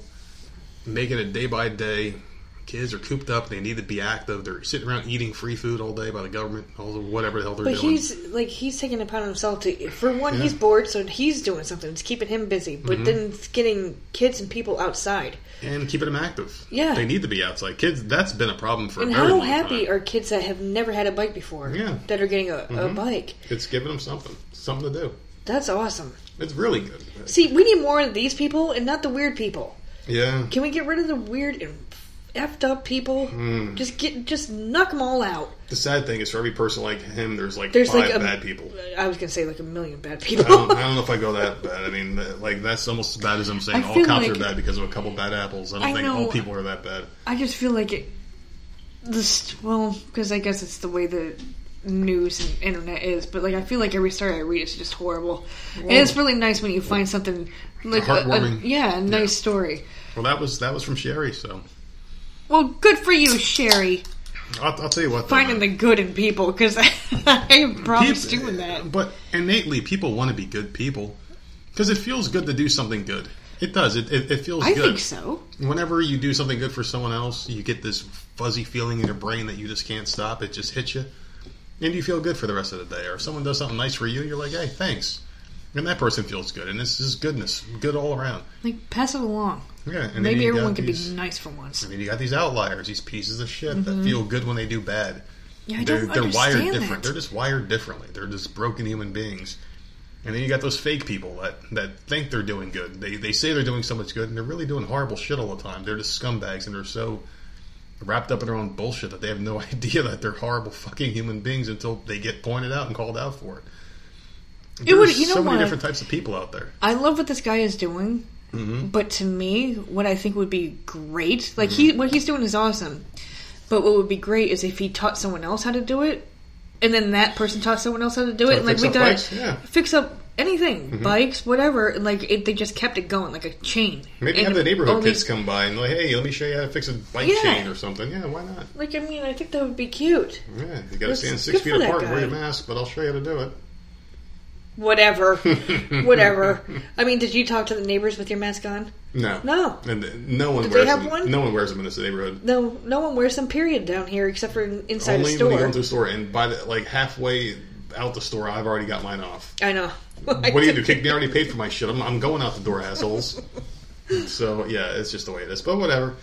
making it day by day. Kids are cooped up; they need to be active. They're sitting around eating free food all day by the government, all the whatever the hell they're
But
doing.
he's like he's taking it upon himself to. For one,
Yeah.
he's bored, so he's doing something. It's keeping him busy. But
Mm-hmm.
then it's getting kids and people outside.
and keeping them active.
Yeah.
they need to be outside. Kids, that's been a problem for
And
a
how happy
time.
are kids that have never had a bike before?
Yeah.
That are getting a, a
Mhm.
bike.
It's giving them something, something to do.
That's awesome.
It's really good.
See, we need more of these people and not the weird people.
Yeah,
Can we get rid of the weird and effed up people?
Hmm.
Just get, just knock them all out.
the sad thing is for every person like him, there's like
There's
five
like a
bad people.
I was gonna say like a million bad people.
I don't, I don't know if I go that bad. I mean, like that's almost as bad as I'm saying
I
all cops
like-
are bad because of a couple bad apples. I don't
I
think
know.
all people are that bad.
I just feel like it. This well, because I guess it's the way the news and internet is. But like, I feel like every story I read is just horrible, and it's really nice when you find something like a, a- yeah, a nice story.
Well, that was that was from Sherry. So
Well, good for you, Sherry,
I'll, I'll tell you what. though,
finding the good in people because *laughs* I have problems
Peop-
doing that.
But innately, people want to be good people because it feels good to do something good. It does. It it, it feels
I
good.
I think so.
Whenever you do something good for someone else, you get this fuzzy feeling in your brain that you just can't stop. It just hits you, and you feel good for the rest of the day. Or if someone does something nice for you, you're like, "Hey, thanks," and that person feels good. And this is goodness, good all around.
Like, pass it along.
Yeah,
Maybe everyone could
these-
be nice for once.
I mean, you got these outliers, these pieces of shit that mm-hmm. feel good when they do bad.
Yeah, I
they're
don't
they're wired
understand
different. They're just wired differently. They're just broken human beings. And then you got those fake people that, that think they're doing good. They they say they're doing so much good, and they're really doing horrible shit all the time. They're just scumbags, and they're so wrapped up in their own bullshit that they have no *laughs* idea that they're horrible fucking human beings until they get pointed out and called out for it.
It would-
There's
you know
so many
what?
different types of people out there.
I love what this guy is doing
Mm-hmm.
But to me, what I think would be great, like he what he's doing is awesome. But what would be great is if he taught someone else how to do it, and then that person taught someone else how to do
So
it, and like we got?
Yeah. Mm-hmm.
fix up anything, bikes, whatever. and, Like it, they just kept it going like a chain.
Maybe
And
have the neighborhood kids come by and like, hey, let me show you how to fix a bike
Yeah.
chain or something. Yeah, why not?
Like I mean, I think that would be cute.
Yeah, you got to stand six feet apart and wear your mask, but I'll show you how to do it.
Whatever, *laughs* whatever. I mean, did you talk to the neighbors with your mask on?
No,
No.
and no one
Did they
wears
have
them.
one?
No one wears them in this neighborhood.
No, no one wears them. Period down here, except for inside
Only
a store.
when you go into a store, and by the like halfway out the store, I've already got mine off.
I know. *laughs*
What do you do? Kick me? I already paid for my shit. I'm, I'm going out the door, assholes. *laughs* so yeah, it's just the way it is. But whatever.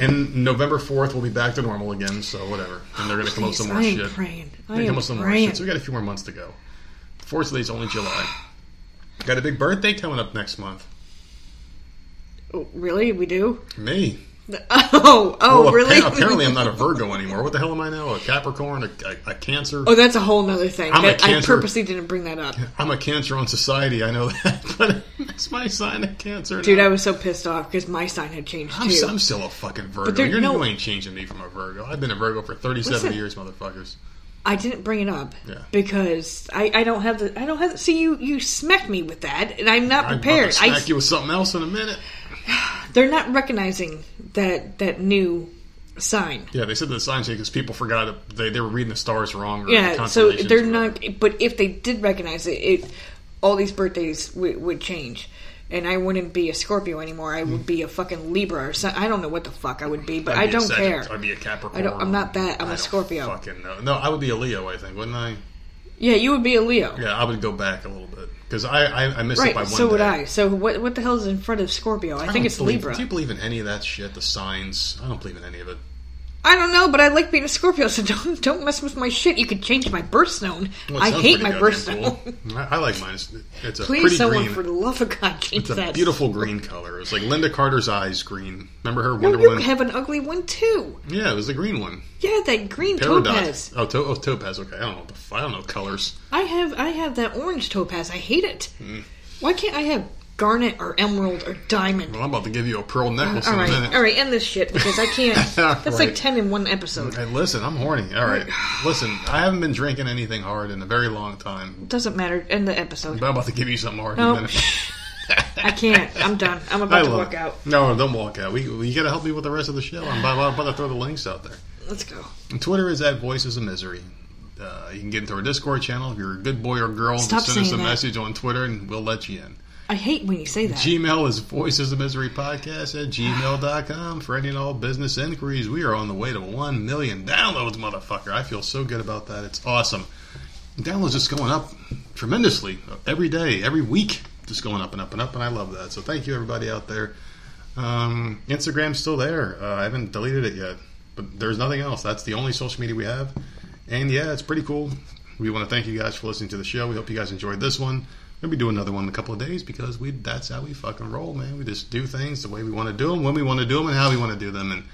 And November fourth, we'll be back to normal again. So whatever. And they're gonna come up with some more shit.
praying. I
They come
am
up with some more shit. So we got a few more months to go. Fortunately, it's only July. Got a big birthday coming up next month.
Oh, really? We do?
Me. *laughs*
Oh, oh,
Well,
really?
appa- Apparently, I'm not a *laughs* Virgo anymore. What the hell am I now? A Capricorn? A, a, a Cancer?
Oh, that's a whole other thing.
I'm a
That- I purposely didn't bring that up. *laughs*
I'm a Cancer on society. I know that, but it's my sign of Cancer.
Dude,
now.
I was so pissed off because my sign had changed
I'm,
too.
I'm still a fucking Virgo. You're,
no-
you ain't changing me from a Virgo. I've been a Virgo for 37 years, motherfuckers.
I didn't bring it up
Yeah.
because I, I don't have the I don't have the, see you you smacked me with that and I'm not
I'm
prepared.
to
I
smack you with something else in a minute. *sighs*
they're not recognizing that that new sign.
Yeah, they said the sign because people forgot it. They, they were reading the stars wrong. Or the
Yeah, so they're not. But if they did recognize it, it all these birthdays w- would change, and I wouldn't be a Scorpio anymore. I would be a fucking Libra or something. I don't know what the fuck I would be, but
I'd
I
be
don't
Sagitt-
care.
I'd be a Capricorn.
I don't- I'm not that. I'm
a
a Scorpio.
Fucking no. No, I would be a Leo. I think, wouldn't I?
Yeah, you would be a Leo,
Yeah, I would go back a little bit because I, I I missed it by
right?
one
So would. I. So what what the hell is in front of Scorpio? I,
I
think
don't
it's
believe,
Libra.
Do you believe in any of that shit? The signs? I don't believe in any of it.
I don't know, but I like being a Scorpio, so *laughs* don't don't mess with my shit. You could change my birthstone.
Well,
I hate my birthstone.
cool. I, I like mine. It's, it's a
Please,
pretty
someone,
green.
for the love of God, change
it's a
that.
beautiful green color. It was like Lynda Carter's eyes green. Remember her Wonder No,
you
Woman?
have an ugly one too.
yeah, it was the green one.
Yeah, that green
Peridot.
topaz.
Oh, to- oh, topaz. Okay, I don't know. What the f- I don't know colors.
I have I have that orange topaz. I hate it.
Hmm.
Why can't I have garnet or emerald or diamond?
Well, I'm about to give you a pearl necklace
all
in a
right,
minute.
all right, end this shit because I can't. *laughs* That's
right.
like ten in one episode.
Hey, listen, I'm horny. All right, listen. I haven't been drinking anything hard in a very long time.
Doesn't matter. End the episode.
But I'm about to give you something hard
No,
in a minute. *laughs*
I can't. I'm done. I'm
I
about to walk
it.
out.
No, don't walk out. We, we got to help me with the rest of the show. I'm about, I'm about to throw the links out there.
Let's go.
And Twitter is at Voices of Misery. Uh, you can get into our Discord channel if you're a good boy or girl.
Stop
just send us a
that.
message on Twitter and we'll let you in.
I hate when you say that.
Gmail is Voices of Misery Podcast at gmail.com for any and all business inquiries. We are on the way to 1 million downloads, motherfucker. I feel so good about that. It's awesome. Downloads just going up tremendously every day, every week, just going up and up and up, and I love that. So thank you, everybody out there. Um, Instagram's still there. Uh, I haven't deleted it yet, but there's nothing else. That's the only social media we have. And yeah, it's pretty cool. We want to thank you guys for listening to the show. We hope you guys enjoyed this one. We'll be doing another one in a couple of days because we that's how we fucking roll, man. We just do things the way we want to do them, when we want to do them, and how we want to do them. And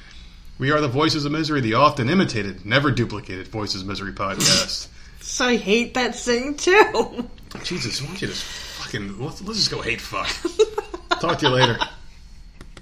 we are the Voices of Misery, the often imitated, never duplicated Voices of Misery podcast. *laughs*
So I hate that saying too.
Jesus, why don't you just fucking let's, let's just go hate fuck. Talk to you later. *laughs*